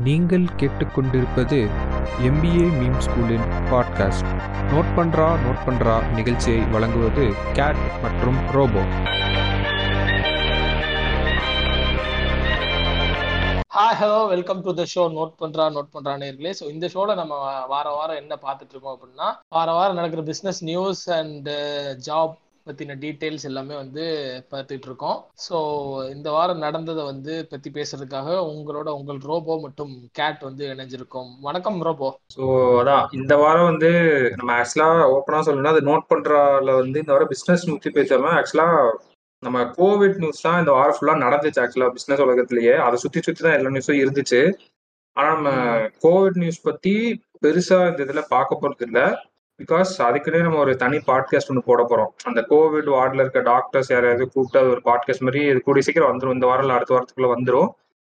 நீங்கள் கேட்டுக்கொண்டிருப்பது MBA meme ஸ்கூலின் பாட்காஸ்ட் நோட் பண்றா நோட் பண்றா நிகழ்ச்சியை வழங்குவது கேட் மற்றும் robo hi hello welcome to the show note பண்றா நோட் பண்றா நேர்களே. ஸோ இந்த ஷோல நம்ம வார வாரம் என்ன பார்த்துட்டு இருக்கோம் அப்படின்னா வார வாரம் நடக்கிற பிசினஸ் நியூஸ் அண்ட் ஜாப் பத்தின டீடைல்ஸ் எல்லாமே வந்து பார்த்துட்டு இருக்கோம் ஸோ இந்த வாரம் நடந்ததை வந்து பத்தி பேசுறதுக்காக உங்களோட உங்கள் ரோபோ மற்றும் கேட் வந்து இணைஞ்சிருக்கோம். வணக்கம் ரோபோ. ஸோ அதான் இந்த வாரம் வந்து நம்ம ஆக்சுவலா ஓப்பனா சொல்லணும்னா அது நோட் பண்றதுல வந்து இந்த வாரம் பிசினஸ் நியூஸ் பேசாம ஆக்சுவலா நம்ம கோவிட் நியூஸ் தான் இந்த வாரம் ஃபுல்லா நடந்துச்சு ஆக்சுவலா பிசினஸ் உலகத்திலேயே. அதை சுத்தி சுத்தி தான் எல்லா நியூஸும் இருந்துச்சு. ஆனா நம்ம கோவிட் நியூஸ் பத்தி பெருசா இந்த இதுல பார்க்க போறது இல்ல பிகாஸ் அதுக்குன்னே நம்ம ஒரு தனி பாட்காஸ்ட் ஒன்று போட போறோம். அந்த கோவிட் வார்டில் இருக்க டாக்டர்ஸ் யாரையாவது கூப்பிட்டு அது ஒரு பாட்காஸ்ட் மாதிரி இது கூடிய சீக்கிரம் வந்துடும் இந்த வாரம் இல்ல அடுத்த வாரத்துக்குள்ள வந்துடும்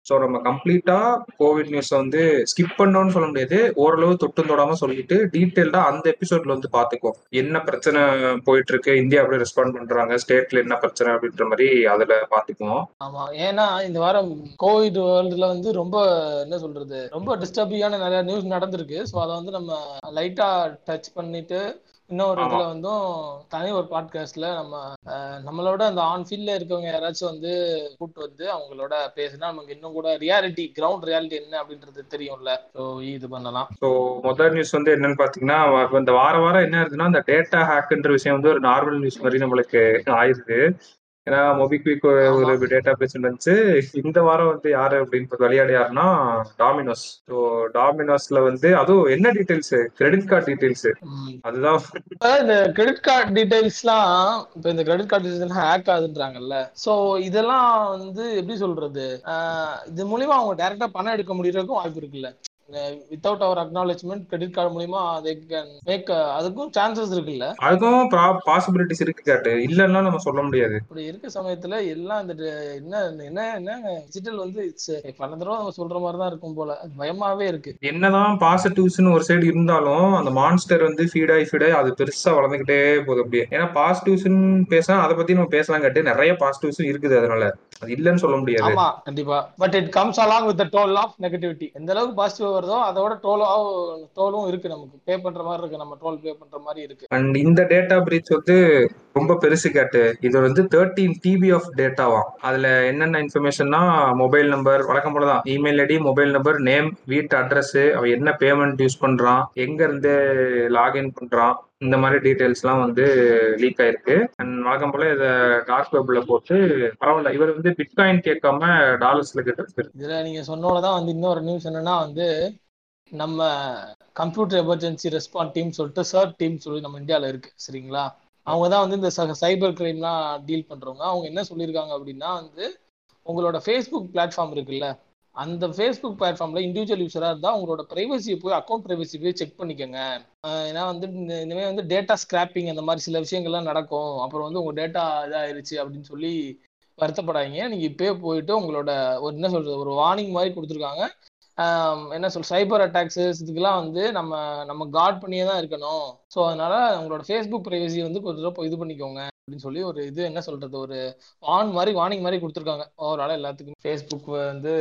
ஸோ நம்ம கம்ப்ளீட்டா கோவிட் நியூஸ் வந்து ஸ்கிப் பண்ணோம்னு சொல்ல முடியாது. ஓரளவு தொட்டும் தொடாம சொல்லிட்டு டீட்டெயில்டா அந்த எபிசோட்ல வந்து பாத்துக்குவோம். என்ன பிரச்சனை போயிட்டு இருக்கு இந்தியா எப்படி ரெஸ்பாண்ட் பண்றாங்க? ஸ்டேட்ல என்ன பிரச்சனை அப்படின்ற மாதிரி அதுல பாத்துக்குவோம். ஆமா. ஏன்னா இந்த வாரம் கோவிட் வேர்ல்டுல வந்து ரொம்ப என்ன சொல்றது? ரொம்ப டிஸ்டர்பிங்கான நிறைய நியூஸ் நடந்திருக்கு. ஸோ அதை வந்து நம்ம லைட்டா டச் பண்ணிட்டு இன்னொரு. இதுல வந்தும் தனி ஒரு பாட்காஸ்ட்ல நம்ம நம்மளோட அந்த ஆன் ஃபீல்ட்ல இருக்கவங்க யாராச்சும் வந்து கூப்பிட்டு வந்து அவங்களோட பேசினா நமக்கு இன்னும் கூட ரியாலிட்டி கிரவுண்ட் ரியாலிட்டி என்ன அப்படின்றது தெரியும்ல. ஸோ இது பண்ணலாம். ஸோ முதல் நியூஸ் வந்து என்னன்னு பாத்தீங்கன்னா இந்த வார வாரம் என்ன இருக்குன்னா இந்த டேட்டா ஹேக்குன்ற விஷயம் வந்து ஒரு நார்மல் நியூஸ் மாதிரி நம்மளுக்கு ஆயிருது. ஏன்னா மொபிக்விக் ஒரு. டேட்டா பேஸ் இருந்துச்சு இந்த வாரம் வந்து யாரு அப்படின்னு விளையாடு யாருன்னா டாமினோஸ் ஸோ டாமினோஸ்ல வந்து அதுவும் என்ன டீடைல்ஸ் கிரெடிட் கார்டு டீடைல்ஸ். அதுதான். இந்த கிரெடிட் கார்டு டீடைல்ஸ்லாம் இப்ப இந்த கிரெடிட் கார்டு டீடைல்ஸ் ஹேக் ஆகுதுன்றாங்கல்ல. சோ இதெல்லாம் வந்து எப்படி சொல்றது? இது மூலியமா அவங்க டைரக்டா பணம் எடுக்க முடியறதுக்கும் வாய்ப்பு இருக்குல்ல. Without our acknowledgement credit card மூலியமா they can மேக் அதுக்கும் சான்சஸ் இருக்குல்ல? அதுக்கும் பாசிபிலிட்டிஸ் இருக்கு கேட்டு. இல்லைன்னா நம்ம சொல்ல முடியாது. இப்படி இருக்க சமயத்துல எல்லாம் இந்த என்ன என்ன என்ன டிஜிட்டல் வந்து பல தடவை நம்ம சொல்ற மாதிரி தான் இருக்கும் போல. அது பயமாவே இருக்கு. என்னதான் பாசிட்டிவ்ஸ்னு ஒரு சைடு இருந்தாலும் அந்த மான்ஸ்டர் வந்து ஃபீடாய் ஃபீடாய் அது பெருசா வளர்ந்துகிட்டே போகுது அப்படியே. ஏன்னா பாசிட்டிவ்ஸ்னு பேசினா அதை பத்தி நம்ம பேசலாம் கேட்டு நிறைய பாசிட்டிவ்ஸும் இருக்குது அதனால. அது இல்லைன்னு சொல்ல முடியாது. ஆமா கண்டிப்பா. But it comes along with toll of negativity எந்த அளவுக்கு பாசிட்டிவ் வருதோ அதோட டோல் டோலும் இருக்கு நமக்கு. பே பண்ற மாதிரி இருக்கு நம்ம டோல் பே பண்ற மாதிரி இருக்கு. அண்ட் இந்த டேட்டா பிரீச் வந்து ரொம்ப பெருசு கேட்டு இது வந்து தேர்ட்டீன் டிபி ஆஃப் டேட்டாவாம் அதுல என்னென்ன இன்ஃபர்மேஷன்னா மொபைல் நம்பர் வழக்கம் போல தான். Email ID mobile number name வீட்டு அட்ரஸ் அவன் என்ன பேமெண்ட் யூஸ் பண்றான் எங்க இருந்து லாகின் பண்றான் இந்த மாதிரி டீட்டெயில்ஸ்லாம் வந்து லீக் ஆயிருக்கு. அண்ட் வழக்கம் போல இதை டார்க் வெப்ல போட்டு பரவாயில்ல. இவர் வந்து பிட்காயின் கேட்காம டாலர்ஸ்ல கேட்டு இதுல நீங்க சொன்னோடதான் வந்து இன்னொரு நியூஸ் என்னன்னா வந்து நம்ம கம்ப்யூட்டர் எமர்ஜென்சி ரெஸ்பான்ஸ் டீம் சொல்லிட்டு சர்ட் டீம் சொல்லி நம்ம இந்தியாவில் இருக்கு. சரிங்களா? அவங்க தான் வந்து இந்த சைபர் கிரைம்லாம் டீல் பண்றவங்க. அவங்க என்ன சொல்லியிருக்காங்க அப்படின்னா வந்து உங்களோட ஃபேஸ்புக் பிளாட்ஃபார்ம் இருக்குல்ல அந்த ஃபேஸ்புக் பிளாட்ஃபார்ம்ல இண்டிவிஜுவல் யூஸரா இருந்தா உங்களோட பிரைவசியை போய் அக்கௌண்ட் பிரைவசி போய் செக் பண்ணிக்கோங்க. ஏன்னா வந்து இந்த- வந்து டேட்டா ஸ்கிராப்பிங் அந்த மாதிரி சில விஷயங்கள்லாம் நடக்கும். அப்புறம் வந்து உங்க டேட்டா இதாயிருச்சு அப்படின்னு சொல்லி வருத்தப்படாதீங்க. நீங்க இப்பயே போயிட்டு உங்களோட ஒரு என்ன சொல்றது ஒரு வார்னிங் மாதிரி கொடுத்துருக்காங்க. என்ன சொல் சைபர் அட்டாக்ஸஸ் இதுக்கெல்லாம் வந்து நம்ம நம்ம கார்ட் பண்ணியே தான் இருக்கணும். ஸோ அதனால உங்களோட ஃபேஸ்புக் ப்ரைவசி வந்து கொஞ்சம் இது பண்ணிக்கோங்க அப்படின்னு சொல்லி ஒரு இது என்ன சொல்றது? ஒரு ஆன் மாதிரி வார்னிங் மாதிரி கொடுத்துருக்காங்க. ஓவரால எல்லாத்துக்கும். ஃபேஸ்புக் வந்து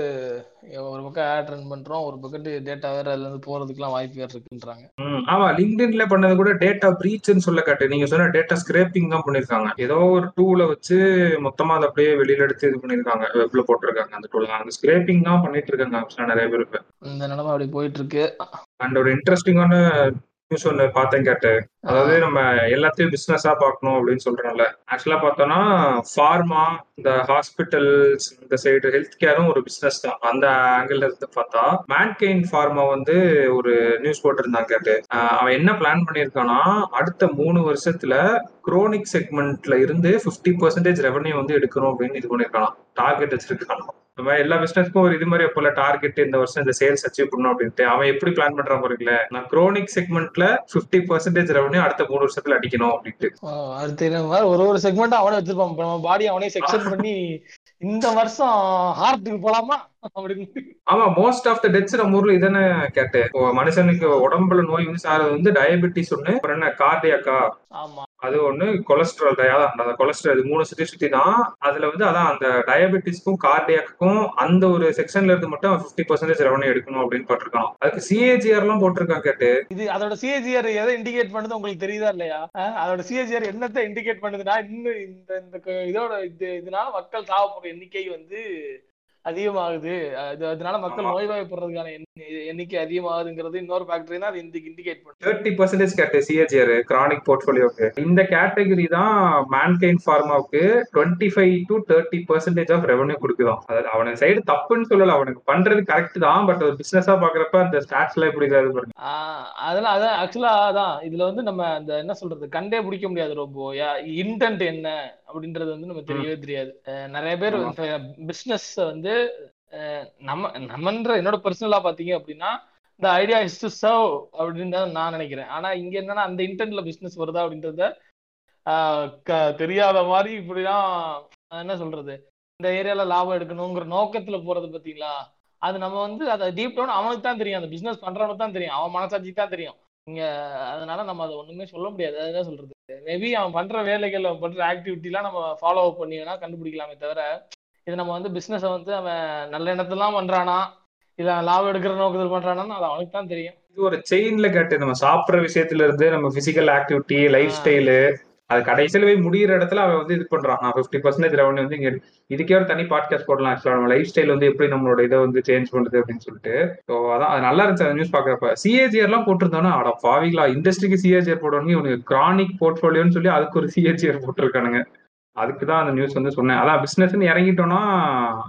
ஒரு பக்கம் ஆட் ரன் பண்றோம் ஒரு பக்கம் டேட்டா வேற அதுல இருந்து போறதுக்குலாம் வாய்ப்பு வேற இருக்குன்றாங்க. ஆமா லிங்க்டின்ல பண்ணது கூட டேட்டா பிரீச்னு சொல்ல காட்டு. நீங்க சொன்ன டேட்டா ஸ்கிரேப்பிங் தான் பண்ணிருக்காங்க. ஏதோ ஒரு டூல வச்சு மொத்தமா அதை அப்படியே வெளியில எடுத்து இது பண்ணிருக்காங்க. வெப்ல போட்டிருக்காங்க அந்த டூல அந்த ஸ்கிரேப்பிங் தான் பண்ணிட்டு இருக்காங்க. நிறைய பேர் இப்ப. இந்த நிலைமை அப்படி போயிட்டு இருக்கு. அண்ட் ஒரு இன்ட்ரெஸ்டிங்கான நியூஸ் ஒன்று பார்த்தேன் கேட்டு. அதாவது நம்ம எல்லாத்தையும் பிஸ்னஸா பார்க்கணும் அப்படின்னு சொல்றோம்ல ஆக்சுவலா பார்த்தோம்னா ஃபார்மா இந்த ஹாஸ்பிட்டல்ஸ் இந்த சைடு ஹெல்த் கேரும் ஒரு பிஸ்னஸ் தான். அந்த ஆங்கிள் இருந்து பார்த்தா மேன்கெயின் ஃபார்மா வந்து ஒரு நியூஸ் போட்டிருந்தான் கேட்டு. அவன் என்ன பிளான் பண்ணியிருக்கான்னா அடுத்த மூணு வருஷத்துல குரோனிக் செக்மெண்ட்ல இருந்து 50% பர்சன்டேஜ் ரெவன்யூ வந்து எடுக்கணும் அப்படின்னு இது பண்ணிருக்கான் டார்கெட் வச்சிருக்கானா மாதிரி எல்லா பிசினஸ்க்கும் ஒரு இது மாதிரி போல டார்கெட் இந்த வருஷம் இந்த சேல்ஸ் அச்சீவ் பண்ணணும் அப்படின்ட்டு. அவன் எப்படி பிளான் பண்றான் பாருங்களேன். நான் குரோனிக் செக்மெண்ட்ல 50% பர்சன்டேஜ் ரெவன்யூ அடுத்த மூணு வருஷத்துல அடிக்கணும் அப்படின்ட்டு. அது மாதிரி ஒரு ஒரு செக்மெண்ட் அவனே வச்சிருப்பான். பாடி அவனே செக்ஷன் பண்ணி இந்த வருஷம் ஹார்ட்டுக்கு போலாமா? ஆமா மோஸ்ட் ஆஃப் த டெத்ஸ் நம்ம ஊர்ல இதானே கேட்டேன். இப்போ மனுஷனுக்கு உடம்புல நோய் வந்து சாரது வந்து டயபெட்டிஸ் ஒண்ணு அப்புறம் என்ன கார்டியாக்கா ஆமா. அது ஒண்ணு கொலஸ்ட்ரால் அதான் அந்த கொலஸ்ட்ரால் இது மூணு சுத்தி சுத்தி தான் அதுல வந்து அதான் அந்த டயபெட்டிஸ்க்கும் கார்டியாக்கும் அந்த ஒரு செக்ஷன்ல இருந்து மட்டும் ஃபிஃப்டி பர்சன்டேஜ் ரெவன்யூ எடுக்கணும் அப்படின்னு போட்டிருக்கான். அதுக்கு சிஏஜிஆர் எல்லாம் போட்டிருக்கான் கேட்டு. இது அதோட சிஏஜிஆர் எதை இண்டிகேட் பண்ணுது உங்களுக்கு தெரியுதா இல்லையா? அதோட சிஏஜிஆர் என்னத்தை இண்டிகேட் பண்ணுதுன்னா இன்னும் இந்த இந்த இதோட இது இதனால மக்கள் சாவப்படுற எண்ணிக்கை வந்து அதிகமாகுது. அஹ் இது அதனால மக்கள். நோய்வாய்ப்படுறதுக்கான எண்ணி- எண்ணிக்கை அதிகமாகுதுங்கிறது இன்னொரு ஃபேக்டரி தான் அது இதுக்கு இண்டிகேட் பண்ணுது. தேர்ட்டி பர்சன்டேஜ் கேட்டு சிஏஜிஆர் கிரானிக் போர்ட்ஃபோலியோக்கு இந்த கேட்டகரி தான் Mankind ஃபார்மாவுக்கு twenty five to thirty percentage of revenue கொடுக்குதான் அது அவனுக்கு சைடு தப்புன்னு சொல்லல அவனுக்கு பண்றது கரெக்ட் தான் பட் ஒரு பிசினஸா பாக்குறப்ப அந்த ஸ்டாட்ஸ் எல்லாம் எப்படி பாருங்க. அதெல்லாம் அதான் ஆக்சுவலா அதான். இதுல வந்து நம்ம அந்த என்ன சொல்றது கண்டே பிடிக்க முடியாது ரொம்ப. இன்டென்ட் என்ன? அப்படின்றது வந்து நம்ம தெரியவே தெரியாது. நிறைய பேர். பிசினஸ் வந்து நம்ம நம்மன்ற என்னோட பர்சனலா பாத்தீங்க அப்படின்னா இந்த ஐடியா இஸ் டு சர்வ் அப்படின்னு தான் நான் நினைக்கிறேன். ஆனா இங்க என்னன்னா அந்த இன்டென்ட்ல பிசினஸ் வருதா அப்படின்றத தெரியாத மாதிரி இப்படிதான் என்ன சொல்றது? இந்த ஏரியால லாபம் எடுக்கணுங்கிற நோக்கத்துல போறது பாத்தீங்களா அது நம்ம வந்து அதை டீப் டவுன் அவனுக்கு தான் தெரியும். அந்த பிசினஸ் பண்றவனுக்கு தான் தெரியும். அவன் மனசாட்சிக்கு தான் தெரியும். இங்க அதனால நம்ம அதை ஒண்ணுமே சொல்ல முடியாது. அதுதான் சொல்றது. மேபி அவன் பண்ற வேலைகள் அவன் பண்ற ஆக்டிவிட்டிலாம் நம்ம ஃபாலோ அப் பண்ணி வேணா கண்டுபிடிக்கலாமே தவிர இது நம்ம வந்து பிசினஸை வந்து அவன் நல்ல எண்ணத்தெல்லாம் பண்றானா இல்ல லாபம் எடுக்கிற நோக்கத்தில் பண்றானான்னு அது அவனுக்கு தான் தெரியும். இது ஒரு செயின்ல கேட்டு நம்ம சாப்பிடுற விஷயத்துல இருந்து நம்ம பிசிக்கல் ஆக்டிவிட்டி லைஃப் ஸ்டைலு அது கடைசியில் போய் முடிகிற இடத்துல அவன் வந்து இது பண்றான். நான் ஃபிஃப்டி பர்சன்டேஜ் ரெவன்யூ வந்து இங்க இதுக்கே ஒரு தனி பாட்காஸ்ட் போடலாம் ஆக்சுவலா நம்ம லைஃப் ஸ்டைல் வந்து எப்படி நம்மளோட இதை வந்து சேஞ்ச் பண்ணுது அப்படின்னு சொல்லிட்டு. ஸோ அதான் அது நல்லா இருந்துச்சு அந்த நியூஸ் பாக்குறப்ப சிஏஜிஆர் எல்லாம் போட்டிருந்தானே அட பாவிங்களா இண்டஸ்ட்ரிக்கு சிஏஜிஆர் போடணும் இவனுக்கு கிரானிக் போர்ட்ஃபோலியோன்னு சொல்லி அதுக்கு ஒரு சிஏஜிஆர் போட்டிருக்கானுங்க. அதுக்கு தான் அந்த நியூஸ் வந்து சொன்னேன். அதான் பிசினஸ்ன்னு இறங்கிட்டோம்னா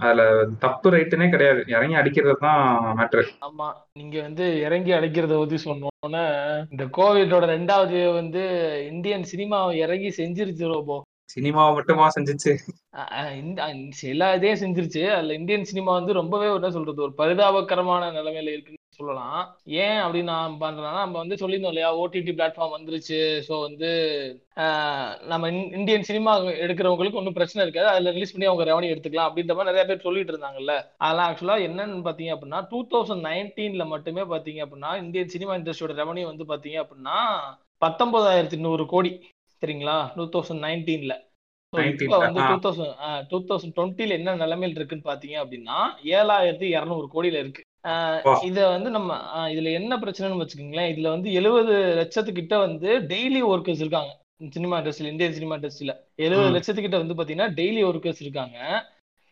அதுல தப்பு ரைட்டுனே கிடையாது. இறங்கி அடிக்கிறது தான் மேட்ரு ஆமா. நீங்க வந்து இறங்கி அடிக்கிறத பத்தி சொன்னோன்னே இந்த கோவிடோட ரெண்டாவது வந்து இந்தியன் சினிமாவை இறங்கி செஞ்சிருச்சு ரோபோ. சினிமாவை மட்டுமா செஞ்சுச்சு? எல்லா இதையும் செஞ்சிருச்சு. அதுல இந்தியன் சினிமா வந்து ரொம்பவே என்ன சொல்றது ஒரு பரிதாபகரமான நிலைமையில இருக்குன்னு சொல்லலாம். ஏன் அப்படின்னு நான் பண்றேன்னா நம்ம வந்து சொல்லியிருந்தோம் இல்லையா ஓடிடி பிளாட்ஃபார்ம் வந்துருச்சு. ஸோ வந்து நம்ம இந்- இந்தியன் சினிமா எடுக்கிறவங்களுக்கு ஒன்றும் பிரச்சனை இருக்காது. அதுல ரிலீஸ் பண்ணி அவங்க ரெவன்யூ எடுத்துக்கலாம் அப்படின்ற மாதிரி நிறைய பேர் சொல்லிட்டு இருந்தாங்கல்ல. அதெல்லாம் ஆக்சுவலா என்னன்னு பாத்தீங்க அப்படின்னா டூ தௌசண்ட் நைன்டீன்ல மட்டுமே பாத்தீங்க அப்படின்னா இந்தியன் சினிமா இண்டஸ்ட்ரியோட ரெவன்யூ வந்து பாத்தீங்க அப்படின்னா பத்தொன்பதாயிரத்தி நூறு கோடி. சரிங்களா? டூ தௌசண்ட் நைன்டீன்ல So, 19 இப்ப வந்து. டூ தௌசண்ட் டூ தௌசண்ட் டுவெண்ட்டில என்ன நிலைமையில் இருக்குன்னு பாத்தீங்க அப்படின்னா ஏழாயிரத்தி இருநூறு கோடியில இருக்கு. இத வந்து நம்ம இதுல என்ன பிரச்சனைன்னு வச்சுக்கோங்களேன். இதுல வந்து எழுபது லட்சத்துக்கிட்ட வந்து டெய்லி ஒர்க்கர்ஸ் இருக்காங்க. சினிமா இண்டஸ்ட்ரியில இந்தியன் சினிமா இண்டஸ்ட்ரியில எழுபது. லட்சத்துக்கிட்ட வந்து பாத்தீங்கன்னா டெய்லி ஒர்க்கர்ஸ் இருக்காங்க.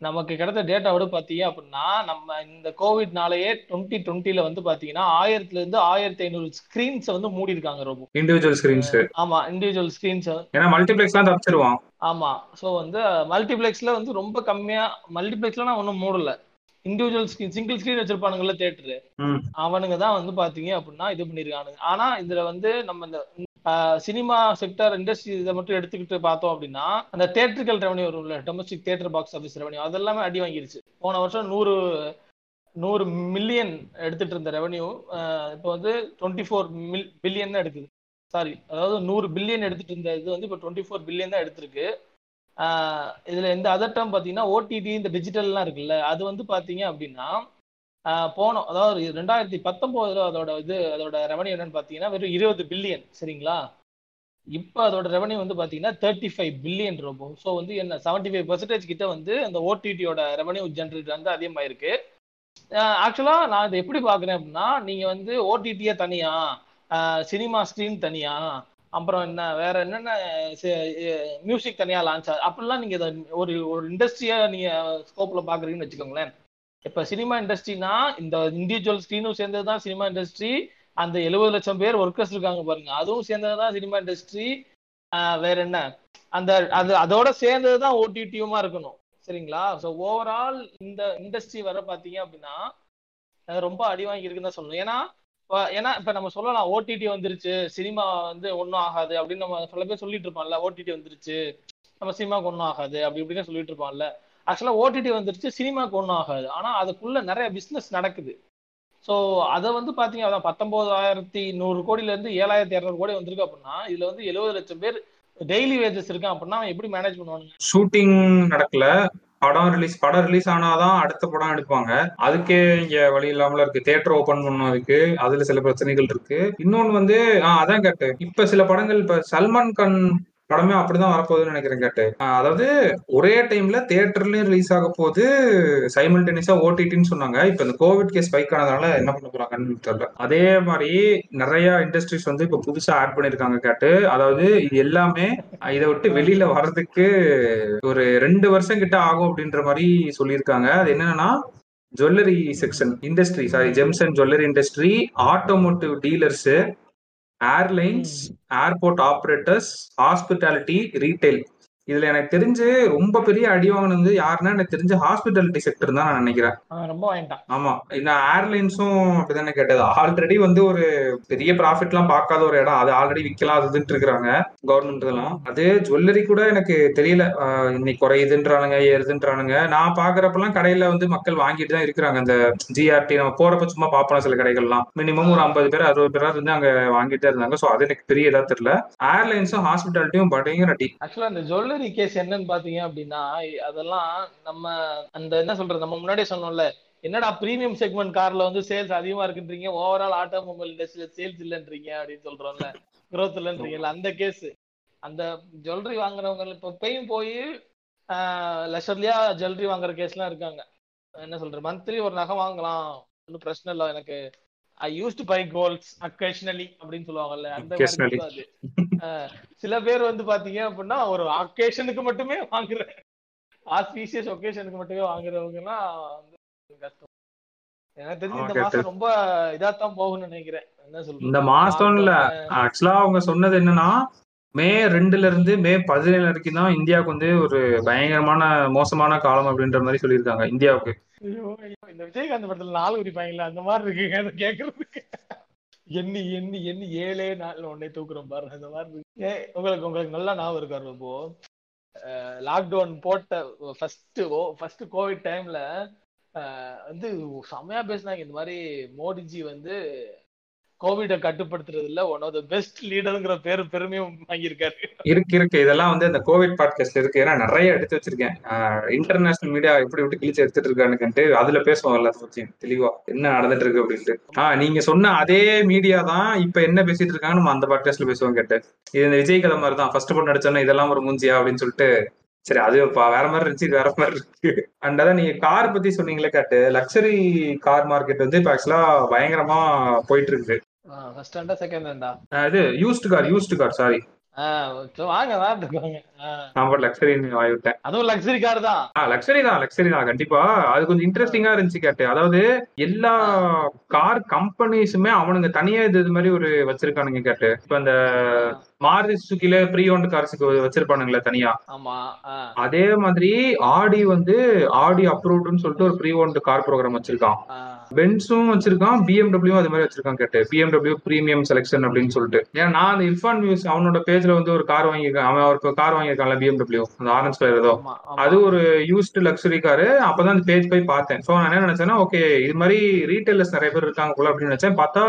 நமக்கு கிடைத்த டேட்டாவோட பாத்தீங்க அப்படின்னா நம்ம இந்த கோவிட்னாலயே டுவெண்ட்டி டுவெண்ட்டில வந்து பாத்தீங்கன்னா ஆயிரத்துல இருந்து ஆயிரத்தி ஐநூறு ஸ்கிரீன்ஸ் வந்து மூடி இருக்காங்க ரொம்ப இண்டிவிஜுவல் ஸ்கிரீன்ஸ் ஆமா இண்டிவிஜுவல் ஸ்கிரீன்ஸ் ஏன்னா மல்டிபிளெக்ஸ்லாம் தப்பிச்சிருவான். ஆமா. சோ வந்து மல்டிப்ளெக்ஸ்ல வந்து ரொம்ப கம்மியா மல்டிப்ளெக்ஸ்ல நான் ஒன்றும் மூடல. இண்டிவிஜுவல் ஸ்கிரீன் சிங்கிள் ஸ்கிரீன் வச்சிருப்பானுங்கல்ல தேட்டரு. அவனுங்க தான் வந்து பாத்தீங்க அப்படின்னா இது பண்ணிருக்கானுங்க. ஆனா இதுல வந்து நம்ம இந்த சினிமா செக்டர் இண்டஸ்ட்ரி இதை மட்டும் எடுத்துக்கிட்டு பார்த்தோம் அப்படின்னா அந்த தேட்டரிக்கல் ரெவன்யூ வரும்ல domestic theatre box office revenue அதெல்லாமே அடி வாங்கிருச்சு. போன வருஷம் நூறு நூறு மில்லியன் எடுத்துட்டு இருந்த ரெவன்யூ இப்போ வந்து டுவெண்ட்டி ஃபோர் மில் பில்லியன் தான் எடுக்குது. சாரி அதாவது நூறு பில்லியன் எடுத்துட்டு இருந்த இது வந்து இப்போ டுவெண்ட்டி ஃபோர் பில்லியன் தான் எடுத்திருக்கு. இதுல இந்த அதர் டேர்ம் பாத்தீங்கன்னா ஓடிடி இந்த டிஜிட்டல்லாம் இருக்குல்ல அது வந்து பாத்தீங்க அப்படின்னா போனோம். அதாவது ரெண்டாயிரத்தி பத்தொன்பதுல அதோட இது அதோட ரெவன்யூ என்னன்னு பாத்தீங்கன்னா வெறும் இருபது பில்லியன் சரிங்களா? இப்போ அதோட ரெவன்யூ வந்து பாத்தீங்கன்னா தேர்ட்டி ஃபைவ் பில்லியன் ரூபோ ஸோ வந்து என்ன செவன்டி ஃபைவ் பர்சன்டேஜ் கிட்ட வந்து அந்த ஓடிடியோட ரெவன்யூ ஜென்ரேட் வந்து அதிகமாயிருக்கு. ஆக்சுவலா நான் இதை எப்படி பாக்குறேன் அப்படின்னா நீங்க வந்து ஓடிடியே தனியா சினிமா ஸ்க்ரீன் தனியா அப்புறம் என்ன வேற என்னென்ன மியூசிக் தனியா லான்ச் ஆகுது அப்படிலாம் நீங்க இதை ஒரு ஒரு இண்டஸ்ட்ரியா நீங்க ஸ்கோப்ல பாக்குறீங்கன்னு வச்சுக்கோங்களேன். இப்ப சினிமா இண்டஸ்ட்ரினா இந்த இண்டிவிஜுவல் ஸ்க்ரீனும் சேர்ந்தது தான் சினிமா இண்டஸ்ட்ரி அந்த எழுபது லட்சம் பேர் ஒர்க்கர்ஸ் இருக்காங்க பாருங்க. அதுவும் சேர்ந்தது தான் சினிமா இண்டஸ்ட்ரி வேற என்ன? அந்த அது அதோட சேர்ந்தது தான் ஓடிடியுமா இருக்கணும். சரிங்களா? ஸோ ஓவரால் இந்த இண்டஸ்ட்ரி வர பார்த்தீங்க அப்படின்னா ரொம்ப அடி வாங்கியிருக்குன்னு தான் சொல்லணும். ஏன்னா ஏன்னா இப்ப நம்ம சொல்லலாம் ஓடிடி வந்துருச்சு சினிமா வந்து ஒன்றும் ஆகாது அப்படின்னு நம்ம சில பேர் சொல்லிட்டு இருப்பான்ல ஓடிடி வந்துருச்சு நம்ம சினிமாக்கு ஒன்றும் ஆகாது அப்படி இப்படின்னு சொல்லிட்டு இருப்பான்ல ஆக்சுவலா ஓடிடி வந்துருச்சு சினிமாக்கு ஒன்றும் ஆகாது. ஆனா அதுக்குள்ள நிறைய பிசினஸ் நடக்குது. ஸோ அதை வந்து பாத்தீங்க அதான் பத்தொன்பதாயிரத்தி நூறு கோடில இருந்து ஏழாயிரத்தி இரநூறு கோடி வந்திருக்கு அப்படின்னா இதுல வந்து எழுபது லட்சம் பேர் டெய்லி வேஜஸ் இருக்கான் அப்படின்னா அவன் எப்படி மேனேஜ் பண்ணுவானுங்க? ஷூட்டிங் நடக்கல. படம் ரிலீஸ் படம் ரிலீஸ் ஆனாதான் அடுத்த படம் எடுப்பாங்க. அதுக்கே இங்க வழி இல்லாமல இருக்கு. தியேட்டர் ஓபன் பண்ணும் அதுக்கு அதுல சில பிரச்சனைகள் இருக்கு. இன்னொன்னு வந்து ஆஹ் அதான் கேட்டு இப்ப சில படங்கள் இப்ப சல்மான் கான் படமே அப்படிதான் வரப்போகுதுன்னு நினைக்கிறேன் கேட்டு. அதாவது ஒரே டைம்ல தியேட்டர்லயும் ரிலீஸ் ஆக போது சைமல்டேனியஸா ஓடிடின்னு சொன்னாங்க. இப்ப இந்த கோவிட் கேஸ் ஸ்பைக் ஆனதுனால என்ன பண்ண போறாங்கன்னு தெரியல. அதே மாதிரி நிறைய இண்டஸ்ட்ரீஸ் வந்து இப்ப புதுசா ஆட் பண்ணிருக்காங்க கேட்டு. அதாவது இது எல்லாமே இதை விட்டு வெளியில வர்றதுக்கு ஒரு ரெண்டு வருஷம் கிட்ட ஆகும் அப்படின்ற மாதிரி சொல்லியிருக்காங்க. அது என்னன்னா jewellery section industry sorry gems and jewellery industry automotive dealers airlines airport operators hospitality retail இதுல எனக்கு தெரிஞ்சு ரொம்ப பெரிய அடி வாங்கினது யாருன்னா எனக்கு தெரிஞ்ச ஹாஸ்பிட்டாலிட்டி செக்டர் தான் நான் நினைக்கிறேன். ரொம்ப ஆமா. இந்த ஏர்லைன்ஸும் அப்படிதானே கேட்டது. ஆல்ரெடி வந்து ஒரு பெரிய ப்ராஃபிட் எல்லாம் பார்க்காத ஒரு இடம். அது ஆல்ரெடி விற்கலாம் அதுன்ட்டு இருக்கிறாங்க கவர்மெண்ட் இதெல்லாம் அது ஜுவல்லரி கூட எனக்கு தெரியல. இன்னைக்கு குறையுதுன்றானுங்க ஏறுதுன்றானுங்க. நான் பாக்குறப்பெல்லாம் கடையில வந்து மக்கள் வாங்கிட்டு தான் இருக்கிறாங்க. அந்த ஜிஆர்டி நம்ம போறப்ப சும்மா பாப்போம் சில கடைகள்லாம். மினிமம் ஒரு ஐம்பது பேர் அறுபது பேரா இருந்து அங்க வாங்கிட்டே இருந்தாங்க. சோ அது எனக்கு பெரிய இதா தெரியல. ஏர்லைன்ஸும் ஹாஸ்பிட்டாலிட்டியும் பயங்கர அடி ஆக்சுவலா இந்த ஜுவல்லரி கேஸ் என்னன்னு பாத்தீங்க அப்படின்னா அதெல்லாம் நம்ம அந்த என்ன சொல்றது நம்ம முன்னாடியே சொன்னோம்ல என்னடா பிரீமியம் செக்மெண்ட் கார்ல வந்து சேல்ஸ் அதிகமா இருக்குன்றீங்க ஓவரால் ஆட்டோமொபைல் இண்டஸ்ட்ரியில சேல்ஸ் இல்லைன்றீங்க அப்படின்னு சொல்றோம்ல குரோத் இல்லைன்றீங்கல்ல அந்த கேஸ் அந்த ஜுவல்லரி வாங்குறவங்க இப்போ இப்பயும் போய் லெஷர்லியா ஜுவல்லரி வாங்குற கேஸ்லாம் இருக்காங்க. என்ன சொல்றது மந்த்லி ஒரு நகை வாங்கலாம் ஒன்றும் பிரச்சனை இல்லை எனக்கு I use to buy golds occasionally அப்படின்னு சொல்லுவாங்கல்ல அந்த மாதிரி அது சில பேர் வந்து பாத்தீங்க அப்படின்னா ஒரு அக்கேஷனுக்கு மட்டுமே வாங்குற ஆஸ்பீசியஸ் ஒகேஷனுக்கு மட்டுமே வாங்குறவங்க எல்லாம் வந்து கஷ்டம். எனக்கு தெரிஞ்சு இந்த மாசம் ரொம்ப இதாத்தான் போகும்னு நினைக்கிறேன். என்ன சொல்றது? இந்த மாசம் இல்ல ஆக்சுவலா அவங்க சொன்னது என்னன்னா மே ரெண்டுல இருந்து மே பதினேழு வரைக்கும் தான் இந்தியாவுக்கு வந்து ஒரு பயங்கரமான மோசமான காலம் அப்படின்ற மாதிரி சொல்லியிருக்காங்க இந்தியாவுக்கு. ஐயோ, ஐயோ, இந்த விஜயகாந்த் படத்துல நாலு உரிப்பாங்களா அந்த மாதிரி இருக்குங்க அதை கேக்குறதுக்கு. எண்ணி எண்ணி எண்ணி ஏழே நாள் உடனே தூக்குறோம் பாரு அந்த மாதிரி இருக்கு. உங்களுக்கு உங்களுக்கு நல்லா ஞாபகம் இருக்காரு இப்போ லாக்டவுன் போட்ட ஃபர்ஸ்ட் ஃபர்ஸ்ட் கோவிட் டைம்ல வந்து செமையா பேசினாங்க இந்த மாதிரி மோடிஜி வந்து கோவிட கட்டுப்படுத்துறதுல ஒன் ஆஃப் த பெஸ்ட் லீடருங்கிற பேரு பெருமையும் வாங்கியிருக்காரு. இருக்கு இருக்கு. இதெல்லாம் வந்து இந்த கோவிட் பாட்காஸ்ட்ல இருக்கு. ஏன்னா நிறைய எடுத்து வச்சிருக்கேன். இன்டர்நேஷனல் மீடியா எப்படி விட்டு கிழிச்சு எடுத்துட்டு இருக்கானுன்ட்டு அதுல பேசுவோம் எல்லாத்த பத்தியும் தெளிவா. என்ன நடந்துட்டு இருக்கு அப்படின்ட்டு. ஆஹ் நீங்க சொன்ன அதே மீடியா தான் இப்ப என்ன பேசிட்டு இருக்காங்க நம்ம அந்த பாட்காஸ்ட்ல பேசுவோம் கேட்டு. இது இந்த விஜய் கதை மாதிரி தான் ஃபர்ஸ்ட் படம் நடிச்சோன்னா இதெல்லாம் ஒரு மூஞ்சியா அப்படின்னு சொல்லிட்டு சரி அது வேற மாதிரி இருந்துச்சு இது வேற மாதிரி இருக்கு. அண்ட் அதான் நீங்க கார் பத்தி சொன்னீங்களே கேட்டு. லக்ஸரி கார் மார்க்கெட் வந்து இப்ப ஆக்சுவலா பயங்கரமா போயிட்டு இருக்கு. ஃபர்ஸ்ட் ஹேண்டா செகண்ட் ஹேண்டா ஆஹ் இது used car used car sorry வாங்க வாங்க. நான் லக்ஸரின்னு வாங்கிவிட்டேன். அதுவும் லக்ஸரி கார் தான். லக்ஸரி தான் லக்ஸரி தான் கண்டிப்பா. அது கொஞ்சம் இன்ட்ரெஸ்டிங்கா இருந்துச்சு கேட்டு அதாவது எல்லா கார் கம்பெனிஸுமே அவனுங்க தனியா இது மாதிரி ஒரு வச்சிருக்கானுங்க கேட்டு இப்ப இந்த மாருதி சுசுக்கில ப்ரீ ஓன்ட் கார்ஸுக்கு வச்சிருப்பானுங்களே தனியா. அதே மாதிரி ஆடி வந்து ஆடி அப்ரூவ்டுன்னு சொல்லிட்டு ஒரு ப்ரீ ஓன்ட் கார் ப்ரோக்ராம் வச்சிருக்கான் பென்ஸும் வச்சிருக்கான் பிஎம்டபிள்யூ அது மாதிரி வச்சிருக்கான் கேட்டு. பிஎம்டபிள்யூ பிரீமியம் செலெக்ஷன் அப்படின்னு சொல்லிட்டு. ஏன்னா நான் அந்த இர்ஃபான் நியூஸ் அவனோட பேஜ்ல வந்து ஒரு கார் வாங்கியிருக்கான். அவன் ஒரு கார் வாங்கியிருக்கான்ல பிஎம்டபிள்யூ அந்த ஆரஞ்ச் கலர் ஏதோ. அது ஒரு யூஸ்டு லக்ஸரி காரு அப்பதான் அந்த பேஜ் போய் பார்த்தேன். ஸோ நான் என்ன நினைச்சேன்னா ஓகே இது மாதிரி ரீட்டைலர்ஸ் நிறைய பேர் இருக்காங்க போல அப்படின்னு நினைச்சேன். பார்த்தா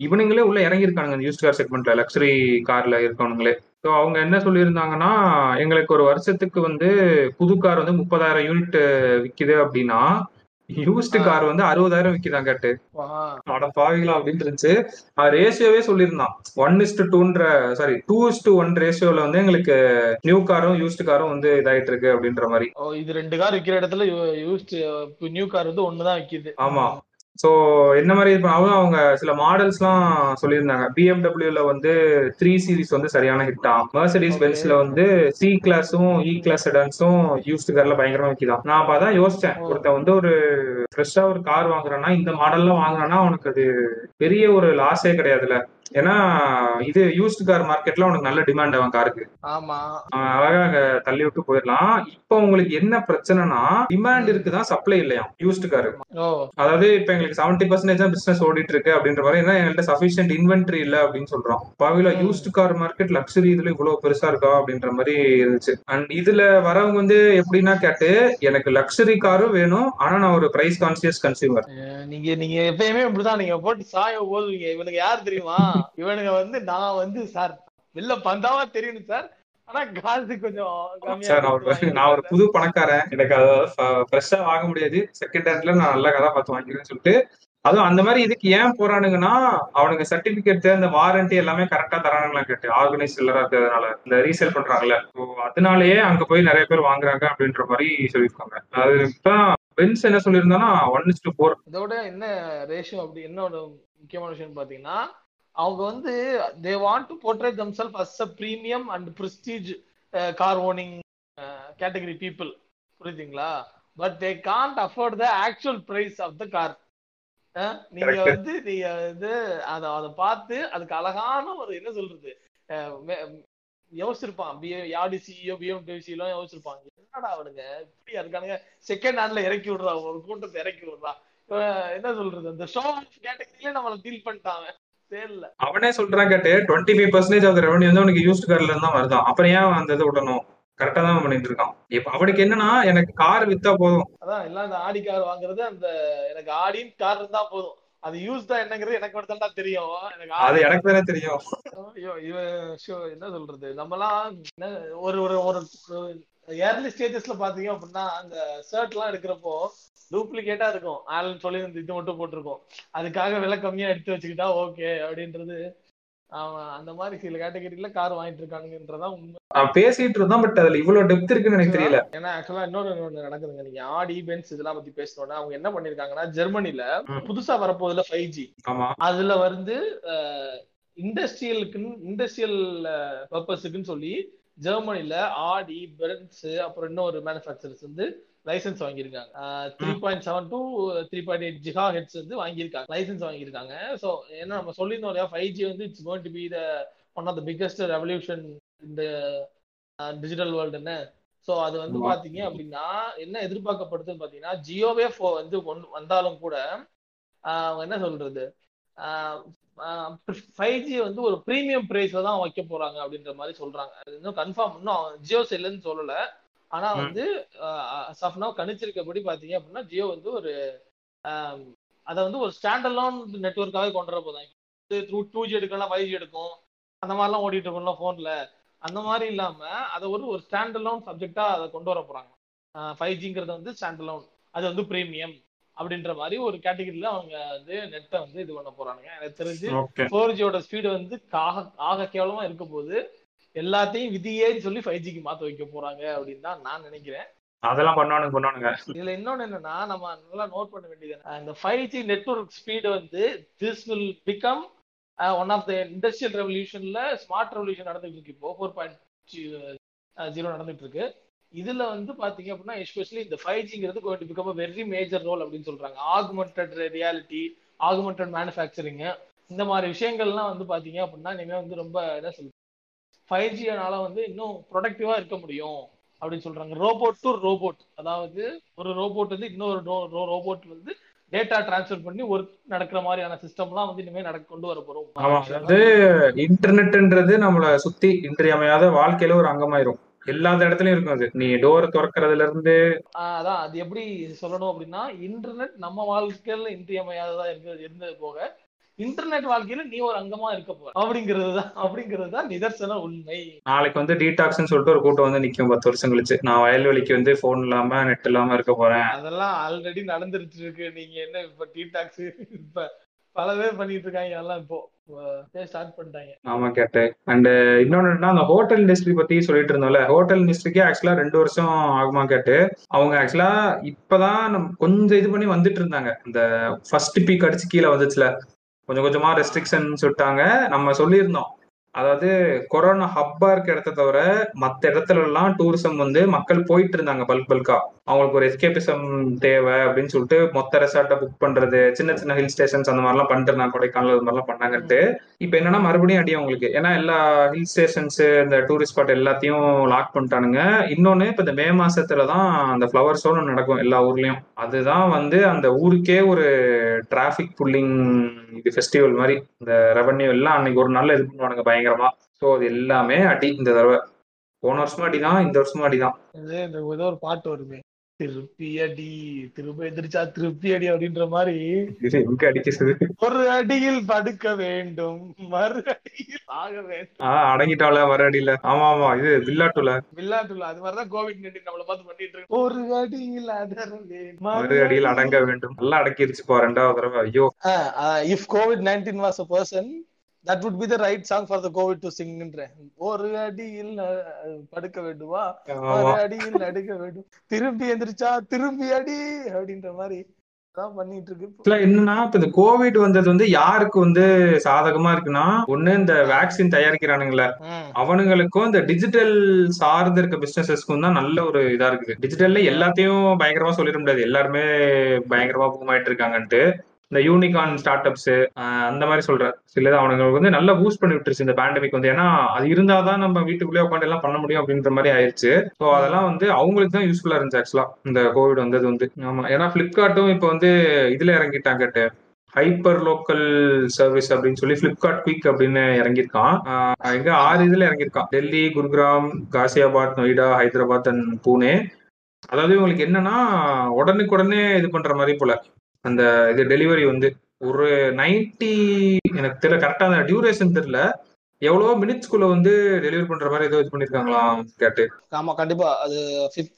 இவனுங்களே உள்ள இறங்கியிருக்கானுங்க அந்த யூஸ்ட் கார் செக்மெண்ட்ல லக்ஸரி கார்ல இருக்கவனுங்களே. ஸோ அவங்க என்ன சொல்லியிருந்தாங்கன்னா எங்களுக்கு ஒரு வருஷத்துக்கு வந்து புது கார் வந்து முப்பதாயிரம் யூனிட் விக்குது அப்படின்னா யூஸ்டு கார் வந்து அறுபதாயிரம் விக்குதான் கேட்டு. அட பாவிகளா அப்படின்னு இருந்துச்சு ரேஷியோவே சொல்லியிருந்தான். One is to டூன்ற sorry two is to one ரேஷியோல வந்து எங்களுக்கு நியூ காரும் யூஸ்டு காரும் வந்து இதாயிட்டு இருக்கு அப்படின்ற மாதிரி. இது ரெண்டு கார் விக்கிற இடத்துல யூஸ்ட் நியூ கார் வந்து ஒண்ணுதான் விக்குது. ஆமா. சோ என்ன மாதிரி இப்ப அவங்க சில மாடல்ஸ்லாம் சொல்லியிருந்தாங்க பிஎம்டபிள்யூல வந்து த்ரீ சீரிஸ் வந்து சரியான ஹிட்டா மெர்சடிஸ். பென்ஸ்ல வந்து சி கிளாஸும் இ கிளாஸ் செடான்ஸும் யூஸ்டு கார்ல பயங்கரமா விற்கிதான் நான் அப்பதான் யோசிச்சேன் Oh. ஒருத்தன் வந்து ஒரு ஃப்ரெஷ்ஷா ஒரு கார் வாங்குறான்னா இந்த மாடல்லாம் வாங்குறான்னா அவனுக்கு அது பெரிய ஒரு லாஸே கிடையாதுல்ல ஏன்னா இது யூஸ்டு கார் மார்க்கெட்ல உனக்கு நல்ல டிமாண்ட் அவன் காருக்கு ஆமா. அவன் அழகா அங்க தள்ளி விட்டு போயிடலாம். இப்போ உங்களுக்கு என்ன பிரச்சனைனா டிமாண்ட் இருக்குதான் சப்ளை இல்லையா? யூஸ்டு காரு அதாவது இப்ப எங்களுக்கு செவன்டி பர்சன்டேஜ் தான் பிசினஸ் ஓடிட்டு இருக்கு அப்படின்ற மாதிரி ஏன்னா எங்கள்கிட்ட சஃபிஷியன்ட் இன்வென்ட்ரி இல்ல அப்படின்னு சொல்றோம். பாவில. யூஸ்டு கார் மார்க்கெட் லக்ஸரி இதுல இவ்வளவு பெருசா இருக்கா அப்படின்ற மாதிரி இருந்துச்சு. அண்ட் இதுல வரவங்க வந்து எப்படின்னா கேட்டு எனக்கு லக்ஸரி காரும் வேணும் ஆனா நான் ஒரு பிரைஸ் கான்சியஸ் கன்சியூமர் நீங்க நீங்க எப்பயுமே இப்படிதான். நீங்க போட்டு சாய ஓதுவீங்க இவனுக்கு யார் தெரியுமா? இவனுங்க வந்து நான் வந்து சார் வெளில பந்தாவா தெரியணும் சார் ஆனா காசு கொஞ்சம் சார் நான் ஒரு நான் ஒரு புது பணக்காரன். எனக்கு ஃப்ரெஷ்ஷா வாங்க முடியாது. செகண்ட் ஹேண்ட்ல நான் நல்ல கதை பார்த்து வாங்கிக்கிறேன்னு சொல்லிட்டு. அதுவும் அந்த மாதிரி இதுக்கு ஏன் போறானுங்கன்னா அவனுக்கு சர்டிபிகேட் அந்த வாரண்டி எல்லாமே கரெக்டா தரானுங்களா கேட்டு. ஆர்கனைஸ் இல்லரா இருக்கிறதுனால. இந்த ரீசேல் பண்றாங்கல்ல. அதனாலயே அங்க போய் நிறைய பேர் வாங்குறாங்க அப்படின்ற மாதிரி சொல்லியிருக்காங்க. அது இப்பதான் பென்ஸ் என்ன சொல்லியிருந்தானா ஒன் இஸ் டு ஃபோர் இதோட என்ன ரேஷியோ அப்படி என்ன முக்கியமான விஷயம் பாத்தீங்கன்னா அவங்க வந்து they want to portray themselves as a premium and prestige car owning category people புரியுதுங்களா? But they can't afford the actual price of the car நீங்க. வந்து நீங்க வந்து அத அதை பார்த்து அதுக்கு அழகான ஒரு என்ன சொல்றது? யோசிச்சிருப்பான். யாடி சிஇஓ பிஎம்டபிள்யூசி எல்லாம் யோசிச்சிருப்பாங்க. என்னடா அவனுங்க? இப்படியா இருக்கானுங்க? செகண்ட் ஹேண்ட்ல இறக்கி விடுறா ஒரு கூட்டத்தை இறக்கி விடுறா. என்ன சொல்றது? அந்த ஷோ கேட்டகரியில நம்மள டீல் பண்ணிட்டாங்க சேல்ல அவனே சொல்றான் கேட்டு twenty five percentage of revenue வந்து அவனுக்கு யூஸ்ட் கார்ல இருந்து தான் வருதான் அப்புறம் ஏன் அந்த இதை விடணும்? கரெக்டா தான் பண்ணிட்டு இருக்கான். இப்ப அவனுக்கு என்னன்னா எனக்கு கார் வித்தா போதும். அதான் எல்லாம் இந்த ஆடி கார் வாங்குறது அந்த எனக்கு ஆடின்னு கார் இருந்தா போதும். அது யூஸ் தான் என்னங்கிறது எனக்கு மட்டும் தான் தெரியும். எனக்கு அது எனக்கு தானே தெரியும். ஐயோ இவன் ஷோ என்ன சொல்றது? நம்மலாம் ஒரு ஒரு ஏர்லி ஸ்டேஜஸ்ல பாத்தீங்க அப்படின்னா அந்த ஷர்ட் எல்லாம் எடுக்கிறப்போ டூப்ளிகேட்டா இருக்கும். ஆலன் சொல்லி இந்த இது மட்டும் போட்டிருக்கோம். அதுக்காக விலை கம்மியா எடுத்து வச்சுக்கிட்டா ஓகே அப்படின்றது அவன் அந்த மாதிரி சில கேட்டகரியில கார் வாங்கிட்டு இருக்கானுங்கன்றதான் உண்மை. பேசிட்டு இருந்தான் பட் அதுல இவ்வளவு டெப்த் இருக்குன்னு எனக்கு தெரியல. ஏன்னா ஆக்சுவலா இன்னொன்னு நடக்குதுங்க. நீங்க ஆடி பென்ஸ் இதெல்லாம் பத்தி பேசணும்னா அவங்க என்ன பண்ணிருக்காங்கன்னா ஜெர்மனில. புதுசா வரப்போகுதுல ஃபைவ் ஜி அதுல வந்து இண்டஸ்ட்ரியலுக்கு இண்டஸ்ட்ரியல் பர்பஸுக்குன்னு சொல்லி ஜெர்மனில ஆடி பென்ஸ் அப்புறம் இன்னொரு மேனுஃபேக்சரர்ஸ் வந்து லைசன்ஸ் வாங்கியிருக்காங்க. Three point seven to three point eight giga hertz வந்து வாங்கியிருக்காங்க. லைசன்ஸ் வாங்கியிருக்காங்க. ஸோ ஏன்னா நம்ம சொல்லியிருந்தோம் இல்லையா ஃபைவ் ஜி வந்து it's going to be the one of the biggest revolution இந்த டிஜிட்டல் வேர்ல்டுன்னு ஸோ அது வந்து. பாத்தீங்க அப்படின்னா என்ன எதிர்பார்க்கப்படுதுன்னு பாத்தீங்கன்னா ஜியோவே ஃபோ- வந்து ஒன்- வந்தாலும் கூட அவங்க என்ன சொல்றது? ஃபைவ் ஜி வந்து ஒரு ப்ரீமியம் பிரைஸ்ல தான் வைக்க போறாங்க அப்படின்ற மாதிரி சொல்றாங்க. அது இன்னும் கன்ஃபார்ம் இன்னும் ஜியோ செல்லுன்னு சொல்லல. ஆனா ம். வந்து சஃப்னா கணிச்சிருக்கபடி பாத்தீங்க அப்படின்னா ஜியோ வந்து ஒரு அதை வந்து ஒரு ஸ்டாண்ட் அலோன் நெட்ஒர்க்காவே கொண்டு வர போதாங்க த்ரூ டூ ஜி எடுக்கலாம் ஃபைவ் ஜி எடுக்கும். அந்த மாதிரிலாம் ஓடிட்டு இருக்கோம்ல ஃபோன்ல அந்த மாதிரி இல்லாம அதை ஒரு ஒரு ஸ்டாண்ட் அலோன் சப்ஜெக்டா அதை கொண்டு வர போறாங்க. ஃபைவ் ஜிங்கிறது வந்து ஸ்டாண்ட் அலோன் அது வந்து பிரீமியம் அப்படின்ற மாதிரி ஒரு கேட்டகரியில அவங்க வந்து நெட்டை வந்து இது பண்ண போறானுங்க. எனக்கு தெரிஞ்சு ஃபோர் ஜியோட ஸ்பீடு வந்து ஆக ஆக கேவலமா இருக்க போது எல்லாத்தையும் விதியேன்னு சொல்லி ஃபைவ் ஜிக்கு மாத்த வைக்க போறாங்க அப்படின்னு தான் நான் நினைக்கிறேன். அதெல்லாம் பண்ணுவானுங்க பண்ணுவானுங்க. இதுல இன்னொன்னு என்னன்னா நம்ம நல்லா நோட் பண்ண வேண்டியது இந்த ஃபைவ் ஜி நெட்ஒர்க் ஸ்பீடு வந்து this will become one of the industrial ரெவல்யூஷன்ல smart revolution நடந்துட்டு இருக்கு இப்போ. ஃபோர் பாயிண்ட் ஜீரோ நடந்துட்டு இருக்கு. இதுல வந்து பாத்தீங்க அப்படின்னா எஸ்பெஷலி இந்த five ஜிங்கிறது going to become very major role அப்படின்னு சொல்றாங்க. ஆகுமெண்டட் ரியாலிட்டி ஆகுமெண்டட் மேனுஃபேக்சரிங் இந்த மாதிரி விஷயங்கள்லாம் வந்து பாத்தீங்க அப்படின்னா இனிமே வந்து ரொம்ப என்ன சொல்றது? ஃபைவ் ஜினால வந்து இன்னும் ப்ரொடக்டிவா இருக்க முடியும் அப்படின்னு சொல்றாங்க. ரோபோட் டு ரோபோட் அதாவது ஒரு ரோபோட் வந்து இன்னொரு ரோபோட் வந்து டேட்டா டிரான்ஸ்ஃபர் பண்ணி ஒர்க் நடக்கிற மாதிரியான சிஸ்டம்லாம் வந்து இனிமே நடக்க கொண்டு வர போறோம். ஆமா இன்டர்நெட்ன்றது நம்மள சுத்தி இன்றியமையாத வாழ்க்கையில ஒரு அங்கமாயிரும். எல்லா இடத்துலயும் இருக்கும் அது. நீ டோர் திறக்கிறதுல இருந்து அதான். அது எப்படி சொல்லணும் அப்படின்னா இன்டர்நெட் நம்ம வாழ்க்கையில இன்றியமையாததா இருந்தது இருந்தது போக இன்டர்நெட் வாழ்க்கையில நீ ஒரு அங்கமா இருக்க போற. அப்படிங்கிறது தான் அப்படிங்கிறது தான் நிதர்சன உண்மை. நாளைக்கு வந்து டீடாக்ஸ்னு சொல்லிட்டு ஒரு கூட்டம் வந்து நிக்கும். பத்து வருஷம் கழிச்சு. நான் வயல்வெளிக்கு வந்து போன் இல்லாம நெட் இல்லாம இருக்க போறேன். அதெல்லாம் ஆல்ரெடி நடந்துருச்சு இருக்கு. நீங்க என்ன இப்ப டீடாக்ஸ் இப்ப பல பேர் பண்ணிட்டு இருக்காங்க எல்லாம் இப்போ ஸ்டார்ட் பண்ணிட்டாங்க. ஆமா கேட்டு. அண்ட் இன்னொன்னு என்னன்னா அந்த ஹோட்டல் இண்டஸ்ட்ரி பத்தி சொல்லிட்டு இருந்தோம்ல ஹோட்டல் இண்டஸ்ட்ரிக்கே ஆக்சுவலா ரெண்டு வருஷம் ஆகுமா கேட்டு அவங்க ஆக்சுவலா இப்பதான் கொஞ்சம் இது பண்ணி வந்துட்டு இருந்தாங்க. இந்த ஃபர்ஸ்ட் பீக் அடிச்சு கீழே வந்துச்சுல கொஞ்சம் கொஞ்சமா ரெஸ்ட்ரிக்ஷன் சொல்லிட்டாங்க. நம்ம சொல்லியிருந்தோம். அதாவது கொரோனா ஹப்பா இருக்க இடத்த தவிர மத்த இடத்துல எல்லாம் டூரிசம் வந்து மக்கள் போயிட்டு இருந்தாங்க பல்க் பல்கா அவங்களுக்கு ஒரு எஸ்கேபிசம் தேவை அப்படின்னு சொல்லிட்டு மொத்த ரெசார்ட்டை புக் பண்றது சின்ன சின்ன ஹில் ஸ்டேஷன்ஸ் அந்த மாதிரிலாம் பண்ணிட்டு இருந்தாங்க கொடைக்கானல் அது மாதிரிலாம் பண்ணாங்கன்ட்டு. இப்போ என்னன்னா மறுபடியும் அடி அவங்களுக்கு. ஏன்னா எல்லா ஹில் ஸ்டேஷன்ஸ் இந்த டூரிஸ்ட் ஸ்பாட் எல்லாத்தையும் லாக் பண்ணிட்டானுங்க. இன்னொன்னு இப்போ இந்த மே மாசத்துல தான் அந்த ஃப்ளவர் ஷோ நடக்கும் எல்லா ஊர்லயும். அதுதான் வந்து அந்த ஊருக்கே ஒரு டிராஃபிக் புல்லிங் இது ஃபெஸ்டிவல் மாதிரி இந்த ரெவன்யூ எல்லாம் அன்னைக்கு ஒரு நாள்ல இது பண்ணுவானுங்க பயங்கரமா. ஸோ அது எல்லாமே அடி இந்த தடவை. போன வருஷமும் அடிதான் இந்த வருஷமும் அடிதான். இந்த ஏதோ ஒரு பாட்டு வருமே. திருப்பி அடி திரும்ப எந்திரிச்சா திருப்பி அடி அப்படின்ற மாதிரி ஒரு அடியில் படுக்க வேண்டும் மறு அடியில் ஆக வேண்டும். ஆஹ் அடங்கிட்டால வர அடியில. ஆமா ஆமா இது வில்லாட்டுல வில்லாட்டுல அது மாதிரிதான் கோவிட் நைன்டீன் நம்மள பார்த்து பண்ணிட்டு இருக்கு. ஒரு அடியில் அடர மறு அடியில் அடங்க வேண்டும். நல்லா அடக்கிருச்சுப்பா ரெண்டாவது தடவை. ஐயோ. If covid nineteen was a person that would be the right song for the covid to சிங்ன்ற ஒரு அடியில் படுக்க வேண்டுமா? ஒரு அடியில் நடுக்க வேண்டும். திரும்பி எந்திரிச்சா திரும்பி அடி அப்படின்ற மாதிரி பண்ணிட்டு இருக்கு. என்னன்னா இப்ப இந்த கோவிட் வந்தது வந்து யாருக்கு வந்து சாதகமா இருக்குன்னா ஒண்ணு இந்த வேக்சின் தயாரிக்கிறானுங்களே. அவனுங்களுக்கும் இந்த டிஜிட்டல் சார்ந்து இருக்க பிசினஸஸ்க்கும் தான் நல்ல ஒரு இதா இருக்குது. டிஜிட்டல்ல எல்லாத்தையும் பயங்கரமா சொல்லிட முடியாது. எல்லாருமே பயங்கரமா பூமாயிட்டு இருக்காங்கன்ட்டு. இந்த யூனிகான் ஸ்டார்ட் அப்ஸ் அந்த மாதிரி சொல்ற சிலது அவனுங்களுக்கு வந்து நல்லா பூஸ்ட் பண்ணி விட்டுருச்சு இந்த பேண்டமிக் வந்து. ஏன்னா அது இருந்தாதான் நம்ம வீட்டுக்குள்ளே உட்காந்து எல்லாம் பண்ண முடியும் அப்படின்ற மாதிரி ஆயிடுச்சு ஸோ அதெல்லாம் வந்து அவங்களுக்கு தான் யூஸ்ஃபுல்லா இருந்துச்சு ஆக்சுவலா இந்த கோவிட் வந்தது வந்து. ஆமா. ஏன்னா பிளிப்கார்ட்டும் இப்போ வந்து இதுல இறங்கிட்டாங்க ஹைப்பர் லோக்கல் சர்வீஸ் அப்படின்னு சொல்லி பிளிப்கார்ட் குயிக் அப்படின்னு இறங்கியிருக்கான். ஆஹ் இங்க ஆறு இதுல இறங்கியிருக்கான். டெல்லி குருகிராம் காசியாபாத் நொய்டா ஹைதராபாத் அண்ட் பூனே. அதாவது இவங்களுக்கு என்னன்னா உடனுக்குடனே இது பண்ற மாதிரி போல. அந்த இது டெலிவரி வந்து ஒரு நைன்டி எனக்கு தெரியல கரெக்டா அந்த டியூரேஷன் தெரியல. எவ்வளவோ மினிட்ஸ்குள்ள வந்து டெலிவரி பண்ற மாதிரி ஏதோ இது பண்ணிருக்காங்களாம் கேட்டு. ஆமா கண்டிப்பா. அது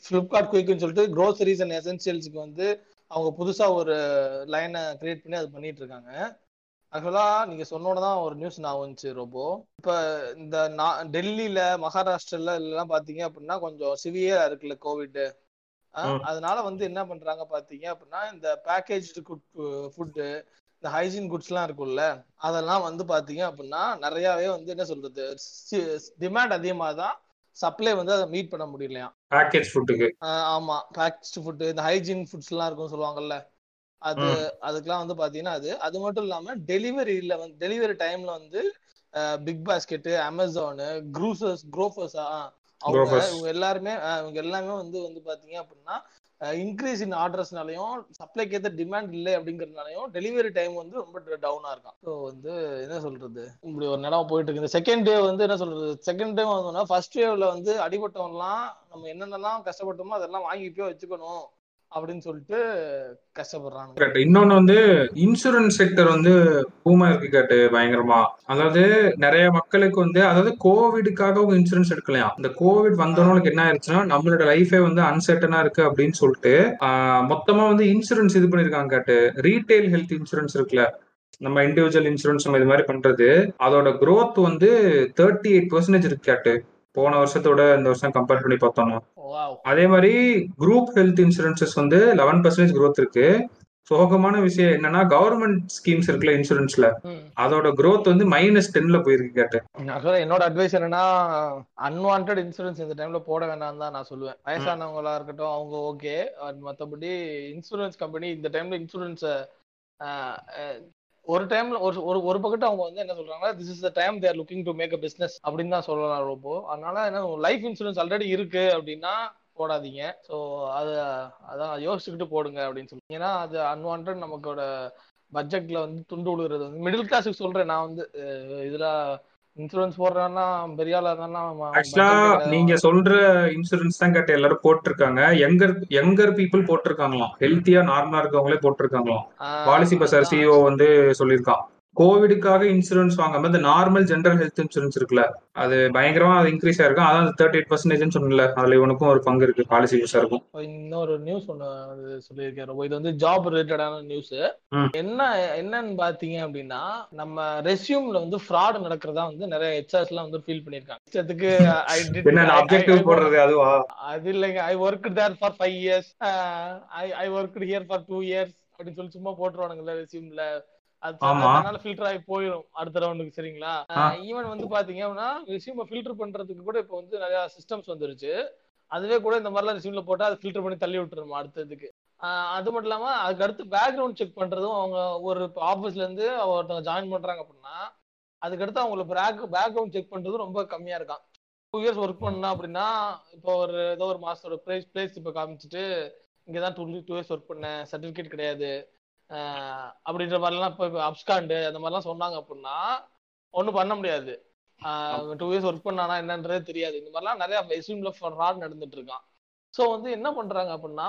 பிளிப்கார்ட் குயிக்னு சொல்லிட்டு க்ரோசரிஸ் அண்ட் எசென்சியல்ஸ்க்கு வந்து அவங்க புதுசா ஒரு லைனை கிரியேட் பண்ணி அது பண்ணிட்டு இருக்காங்க. ஆக்சுவலா நீங்க சொன்னோட தான் ஒரு நியூஸ் நான் வந்துச்சு ரொம்ப இப்ப இந்த டெல்லியில மகாராஷ்டிரால எல்லாம் பாத்தீங்க அப்படின்னா கொஞ்சம் சிவியரா இருக்குல்ல கோவிட் அதனால வந்து என்ன பண்றாங்க பாத்தீங்க அப்படின்னா இந்த பேக்கேஜ்டு ஃபுட்டு இந்த ஹைஜீன் குட்ஸ் எல்லாம் இருக்கும்ல அதெல்லாம் வந்து பாத்தீங்க அப்படின்னா நிறையவே வந்து என்ன சொல்றது டிமாண்ட் அதிகமா தான் சப்ளை வந்து அதை மீட் பண்ண முடியலையா பேக்கேஜ் ஃபுட்டுக்கு ஆமா. பேக்ஸ்டு ஃபுட் இந்த ஹைஜீன் ஃபுட்ஸ் எல்லாம் இருக்கும் சொல்லுவாங்கல்ல அது அதுக்கெல்லாம் வந்து பாத்தீங்கன்னா அது அது மட்டும் இல்லாம டெலிவரியில வந்து டெலிவரி டைம்ல வந்து பிக் பாஸ்கெட் அமேசானு க்ரூசர்ஸ் குரோஃபர்ஸ் அவங்க. இவங்க எல்லாருமே இவங்க எல்லாமே வந்து வந்து பாத்தீங்க அப்படின்னா இன்க்ரீஸ் இன் ஆர்டர்ஸ்னாலையும் சப்ளைக்கு ஏற்ற டிமாண்ட் இல்லை அப்படிங்கறதுனாலையும் டெலிவரி டைம் வந்து ரொம்ப டவுனா இருக்கான். ஸோ வந்து என்ன சொல்றது? இப்படி ஒரு நிலம் போயிட்டு இருக்கு. இந்த செகண்ட் டே வந்து என்ன சொல்றது? செகண்ட் டே வந்தோம்னா ஃபர்ஸ்ட் வேவ்ல வந்து அடிபட்டவன்லாம் நம்ம என்னென்னலாம் கஷ்டப்பட்டோமோ அதெல்லாம் வாங்கி போய் வச்சுக்கணும். அப்படின்னு சொல்லிட்டு கஷ்டப்படுறாங்க. இன்னொன்னு வந்து இன்சூரன்ஸ் செக்டர் வந்து பூமா இருக்கு கேட்டு பயங்கரமா. அதாவது நிறைய மக்களுக்கு வந்து அதாவது கோவிடுக்காக அவங்க இன்சூரன்ஸ் எடுக்கலையா? இந்த கோவிட் வந்தவங்களுக்கு என்ன ஆயிருச்சுன்னா நம்மளோட லைஃபே வந்து அன்சர்டனா இருக்கு அப்படின்னு சொல்லிட்டு மொத்தமா வந்து இன்சூரன்ஸ் இது பண்ணிருக்காங்க கேட்டு. ரீட்டைல் ஹெல்த் இன்சூரன்ஸ் இருக்குல்ல நம்ம இண்டிவிஜுவல் இன்சூரன்ஸ் நம்ம இது மாதிரி பண்றது அதோட க்ரோத் வந்து தேர்ட்டி எயிட் பர்சன்டேஜ் இருக்கு கேட்டு. போன வருஷத்தோட இந்த வருஷம் கம்பேர் பண்ணி பார்த்தோம்னா. அதே மாதிரி குரூப் ஹெல்த் இன்சூரன்சஸ் வந்து லெவன் பர்சன்டேஜ் growth இருக்கு. சோகமான விஷயம் என்னன்னா கவர்மெண்ட் ஸ்கீம்ஸ் இருக்குல்ல இன்சூரன்ஸ்ல அதோட growth வந்து மைனஸ் டென்ல போயிருக்கு கேட்டு ஆக்சுவலா என்னோட அட்வைஸ் என்னன்னா அன்வான்ட் இன்சூரன்ஸ் இந்த டைம்ல போட வேண்டாம் தான் நான் சொல்லுவேன். வயசானவங்களா இருக்கட்டும் அவங்க ஓகே மத்தபடி இன்சூரன்ஸ் கம்பெனி இந்த டைம்ல இன்சூரன்ஸ் ஒரு டைம்ல ஒரு ஒரு ஒரு பக்கத்து அவங்க வந்து என்ன சொல்றாங்க this is the time they're looking to make a business அப்படின்னு தான் சொல்லலாம் ரொம்ப. அதனால என்ன லைஃப் இன்சூரன்ஸ் ஆல்ரெடி இருக்கு அப்படின்னா போடாதீங்க. ஸோ அது அதான் யோசிச்சுக்கிட்டு போடுங்க அப்படின்னு சொல்லி. ஏன்னா அது அன்வான்ட் நமக்கோட பட்ஜெட்ல வந்து துண்டு விழுகிறது. வந்து மிடில் கிளாஸுக்கு சொல்றேன் நான் வந்து அஹ் இதுல இன்சூரன்ஸ் போடுறேன்னா பெரிய ஆளா ஆக்சுவலா நீங்க சொல்ற இன்சூரன்ஸ் தான் கேட்ட எல்லாரும் போட்டிருக்காங்க. யங்கர் யங்கர் பீப்புள் போட்டிருக்காங்களாம். ஹெல்த்தியா நார்மலா இருக்கவங்களே போட்டிருக்காங்களாம். பாலிசி பசார் சிஓ வந்து சொல்லியிருக்கான். கோவிடுக்காக இன்சூரன்ஸ் வாங்காம இந்த நார்மல் ஜெனரல் ஹெல்த் இன்சூரன்ஸ் இருக்குல்ல அது பயங்கரமா அது இன்க்ரீஸ் ஆயிருக்கும். அதான் தேர்ட்டி எயிட் பர்சன்டேஜ் சொன்னல அதுல இவனுக்கும் ஒரு பங்கு இருக்கு பாலிசி பசாருக்கும் இன்னொரு நியூஸ் அது சொல்லியிருக்கேன் இது வந்து ஜாப் ரிலேட்டடான நியூஸ். என்ன என்னன்னு பாத்தீங்க அப்படின்னா நம்ம ரெஸ்யூம்ல வந்து ஃப்ராட் நடக்கிறதா வந்து நிறைய ஹெச்ஆர்ஸ் எல்லாம் வந்து ஃபீல் பண்ணிருக்காங்க இஷ்டத்துக்கு அப்ஜெக்டிவ் போடுறது அதுவா? அது இல்லைங்க. I work there for five years I I work here for two years அப்படின்னு சொல்லி சும்மா அது ஆமா. அதனால ஃபில்டர் ஆகி போயிடும் அடுத்த ரவுண்டுக்கு சரிங்களா? ஈவன் வந்து பாத்தீங்க அப்படின்னா ரெஸ்யூமை ஃபில்டர் பண்றதுக்கு கூட இப்போ வந்து நிறைய சிஸ்டம்ஸ் வந்துருச்சு. அதுவே கூட இந்த மாதிரிலாம் ரெஸ்யூம்ல போட்டா அதை ஃபில்டர் பண்ணி தள்ளி விட்டுருமா அடுத்ததுக்கு அது மட்டும் இல்லாம அதுக்கு அடுத்து பேக்ரவுண்ட் செக் பண்றதும் அவங்க ஒரு ஆபீஸ்ல இருந்து ஒருத்தவங்க ஜாயின் பண்றாங்க அப்படின்னா அதுக்கடுத்து அவங்களுக்கு பேக் பேக்ரவுண்ட் செக் பண்றதும் ரொம்ப கம்மியா இருக்கான். டூ இயர்ஸ் ஒர்க் பண்ணா அப்படின்னா இப்போ ஒரு ஏதோ ஒரு மாசத்தோட பிளேஸ் பிளேஸ் இப்போ காமிச்சிட்டு இங்கே தான் டூ டூ இயர்ஸ் ஒர்க் பண்ணேன் சர்டிஃபிகேட் கிடையாது. அப்படின்ற மாதிரிலாம் இப்போ அப்ஸ்காண்டு அந்த மாதிரிலாம் சொன்னாங்க அப்படின்னா ஒன்றும் பண்ண முடியாது. டூ இயர்ஸ் ஒர்க் பண்ணானா என்னன்றதே தெரியாது. இந்த மாதிரிலாம் நிறைய ரெஸ்யூம்ல ஃப்ராட் நடந்துட்டு இருக்கான். ஸோ வந்து என்ன பண்றாங்க அப்படின்னா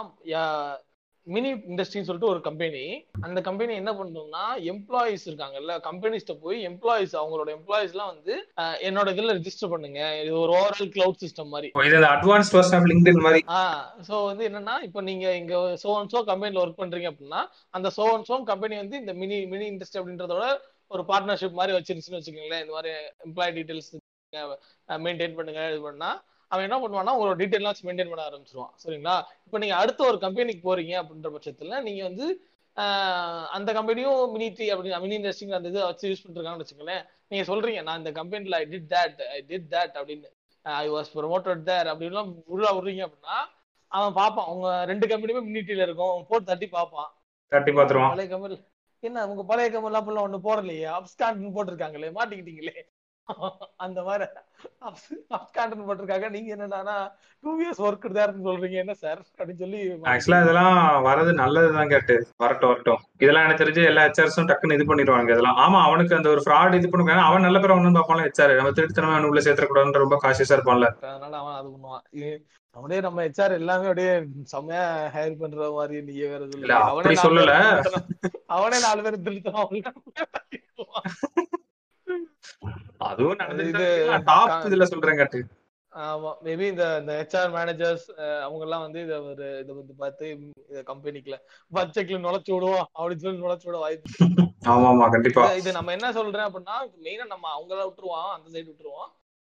மினி இண்டஸ்ட்ரின்னு சொல்லிட்டு ஒரு கம்பெனி அந்த கம்பெனி என்ன பண்ணணும்னா எம்ப்ளாயிஸ் இருக்காங்கல்ல கம்பெனிஸ்ட போய் எம்ப்ளாயிஸ் அவங்களோட எம்ப்ளாயிஸ் எல்லாம் வந்து என்னோட இதுல ரெஜிஸ்டர் பண்ணுங்க. இது ஒரு ஓவரால் கிளவுட் சிஸ்டம் மாதிரி. அட்வான்ஸ் லிங்க்டின் மாதிரி. ஆஹ் சோ வந்து என்னன்னா இப்போ நீங்க இங்க சோ அண்ட் சோ கம்பெனில ஒர்க் பண்றீங்க அப்படின்னா அந்த சோ அண்ட் சோ கம்பெனி வந்து இந்த மினி மினி இண்டஸ்ட்ரி அப்படின்றதோட ஒரு பார்ட்னர்ஷிப் மாதிரி வச்சிருச்சுன்னு வச்சுக்கோங்களேன். இந்த மாதிரி எம்ப்ளாய் டீடைல்ஸ் மெயின்டைன் பண்ணுங்க இது பண்ணா. அவன் என்ன பண்ணுவான்னா உங்களோட வச்சு மெயின்டைன் பண்ண ஆரம்பிச்சிருவான். சரிங்களா? இப்போ நீங்க அடுத்த ஒரு கம்பெனிக்கு போறீங்க அப்படின்ற பட்சத்துல நீங்க வந்து அந்த கம்பெனியும் மினி டி அப்படி மினி இண்டஸ்ட்ரிங்கிற அந்த இதை வச்சு யூஸ் பண்ணிருக்காங்கன்னு வச்சுக்கோங்களேன். நீங்க சொல்றீங்க நான் இந்த கம்பெனில I did that I did that அப்படின்னு. ஐ வாஸ் ப்ரொமோட்டட் தேர் அப்படின்லாம் உள்ள விடுறீங்க அப்படின்னா அவன் பார்ப்பான். உங்க ரெண்டு கம்பெனியுமே மினிட்டில இருக்கும். போட்டு தட்டி பார்ப்பான். தட்டி பாத்துருவான் பழைய கம்பெனி என்ன உங்க பழைய கம்பெனி அப்படிலாம் ஒண்ணு போடலையே? அப்ஸ்காண்ட் போட்டிருக்காங்களே மாட்டிக்கிட்டீங்களே? அந்த மாதிரி அப்ஸ்காண்ட் போட்டிருக்காங்க. நீங்க என்னன்னா டூ இயர்ஸ் ஒர்க் தேர்ன்னு சொல்றீங்க. என்ன சார் அப்படின்னு சொல்லி ஆக்சுவலா இதெல்லாம் வரது நல்லதுதான் கேட்டு. வரட்டும் வரட்டும். இதெல்லாம் எனக்கு தெரிஞ்சு எல்லா ஹெச்ஆர்ஸும் டக்குன்னு இது பண்ணிடுவாங்க இதெல்லாம். ஆமா அவனுக்கு அந்த ஒரு ஃப்ராட் இது பண்ணுவாங்க அவன் நல்ல பேர் ஒண்ணு பார்ப்பான் ஹெச்ஆர் நம்ம திருட்டுத்தனமா அவன் உள்ள சேர்த்தக்கூடாதுன்னு ரொம்ப காசியஸா இருப்பான்ல. அதனால அவன் அது பண்ணுவான். அவனே நம்ம ஹெச்ஆர் எல்லாமே அப்படியே செம்மையா ஹையர் பண்ற மாதிரி நீ வேற சொல்லு இல்ல, அப்படி சொல்லல. அவனே நாலு பேர் திருத்தம் அதுவும் இது டாப் இதுல சொல்றேன் கேட்டு. ஆமா மேபி இந்த இந்த ஹெச்ஆர் மேனேஜர்ஸ் அவங்க எல்லாம் வந்து இத ஒரு இத வந்து பார்த்து இந்த கம்பெனிக்குள்ள பட்ஜெட்ல நுழைச்சு விடுவோம் அப்படின்னு சொல்லி நுழைச்சு விட வாய்ப்பு ஆமா ஆமா கண்டிப்பா. இது- நம்ம என்ன சொல்றேன் அப்படின்னா மெயினா நம்ம அவங்கள விட்டுருவோம் அந்த சைடு விட்டுருவோம்.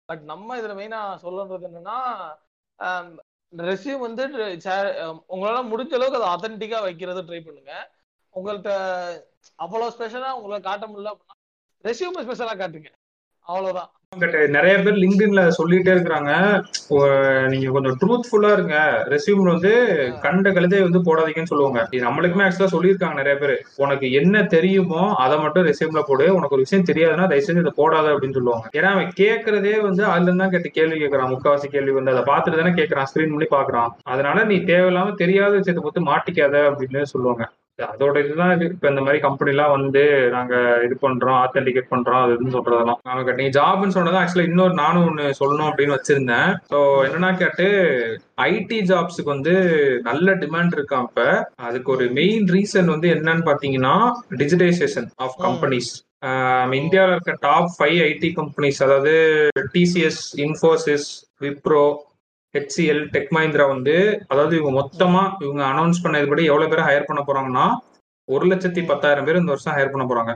பட் நம்ம இதுல மெயினா சொல்றது என்னன்னா ரெசியூம் வந்து உங்களால முடிஞ்ச அளவுக்கு அதை அத்தன்டிக்கா வைக்கிறது ட்ரை பண்ணுங்க. உங்கள்ட்ட அவ்வளவு ஸ்பெஷலா உங்களை காட்ட முடியல அப்படின்னா ரெசியூம் ஸ்பெஷலா காட்டுங்க. அவ்வளவுதான். பட் நிறைய பேர் லிங்க்டின்ல சொல்லிட்டே இருக்கிறாங்க. நீங்க கொஞ்சம் ட்ரூத்ஃபுல்லா இருங்க. ரெசியூம்ல வந்து கண்ட கழுதை வந்து போடாதீங்கன்னு சொல்லுவாங்க. இது நம்மளுக்குமே ஆக்சுவலா சொல்லியிருக்காங்க நிறைய பேர். உனக்கு என்ன தெரியுமோ அதை மட்டும் ரெசியூம்ல போடு. உனக்கு ஒரு விஷயம் தெரியாதுன்னா தயவு செஞ்சு இதை போடாத அப்படின்னு சொல்லுவாங்க. ஏன்னா அவன் கேட்கறதே வந்து அதுல தான் கேட்டு கேள்வி கேட்கறான். முக்காவாசி கேள்வி வந்து அதை பார்த்துட்டு தானே கேட்கறான். ஸ்கிரீன் பண்ணி பாக்குறான் அதனால நீ தேவையில்லாம தெரியாத விஷயத்தை பார்த்து மாட்டிக்காத அப்படின்னு சொல்லுவாங்க. அதோட இதுதான் இது. இப்ப இந்த மாதிரி கம்பெனி எல்லாம் வந்து நாங்க இது பண்றோம் ஆத்தென்டிகேட் பண்றோம் அது இதுன்னு சொல்றதெல்லாம். அவங்க நீ ஜாப்னு சொன்னதான் ஆக்சுவலா இன்னொரு நானும் ஒண்ணு சொல்லணும் அப்படின்னு வச்சிருந்தேன். ஸோ என்னன்னா கேட்டு ஐடி ஜாப்ஸுக்கு வந்து நல்ல டிமாண்ட் இருக்கான் இப்ப அதுக்கு ஒரு மெயின் ரீசன் வந்து என்னன்னு பாத்தீங்கன்னா டிஜிடைசேஷன் ஆஃப் கம்பெனிஸ் இந்தியாவில் இருக்க டாப் ஃபைவ் ஐடி கம்பெனிஸ் அதாவது TCS Infosys Wipro HCL tech Mahindra வந்து அதாவது இவங்க மொத்தமா இவங்க அனௌன்ஸ் பண்ணதுபடி எவ்வளவு பேர் ஹையர் பண்ண போறாங்கன்னா ஒரு லட்சத்தி பத்தாயிரம் பேர் இந்த வருஷம் ஹையர் பண்ண போறாங்க.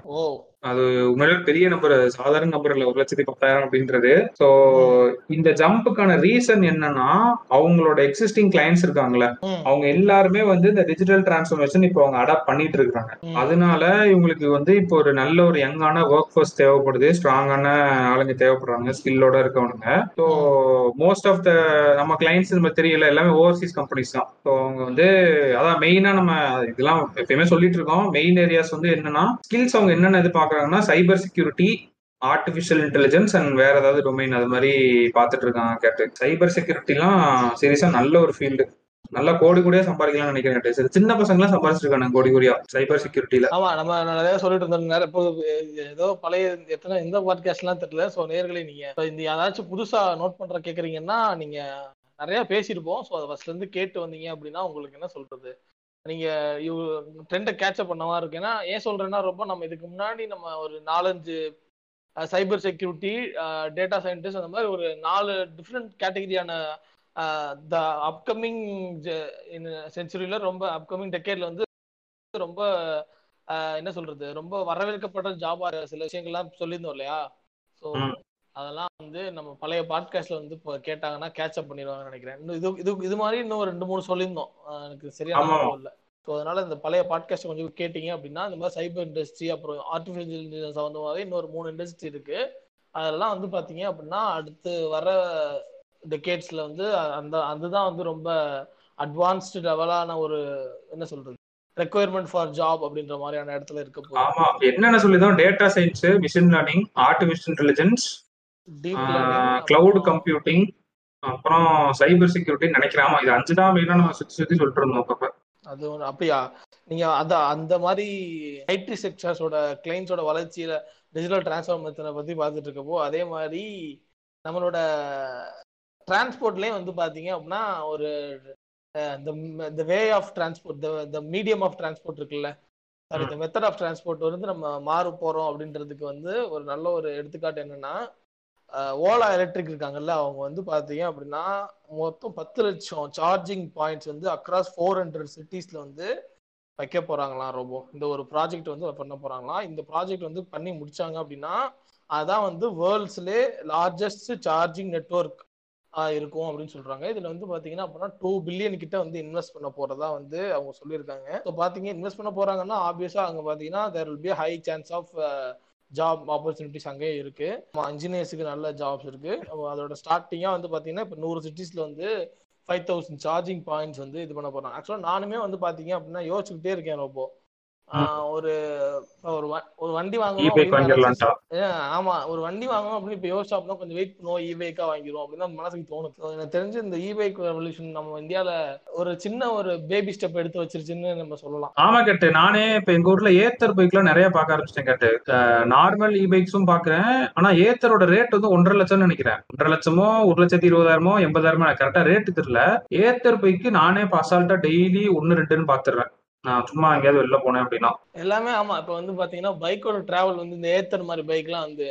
அது உண்மையிலே பெரிய நம்பர் சாதாரண நம்பர் இல்ல ஒரு லட்சத்தி பத்தாயிரம் அப்படின்றது. ஸோ இந்த ஜம்புக்கான ரீசன் என்னன்னா அவங்களோட எக்ஸிஸ்டிங் கிளைண்ட்ஸ் இருக்காங்கல்ல. ம். அவங்க எல்லாருமே வந்து இந்த டிஜிட்டல் டிரான்ஸ்ஃபர்மேஷன் இப்போ அவங்க அடாப்ட் பண்ணிட்டு இருக்காங்க. அதனால இவங்களுக்கு வந்து இப்போ ஒரு நல்ல ஒரு யங்கான ஒர்க் ஃபோர்ஸ் தேவைப்படுது ஸ்ட்ராங்கான ஆளுங்க தேவைப்படுறாங்க ஸ்கில்லோட இருக்கவனுங்க. ஸோ மோஸ்ட் ஆஃப் த நம்ம கிளைண்ட்ஸ் நம்ம தெரியல எல்லாமே ஓவர்சீஸ் கம்பெனிஸ் தான். ஸோ அவங்க வந்து அதான் மெயினா நம்ம இதெல்லாம் எப்பயுமே சொல்லிட்டு இருக்கோம். மெயின் ஏரியாஸ் வந்து என்னன்னா ஸ்கில்ஸ் அவங்க என்னென்ன பாக்குறாங்கன்னா cyber security artificial intelligence and வேற ஏதாவது டொமைன் அது மாதிரி பார்த்துட்டு இருக்காங்க கேட்டு. சைபர் செக்யூரிட்டிலாம் சீரியஸா நல்ல ஒரு ஃபீல்டு நல்லா கோடி கோடியா சம்பாதிக்கலாம்னு நினைக்கிறேன் சரி சின்ன பசங்க எல்லாம் சம்பாதிச்சிருக்காங்க கோடி கோடியா சைபர் செக்யூரிட்டில ஆமா நம்ம நிறைய சொல்லிட்டு இருந்தோம் இப்போ ஏதோ பழைய எத்தனை எந்த பாட்காஸ்ட் எல்லாம் தெரியல. சோ நேர்களை நீங்க இந்த யாராச்சும் புதுசா நோட் பண்ற கேக்குறீங்கன்னா நீங்க நிறைய பேசியிருப்போம். ஸோ அதை ஃபர்ஸ்ட்ல இருந்து கேட்டு வந்தீங்க அப்படின்னா உங்களுக்கு என்ன சொல்றது? நீங்க ட்ரெண்டை கேட்சப் பண்ணவா இருக்கு. ஏன்னா ஏன் சொல்றேன்னா ரொம்ப நம்ம இதுக்கு முன்னாடி நம்ம ஒரு நாலஞ்சு சைபர் செக்யூரிட்டி டேட்டா சயின்டிஸ்ட் அந்த மாதிரி ஒரு நாலு டிஃப்ரெண்ட் கேட்டகரியான த அப்கமிங் செஞ்சுரியில ரொம்ப அப்கமிங் டெக்கேட்ல வந்து ரொம்ப என்ன சொல்றது ரொம்ப வரவேற்கப்பட்ட ஜாபா சில விஷயங்கள்லாம் சொல்லியிருந்தோம் இல்லையா? ஸோ அதெல்லாம் வந்து நம்ம பழைய பாட்காஸ்ட்ல வந்து இப்போ கேட்டாங்கன்னா கேட்ச் அப் பண்ணிடுவாங்கன்னு நினைக்கிறேன். இன்னும் இது இது இது மாதிரி இன்னும் ரெண்டு மூணு சொல்லியிருந்தோம். எனக்கு சரியான இல்லை. ஸோ அதனால இந்த பழைய பாட்காஸ்ட் கொஞ்சம் கேட்டீங்க அப்படின்னா இந்த மாதிரி சைபர் இண்டஸ்ட்ரி அப்புறம் ஆர்டிஃபிஷியல் இன்டெலிஜென்ஸ் சம்மந்தமாகவே இன்னொரு மூணு இண்டஸ்ட்ரி இருக்கு. அதெல்லாம் வந்து பாத்தீங்க அப்படின்னா அடுத்து வர டெக்கேட்ஸ்ல வந்து அந்த அதுதான் வந்து ரொம்ப அட்வான்ஸ்டு லெவலான ஒரு என்ன சொல்றது ரெக்குயர்மெண்ட் ஃபார் ஜாப் அப்படின்ற மாதிரியான இடத்துல இருக்க போகுது. ஆமா என்னென்ன சொல்லிதான் data science machine learning artificial intelligence cloud computing அப்புறம் சைபர் செக்யூரிட்டி நினைக்கிறேன். ஆமா இது அஞ்சு தான் மெயினா நம்ம சுத்தி சுத்தி சொல்லிட்டு இருந்தோம் அப்ப அது அப்படியா? நீங்க அத அந்த மாதிரி ஐடி செக்டர்ஸோட கிளைண்ட்ஸோட வளர்ச்சியில டிஜிட்டல் டிரான்ஸ்ஃபார்மேஷனை பத்தி பார்த்துட்டு இருக்கப்போ அதே மாதிரி நம்மளோட டிரான்ஸ்போர்ட்லயும் வந்து பாத்தீங்க அப்படின்னா ஒரு இந்த way of transport the medium of transport இருக்குல்ல? சாரி இந்த மெத்தட் ஆஃப் டிரான்ஸ்போர்ட் வந்து நம்ம மாறு போறோம் அப்படின்றதுக்கு வந்து ஒரு நல்ல ஒரு எடுத்துக்காட்டு என்னன்னா ஓலா எலக்ட்ரிக் இருக்காங்கல்ல அவங்க வந்து பாத்தீங்க அப்படின்னா மொத்தம் பத்து லட்சம் சார்ஜிங் பாயிண்ட்ஸ் வந்து அக்ராஸ் ஃபோர் ஹண்ட்ரட் சிட்டிஸ்ல வந்து வைக்க போறாங்களாம் ரொம்ப இந்த ஒரு ப்ராஜெக்ட் வந்து பண்ண போறாங்களாம். இந்த ப்ராஜெக்ட் வந்து பண்ணி முடிச்சாங்க அப்படின்னா அதான் வந்து வேர்ல்ட்ஸ்லே லார்ஜஸ்ட் சார்ஜிங் நெட்ஒர்க் இருக்கும் அப்படின்னு சொல்றாங்க. இதுல வந்து பாத்தீங்கன்னா அப்படின்னா டூ பில்லியன் கிட்ட வந்து இன்வெஸ்ட் பண்ண போறதா வந்து அவங்க சொல்லியிருக்காங்க. இப்போ பாத்தீங்க இன்வெஸ்ட் பண்ண போறாங்கன்னா ஆப்வியஸா அங்க பாத்தீங்கன்னா there will be high chance of job opportunities அங்கேயே இருக்கு. இன்ஜினியர்ஸுக்கு நல்ல ஜாப்ஸ் இருக்கு. அதோட ஸ்டார்டிங்காக வந்து பார்த்தீங்கன்னா இப்போ நூறு சிட்டிஸ்ல வந்து ஃபைவ் தௌசண்ட் சார்ஜிங் பாயிண்ட்ஸ் வந்து இது பண்ண போறாங்க. ஆக்சுவலாக நானுமே வந்து பார்த்தீங்க அப்படின்னா யோசிச்சுக்கிட்டே இருக்கேன் ரொம்ப. ஒரு ஒரு ஒரு வண்டி வாங்கணும் ஆமா ஒரு வண்டி வாங்கணும் அப்படின்னு இப்ப யோசிச்சா அப்படின்னா கொஞ்சம் வெயிட் பண்ணுவோம் இ பைக்கா வாங்கிடுவோம் அப்படின்னு மனசுக்கு தோணும் எனக்கு தெரிஞ்சு இந்த இ பைக் ரெவல்யூஷன் நம்ம இந்தியால ஒரு சின்ன ஒரு பேபி ஸ்டெப் எடுத்து வச்சிருச்சுன்னு நம்ம சொல்லலாம். ஆமா கேட்டு. நானே இப்ப எங்க ஊர்ல ஏத்தர் பைக்லாம் நிறைய பார்க்க ஆரம்பிச்சிட்டேன் கேட்டு. நார்மல் இ பைக்ஸும் பாக்குறேன் ஆனா ஏத்தரோட ரேட் வந்து ஒன்றரை லட்சம் நினைக்கிறேன். ஒன்றரை லட்சமோ ஒரு லட்சத்தி இருபதாயிரமோ எண்பதாயிரமோ எனக்கு கரெக்டா ரேட்டு தெரியல. ஏத்தர் பைக்கு நானே அசால்ட்டா டெய்லி ஒன்னு ரெண்டுன்னு பாத்துறேன் நான் சும்மா எங்கேயாவது வெளில போனேன் அப்படின்னா. எல்லாமே ஆமா இப்ப வந்து பாத்தீங்கன்னா பைக்கோட டிராவல் வந்து இந்த ஏத்தர் மாதிரி பைக் எல்லாம் வந்து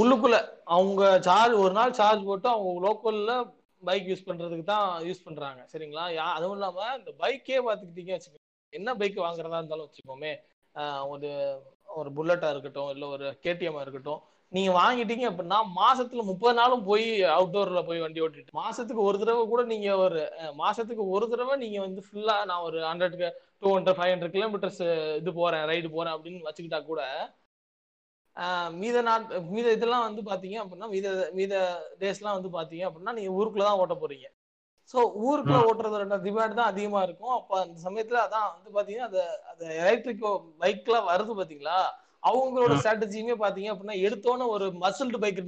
உள்ளுக்குள்ள அவங்க சார்ஜ் ஒரு நாள் சார்ஜ் போட்டு அவங்க லோக்கல்ல பைக் யூஸ் பண்றதுக்கு தான் யூஸ் பண்றாங்க. சரிங்களா? அதுவும் இல்லாம இந்த பைக்கே பாத்துக்கிட்டீங்க வச்சுக்கோங்க. என்ன பைக் வாங்குறதா இருந்தாலும் வச்சுக்கோமே. ஒரு ஒரு புல்லட்டா இருக்கட்டும் இல்ல ஒரு கேடிஎம்மா இருக்கட்டும். நீங்க வாங்கிட்டீங்க அப்படின்னா மாசத்துல முப்பது நாளும் போய் அவுட்டோர்ல போய் வண்டி ஓட்டிட்டு மாசத்துக்கு ஒரு தடவை கூட நீங்க ஒரு மாசத்துக்கு ஒரு தடவை நீங்க வந்து ஃபுல்லா நான் ஒரு hundred two hundred five hundred kilometres இது போறேன் ரைடு போறேன் அப்படின்னு வச்சுக்கிட்டா கூட மீத நாட் மீத இதெல்லாம் வந்து பாத்தீங்க அப்படின்னா மீத மீத டேஸ்லாம் வந்து பாத்தீங்க அப்படின்னா நீங்க ஊருக்குள்ள தான் ஓட்ட போறீங்க. ஸோ ஊருக்குள்ள ஓட்டுறதோட டிமாண்ட் தான் அதிகமா இருக்கும். அப்ப அந்த சமயத்துல அதான் வந்து பாத்தீங்கன்னா அந்த அந்த எலக்ட்ரிக் பைக்லாம் வருது பாத்தீங்களா? அவங்களோட ஸ்ட்ராட்டஜியுமே பாத்தீங்க அப்படின்னா எடுத்தோன்னு ஒரு மசில்டு பைக்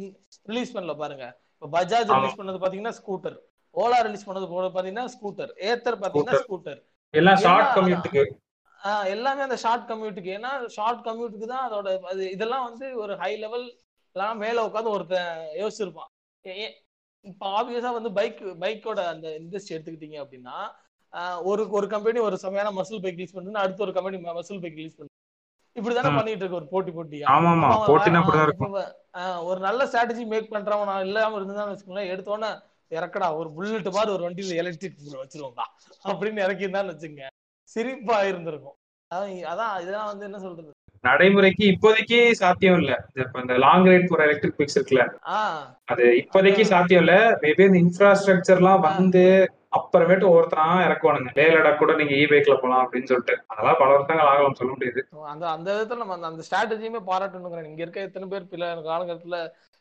ரிலீஸ் பண்ணல பாருங்க. இப்ப பஜாஜ் ரிலீஸ் பண்ணது பாத்தீங்கன்னா ஸ்கூட்டர் ஓலா ரிலீஸ் பண்ணது போல பாத்தீங்கன்னா ஸ்கூட்டர் ஏத்தர் பாத்தீங்கன்னா ஸ்கூட்டர் எல்லாம் ஷார்ட் கம்யூட்டுக்கு எல்லாமே அந்த ஷார்ட் கம்யூட்டுக்கு ஏன்னா ஷார்ட் கம்யூட்டுக்கு தான் அதோட அது இதெல்லாம் வந்து ஒரு ஹை லெவல் எல்லாம் மேல உட்காந்து ஒருத்தன் யோசிச்சிருப்பான். இப்ப ஆப்வியஸா வந்து பைக் பைக்கோட அந்த இண்டஸ்ட்ரி எடுத்துக்கிட்டீங்க அப்படின்னா ஒரு ஒரு கம்பெனி ஒரு சமையான மசில் பைக் ரிலீஸ் பண்ணுன்னு அடுத்த ஒரு கம்பெனி மசில் பைக் ரிலீஸ் பண்ணு இப்படிதானே பண்ணிட்டு இருக்கு ஒரு போட்டி போட்டியா? ஒரு நல்ல ஸ்ட்ராட்டஜி மேக் பண்றவன் நான் இல்லாம இருந்தான்னு வச்சுக்கோங்களேன் எடுத்தோன்னே இறக்கடா ஒரு புல்லட் மாதிரி ஒரு வண்டியில எலக்ட்ரிக் வச்சிருவோம்டா அப்படின்னு இறக்கிருந்தான்னு வச்சுங்க சிரிப்பா இருந்திருக்கும். அதான் இதெல்லாம் வந்து என்ன சொல்றது? நடைமுறைக்கு இப்போதைக்கு சாத்தியம் இல்ல. இப்ப இந்த லாங் ரைட் போற எலக்ட்ரிக் பைக்ஸ் இருக்குல்ல. அது இப்போதைக்கு சாத்தியம் இல்ல. மேபி இந்த இன்ஃப்ராஸ்ட்ரக்சர் எல்லாம் வந்து அப்புறமேட்டு ஒவ்வொருத்தரா இறக்குவானுங்க. லே லடாக் கூட நீங்க இ பைக்ல போலாம் அப்படின்னு சொல்லிட்டு. அதெல்லாம் பல வருஷங்கள் ஆகலாம் சொல்ல முடியாது. அந்த அந்த விதத்துல நம்ம அந்த ஸ்ட்ராட்டஜியுமே பாராட்டணுங்கிறேன். இங்க இருக்க எத்தனை பேர் பிள்ளை காலகட்டத்துல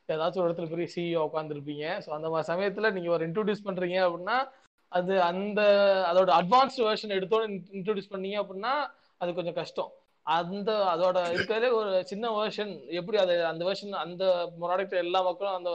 ஏதாச்சும் ஒரு இடத்துல பெரிய சிஇஓ உட்காந்துருப்பீங்க ஸோ அந்த மாதிரி சமயத்துல நீங்க ஒரு இன்ட்ரோடியூஸ் பண்றீங்க அப்படின்னா அது அந்த அதோட அட்வான்ஸ்டு வெர்ஷன் எடுத்தோட இன்ட்ரோடியூஸ் பண்ணீங்க அப்படின்னா அது கொஞ்சம் கஷ்டம். அந்த அதோட இருக்கிறதே ஒரு சின்ன வேர்ஷன் எப்படி அது அந்த வேர்ஷன் அந்த ப்ராடக்ட் எல்லா மக்களும் அந்த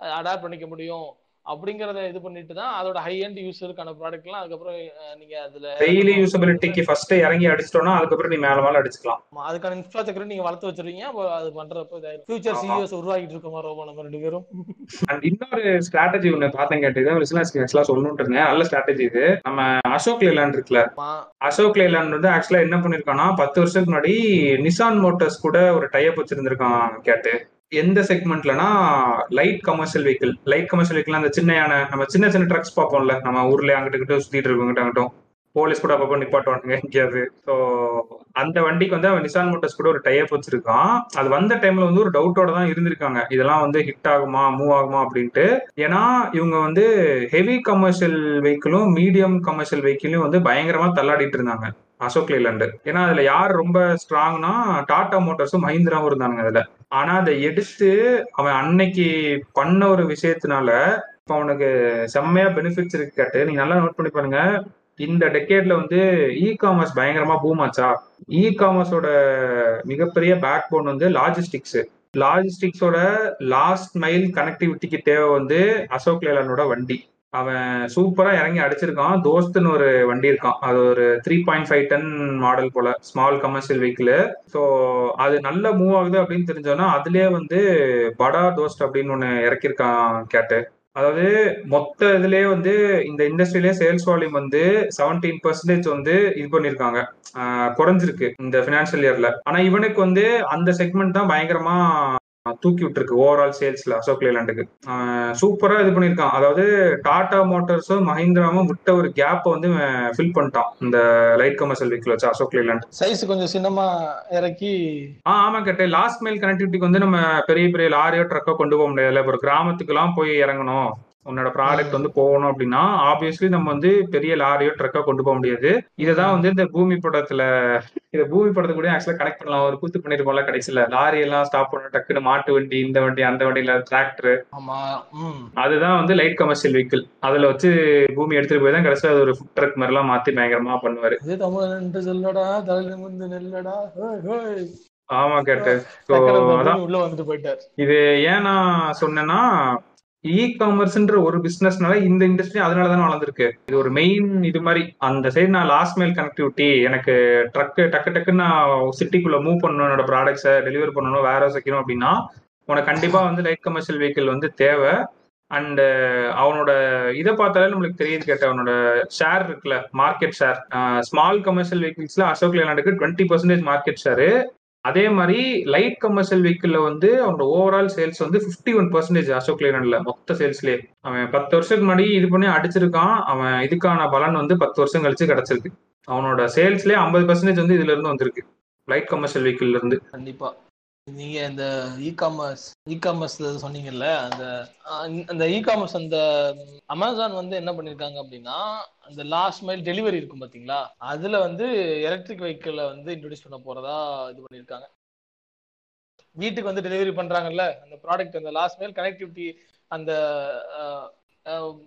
அடாப்ட் பண்ணிக்க முடியும்? அப்படிங்கறத இது பண்ணிட்டு தான் அதோட ஹை எண்ட் யூஸருக்கான ப்ராடக்ட்லாம் அதுக்கப்புறம் நீங்க அதுல டெய்லி யூசபிலிட்டிக்கு ஃபர்ஸ்ட் இறங்கி அடிச்சிட்டோம்னா அதுக்கப்புறம் நீ மேல மேல அடிச்சுக்கலாம். அதுக்கான இன்ஃப்ராஸ்ட்ரக்சர் நீங்க வளர்த்து வச்சிருக்கீங்க அப்போ அது பண்றப்ப ஃபியூச்சர் சிஇஓஸ் உருவாக்கிட்டு இருக்கோமா ரோபோ நம்ம ரெண்டு பேரும். அண்ட் இன்னொரு ஸ்ட்ராட்டஜி ஒண்ணு பார்த்தேன் கேட்டு லிசனர்ஸ் ஆக்சுவலா சொல்லணும்னு இருந்தேன். நல்ல ஸ்ட்ராட்டஜி இது. நம்ம அசோக் லேலாண்ட் இருக்குல்ல. அசோக் லேலாண்ட் வந்து ஆக்சுவலா என்ன பண்ணிருக்கான்னா பத்து வருஷத்துக்கு முன்னாடி நிசான் மோட்டார்ஸ் கூட ஒரு டைப் வச்சிருந்திருக்கான் கேட்டு. எந்த செக்மெண்ட்லனா light commercial vehicle light commercial vehicle அந்த சின்ன நம்ம சின்ன சின்ன ட்ரக்ஸ் பார்ப்போம்ல. நம்ம ஊர்ல அங்கிட்ட கிட்ட சுத்திட்டு இருக்கோம் அங்கிட்டும். போலீஸ் கூட அப்பப்போ நிப்பாட்டுவானுங்க எங்கேயாவது. ஸோ அந்த வண்டிக்கு வந்து அவன் நிசான் மோட்டர்ஸ் கூட ஒரு டைப் வச்சிருக்கான். அது வந்த டைம்ல வந்து ஒரு டவுட்டோட தான் இருந்திருக்காங்க. இதெல்லாம் வந்து ஹிட் ஆகுமா மூவ் ஆகுமா அப்படின்ட்டு. ஏன்னா இவங்க வந்து ஹெவி கமர்ஷியல் வெஹிக்கிளும் மீடியம் கமர்ஷியல் வெஹிக்கிளும் வந்து பயங்கரமா தள்ளாடிட்டு இருந்தாங்க. அசோக் லேலண்டு. ஏன்னா அதுல யார் ரொம்ப ஸ்ட்ராங்னா டாடா மோட்டார்ஸும் மஹிந்திராவும் இருந்தாங்க அதுல. ஆனா அதை எடுத்து அவன் அன்னைக்கு பண்ண ஒரு விஷயத்தினால இப்போ அவனுக்கு செம்மையா பெனிஃபிட்ஸ் இருக்கு கேட்டு நீங்க நல்லா நோட் பண்ணி பாருங்க. இந்த டெக்கேட்ல வந்து இ காமர்ஸ் பயங்கரமா பூமாச்சா இ காமர்ஸோட மிகப்பெரிய பேக் போன் வந்து லாஜிஸ்டிக்ஸ் லாஜிஸ்டிக்ஸோட லாஸ்ட் மைல் கனெக்டிவிட்டிக்கு தேவை வந்து அசோக் லேலனோட வண்டி. அவன் சூப்பரா இறங்கி அடிச்சிருக்கான். தோஸ்துன்னு ஒரு வண்டி இருக்கான். அது ஒரு three point five ton model போல ஸ்மால் கமர்ஷியல் வெஹிக்கிள் ஸோ அது நல்ல மூவ் ஆகுது அப்படின்னு தெரிஞ்சோன்னா அதுலயே வந்து படா தோஸ்ட் அப்படின்னு ஒன்று இறக்கியிருக்கான் கேட்டு. அதாவது மொத்த இதுலயே வந்து இந்த இண்டஸ்ட்ரியிலே சேல்ஸ் வால்யூம் வந்து செவன்டீன் பர்சன்டேஜ் வந்து இது பண்ணிருக்காங்க. குறைஞ்சிருக்கு இந்த பினான்சியல் இயர்ல ஆனா இவனுக்கு வந்து அந்த செக்மெண்ட் தான் பயங்கரமா தூக்கி விட்டுருக்கு ஓவரால் சேல்ஸ்ல அசோக் லேலாண்டுக்கு. சூப்பரா இது பண்ணிருக்கான். அதாவது டாடா மோட்டார்ஸும் மஹிந்திராவும் விட்ட ஒரு கேப் வந்து ஃபில் பண்ணிட்டான். இந்த லைட் கமர்ஷியல் வெஹிக்கிள் வச்சு அசோக் லேலாண்ட். சைஸ் கொஞ்சம் சின்னமா இறக்கி ஆ ஆமா கேட்டேன் லாஸ்ட் மைல் கனெக்டிவிட்டிக்கு வந்து நம்ம பெரிய பெரிய லாரியோ ட்ரக்கோ கொண்டு போக முடியாதுல்ல இப்போ ஒரு கிராமத்துக்குலாம் போய் இறங்கணும். உன்னோட ப்ராடக்ட் வந்து போகணும் அப்படின்னா ஆப்வியஸ்லி நம்ம வந்து பெரிய லாரியோ ட்ரக்கோ கொண்டு போக முடியாது. இததான் வந்து இந்த பூமி படத்துல இத பூமி படத்தை கூட ஆக்சுவலா கனெக்ட் பண்ணலாம். ஒரு கூத்து பண்ணிருப்போம்ல கடைசியில. லாரி எல்லாம் ஸ்டாப் பண்ண டக்குன்னு மாட்டு வண்டி இந்த வண்டி அந்த வண்டியில டிராக்டர் அதுதான் வந்து லைட் கமர்ஷியல் வெஹிக்கிள் அதுல வச்சு பூமி எடுத்துட்டு போய் தான் கடைசியில அது ஒரு ஃபுட் ட்ரக் மாதிரி எல்லாம் மாத்தி பயங்கரமா பண்ணுவாரு. நெல்லடா. ஆமா கேட்டு. உள்ள வந்துட்டு போயிட்டார். இது ஏன் நான் சொன்னேன்னா இ காமர்ஸ்ன்ற ஒரு பிசினஸ்னால இந்த இண்டஸ்ட்ரி அதனால தானே வளர்ந்துருக்கு. இது ஒரு மெயின் இது மாதிரி. அந்த சைடு நான் லாஸ்ட் மைல் கனெக்டிவிட்டி எனக்கு ட்ரக்கு டக்கு டக்குன்னு நான் சிட்டிக்குள்ள மூவ் பண்ணணும். என்னோட ப்ராடக்ட்ஸை டெலிவரி பண்ணணும் வேற வைக்கணும் அப்படின்னா உனக்கு கண்டிப்பா வந்து லைட் கமர்ஷியல் வெஹிக்கிள் வந்து தேவை. அண்ட் அவனோட இதை பார்த்தாலே நம்மளுக்கு தெரியுது கேட்ட அவனோட ஷேர் இருக்குல்ல மார்க்கெட் ஷேர் ஸ்மால் கமர்ஷியல் வெஹிக்கிள்ஸ்ல அசோக் லேலாண்டுக்கு டுவெண்ட்டி பர்சன்டேஜ் மார்க்கெட் ஷேரு அதே மாதிரி லைட் கமர்ஷியல் வெஹிக்கிள்ல வந்து அவனோட ஓவரால் சேல்ஸ் வந்து ஃபிஃப்டி ஒன் பர்சன்டேஜ் அசோக் லேலண்ட்ல மொத்த சேல்ஸ்லயே அவன் பத்து வருஷத்துக்கு முன்னாடி இது பண்ணி அடிச்சிருக்கான். அவன் இதுக்கான பலன் வந்து பத்து வருஷம் கழிச்சு கிடைச்சிருக்கு. அவனோட சேல்ஸ்லயே ஐம்பது பர்சன்டேஜ் வந்து இதுல இருந்து வந்திருக்கு. லைட் கமர்ஷியல் வெஹிக்கிள்ல இருந்து. கண்டிப்பா. நீங்க இந்த இ காமர்ஸ் இ காமர்ஸ்ல சொன்னீங்கல்ல அந்த அந்த இ காமர்ஸ் அந்த அமேசான் வந்து என்ன பண்ணிருக்காங்க அப்படின்னா அந்த லாஸ்ட் மைல் டெலிவரி இருக்கும் பாத்தீங்களா? அதுல வந்து எலக்ட்ரிக் வெஹிக்கிளை வந்து இன்ட்ரோடியூஸ் பண்ண போறதா இது பண்ணிருக்காங்க. வீட்டுக்கு வந்து டெலிவரி பண்றாங்கல்ல அந்த ப்ராடக்ட் அந்த லாஸ்ட் மைல் கனெக்டிவிட்டி அந்த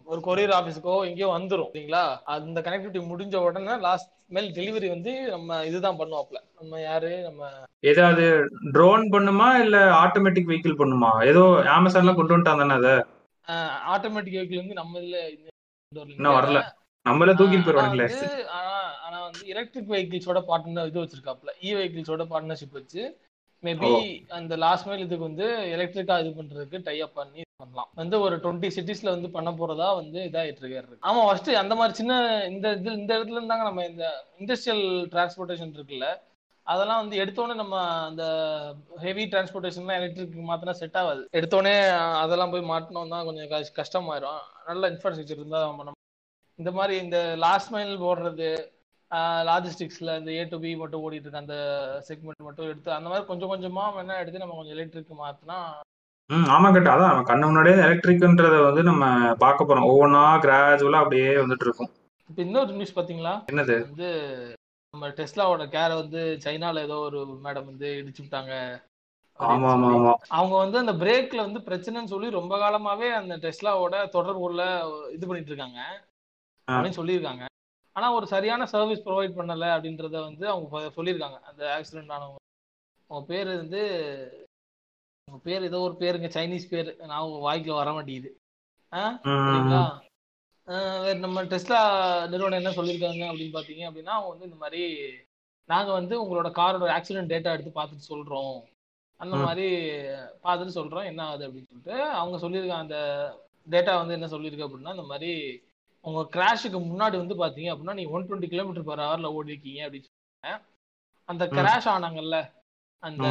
ஒரு கொரியர் ஆஃபீஸுக்கோ எங்கேயோ வந்துரும் சரிங்களா அந்த கனெக்டிவிட்டி முடிஞ்ச உடனே லாஸ்ட் மைல் டெலிவரி வந்து நம்ம இதுதான் பண்ணுவாப்ல நம்ம யாரு? நம்ம ஏதாவது ட்ரோன் பண்ணுமா இல்ல ஆட்டோமேட்டிக் வெஹிக்கிள் பண்ணுமா? ஏதோ அமேசான்ல கொண்டு வந்துட்டான் தானே அதை? ஆட்டோமேட்டிக் வெஹிக்கிள் வந்து நம்ம இதுல. இன்னும் வரல. நம்மள தூக்கிட்டு வந்து ஆனா வந்து எலக்ட்ரிக் வெஹிக்கிள்ஸோட பார்ட்னர் இது வச்சிருக்காப்ல இ வெஹிக்கிள்ஸோட பார்ட்னர்ஷிப் வச்சு மேபி. அந்த லாஸ்ட் மைல் இதுக்கு வந்து எலக்ட்ரிக்கா இது பண்றதுக்கு டை அப் பண்ணி பண்ணலாம். வந்து ஒரு டுவெண்ட்டி சிட்டிஸ்ல வந்து பண்ண போறதா வந்து இதாயிட்டு இருக்காரு ஆமா ஃபர்ஸ்ட் அந்த மாதிரி சின்ன இந்த இது இந்த இடத்துல இருந்தாங்க நம்ம இந்த இண்டஸ்ட்ரியல் டிரான்ஸ்போர்ட்டேஷன் இருக்குல்ல அதெல்லாம் வந்து எடுத்தோடனே நம்ம அந்த ஹெவி டிரான்ஸ்போர்ட்டேஷன்லாம் எலக்ட்ரிக் மாத்தினா செட் ஆகாது. எடுத்தோடனே அதெல்லாம் போய் மாட்டணும் தான் கொஞ்சம் கஷ்டமாயிரும். நல்ல இன்ஃப்ராஸ்ட்ரக்சர் இருந்தால் நம்ம நம்ம இந்த மாதிரி இந்த லாஸ்ட் மைல் போடுறது லாஜிஸ்டிக்ஸ்ல இந்த ஏ டு பி மட்டும் ஓடிட்டு இருக்க அந்த செக்மெண்ட் மட்டும் எடுத்து அந்த மாதிரி கொஞ்சம் கொஞ்சமா வேணா எடுத்து நம்ம கொஞ்சம் எலக்ட்ரிக் மாத்தினா ம் ஆமா கேட்டா. அதான் நம்ம கண்ணு முன்னாடியே எலக்ட்ரிக்ன்றத வந்து நம்ம பார்க்க போறோம். ஒவ்வொன்றா கிராஜுவலா அப்படியே வந்துட்டு இருக்கும். இப்போ இன்னொரு நியூஸ் பாத்தீங்களா? என்னது? வந்து நம்ம டெஸ்லாவோட கேரை வந்து சைனால ஏதோ ஒரு மேடம் வந்து இடிச்சு விட்டாங்க. ஆமா அப்படின்னு ஆமா சொல்லி. ஆமா. அவங்க வந்து அந்த பிரேக்ல வந்து பிரச்சனைன்னு சொல்லி ரொம்ப காலமாவே அந்த டெஸ்லாவோட தொடர்புல இது பண்ணிட்டு இருக்காங்க. ஆ. அப்படின்னு சொல்லியிருக்காங்க. ஆனா ஒரு சரியான சர்வீஸ் ப்ரொவைட் பண்ணல அப்படின்றத வந்து அவங்க சொல்லியிருக்காங்க. அந்த ஆக்சிடென்ட் ஆனவங்க. அவங்க பேர் வந்து அவங்க பேர் ஏதோ ஒரு பேருங்க சைனீஸ் பேர். நான் உங்க வாய்க்குல வர மாட்டேங்குது. சரிங்களா வேற நம்ம டெஸ்லா நிறுவனம் என்ன சொல்லியிருக்காங்க அப்படின்னு பார்த்தீங்க அப்படின்னா அவங்க வந்து இந்த மாதிரி நாங்கள் வந்து உங்களோட காரோட ஆக்சிடென்ட் டேட்டா எடுத்து பார்த்துட்டு சொல்கிறோம் அந்த. மாதிரி பார்த்துட்டு சொல்கிறோம் என்ன ஆகுது அப்படின்னு சொல்லிட்டு அவங்க சொல்லியிருக்காங்க அந்த டேட்டா வந்து என்ன சொல்லியிருக்கு அப்படின்னா இந்த மாதிரி உங்கள் கிராஷுக்கு முன்னாடி வந்து பார்த்தீங்க அப்படின்னா நீங்கள் ஒன் டுவெண்ட்டி கிலோமீட்டர் பர் ஹவரில் ஓடி இருக்கீங்க அப்படின்னு சொல்லுவாங்க அந்த. கிராஷ் ஆனாங்கல்ல அந்த.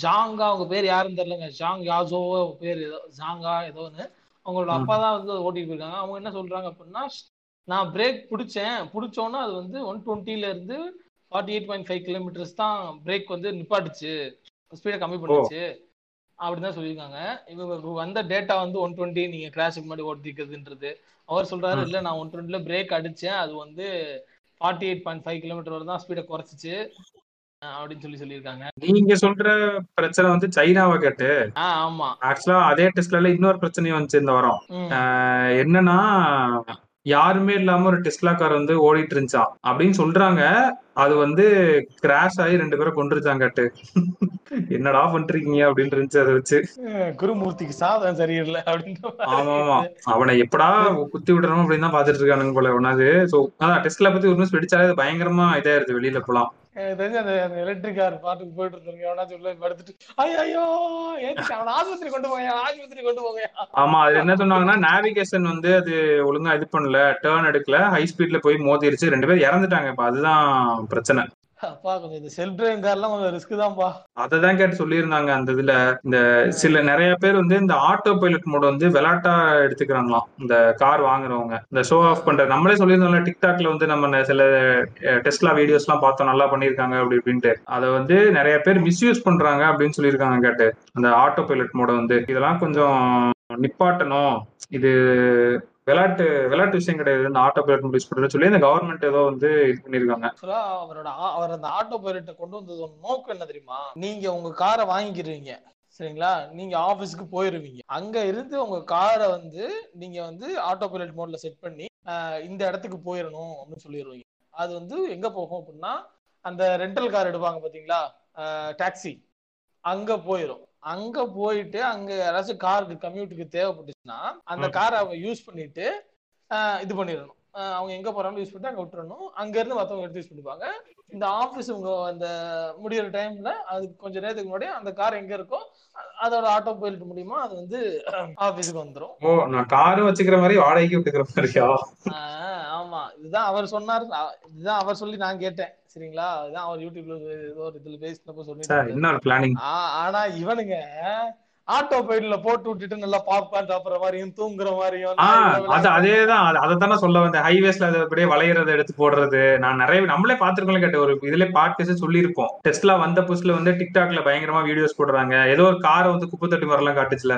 ஜாங்கா அவங்க பேர் யாருன்னு தெரியலங்க. ஜாங் யாசோவோ பேர் ஏதோ ஜாங்கா ஏதோ ஒன்று அவங்களோட. அப்பா தான் வந்து ஓட்டிட்டு போயிருக்காங்க. அவங்க என்ன சொல்றாங்க அப்படின்னா நான் பிரேக் பிடிச்சேன். பிடிச்சோன்னா அது வந்து ஒன் டுவெண்ட்டில இருந்து forty eight point five kilometres தான் பிரேக் வந்து நிப்பாட்டுச்சு. ஸ்பீடை கம்மி பண்ணுச்சு. அப்படின்னு தான் சொல்லியிருக்காங்க. இவங்க வந்த டேட்டா வந்து ஒன் டுவெண்ட்டி நீங்க கிராஷுக்கு முன்னாடி ஓட்டிக்கிறதுன்றது. அவர் சொல்றாரு. இல்ல நான் ஒன் டுவெண்ட்டில பிரேக் அடிச்சேன். அது வந்து forty eight point five kilometre வரை தான் ஸ்பீடை குறைச்சிச்சு. அப்படின்னு சொல்லி சொல்லியிருக்காங்க. நீங்க சொல்ற பிரச்சனை வந்து சைனாவை கேட்டு? ஆ ஆமா. ஆக்சுவலா அதே டெஸ்ட்ல இன்னொரு பிரச்சனையும் வந்துச்சு இந்த வாரம். என்னன்னா யாருமே இல்லாம ஒரு டெஸ்லா கார் வந்து ஓடிட்டு இருந்துச்சான் அப்படின்னு சொல்றாங்க. அது வந்து கிராஷ் ஆகி ரெண்டு பேரும் கொண்டிருச்சாங்கட்டு என்னடா பண்றீங்க அப்படின்னு இருந்துச்சு அதை வச்சு. குருமூர்த்திக்கு சாதம் சரியில்லை அப்படின்ற ஆமா ஆமா அவனை எப்படா குத்தி விடணும் அப்படின்னு தான் பாத்துட்டு இருக்கானுங்க போல. ஒன்னாது சோ அதான் டெஸ்ட்ல பத்தி ஒரு நியூஸ் வெடிச்சாலே அது பயங்கரமா இதாயிருது வெளியில போலாம். எனக்கு தெரிஞ்சு அந்த எலக்ட்ரிக் கார் பாட்டுக்கு போயிட்டு இருந்தாங்க எவனா சொல்ல படுத்துட்டு ஐயோ ஏத்துட்டு அவன் ஆஸ்பத்திரி கொண்டு போங்க ஆஸ்பத்திரி கொண்டு போங்க ஆமா அது என்ன சொன்னாங்கன்னா நேவிகேஷன் வந்து அது ஒழுங்கா இது பண்ணல டேர்ன் எடுக்கல ஹை ஸ்பீட்ல போய் மோதிருச்சு ரெண்டு பேரும் இறந்துட்டாங்க இப்ப அதுதான் பிரச்சனை. அப்பா கொஞ்சம் இந்த செல்ஃப் டிரைவிங் கார்லாம் கொஞ்சம் ரிஸ்க் தான்ப்பா. அததான் கேட்டு சொல்லியிருந்தாங்க அந்த இதுல. இந்த சில நிறைய பேர் வந்து இந்த ஆட்டோ பைலட் மோட் வந்து விளையாட்டா எடுத்துக்கிறாங்களாம். இந்த கார் வாங்குறவங்க. இந்த ஷோ ஆஃப் பண்ற நம்மளே சொல்லியிருந்தோம்ல டிக்டாக்ல வந்து நம்ம சில டெஸ்ட்லா வீடியோஸ் எல்லாம் பார்த்தோம் நல்லா பண்ணியிருக்காங்க அப்படி இப்படின்ட்டு. அதை வந்து நிறைய பேர் மிஸ்யூஸ் பண்றாங்க அப்படின்னு சொல்லியிருக்காங்க கேட்டு. அந்த ஆட்டோ பைலட் மோட வந்து. இதெல்லாம் கொஞ்சம் நிப்பாட்டணும். இது விளையாட்டு விளையாட்டு விஷயம் கிடையாது. இந்த ஆட்டோ பைலட் முடிச்சு யூஸ் சொல்லி இந்த கவர்மெண்ட் ஏதோ வந்து இது பண்ணியிருக்காங்க. அவரோட அவர் அந்த ஆட்டோ பைலட்டை கொண்டு வந்தது நோக்கம் என்ன தெரியுமா? நீங்க உங்க காரை வாங்கிக்கிறீங்க சரிங்களா? நீங்க ஆபீஸ்க்கு போயிருவீங்க. அங்க இருந்து உங்க காரை வந்து நீங்க வந்து ஆட்டோ பைலட் மோட்ல செட் பண்ணி இந்த இடத்துக்கு போயிடணும் அப்படின்னு சொல்லிடுவீங்க அது வந்து எங்க போகும் அப்படின்னா அந்த ரெண்டல் கார் எடுப்பாங்க பாத்தீங்களா? டாக்ஸி அங்க போயிடும் அங்க போயிட்டு அங்க யாராச்சும் காருக்கு கம்யூட்டுக்கு தேவைப்பட்டுச்சுன்னா அந்த. காரை அவங்க யூஸ் பண்ணிட்டு இது பண்ணிடணும். அவங்க எங்க போறாலும் யூஸ் பண்ணிட்டு அங்க விட்டுறணும். அங்க இருந்து மத்தவங்க எடுத்து யூஸ் பண்ணிப்பாங்க. இந்த ஆபீஸ் உங்க அந்த முடியிற டைம்ல அது கொஞ்ச நேரத்துக்கு முன்னாடி அந்த கார் எங்க இருக்கோ அதோட ஆட்டோ பைலட் மூலியமா அது வந்து ஆபீஸுக்கு வந்துரும். ஓ நான் காரும் வச்சுக்கிற மாதிரி வாடகைக்கு விட்டுக்கிற மாதிரியா? ஆமா. இதுதான் அவர் சொன்னார். இதுதான் அவர் சொல்லி நான் கேட்டேன். சரிங்களா? இதுதான் அவர் யூடியூப்ல ஏதோ ஒரு இதுல பேசினப்ப சொல்லிட்டு ஆனா இவனுங்க ஆட்டோ பைட்ல போட்டு விட்டுட்டு நல்லா பாப்கார்ன் சாப்பிடுற மாதிரியும் தூங்குற மாதிரியும் அது அதேதான் அது அதைத்தானே சொல்ல வந்தேன். ஹைவேஸ்ல அது அப்படியே வளையறத எடுத்து போடுறது. நான் நிறைய நம்மளே பாத்துருக்கோம் கேட்ட ஒரு இதுல பாட்காஸ்ட் சொல்லியிருப்போம். டெஸ்ட்லா வந்த புதுசுல வந்து டிக்டாக்ல பயங்கரமா வீடியோஸ் போடுறாங்க. ஏதோ ஒரு காரை வந்து குப்பை தட்டி மாதிரிலாம் காட்டுச்சுல.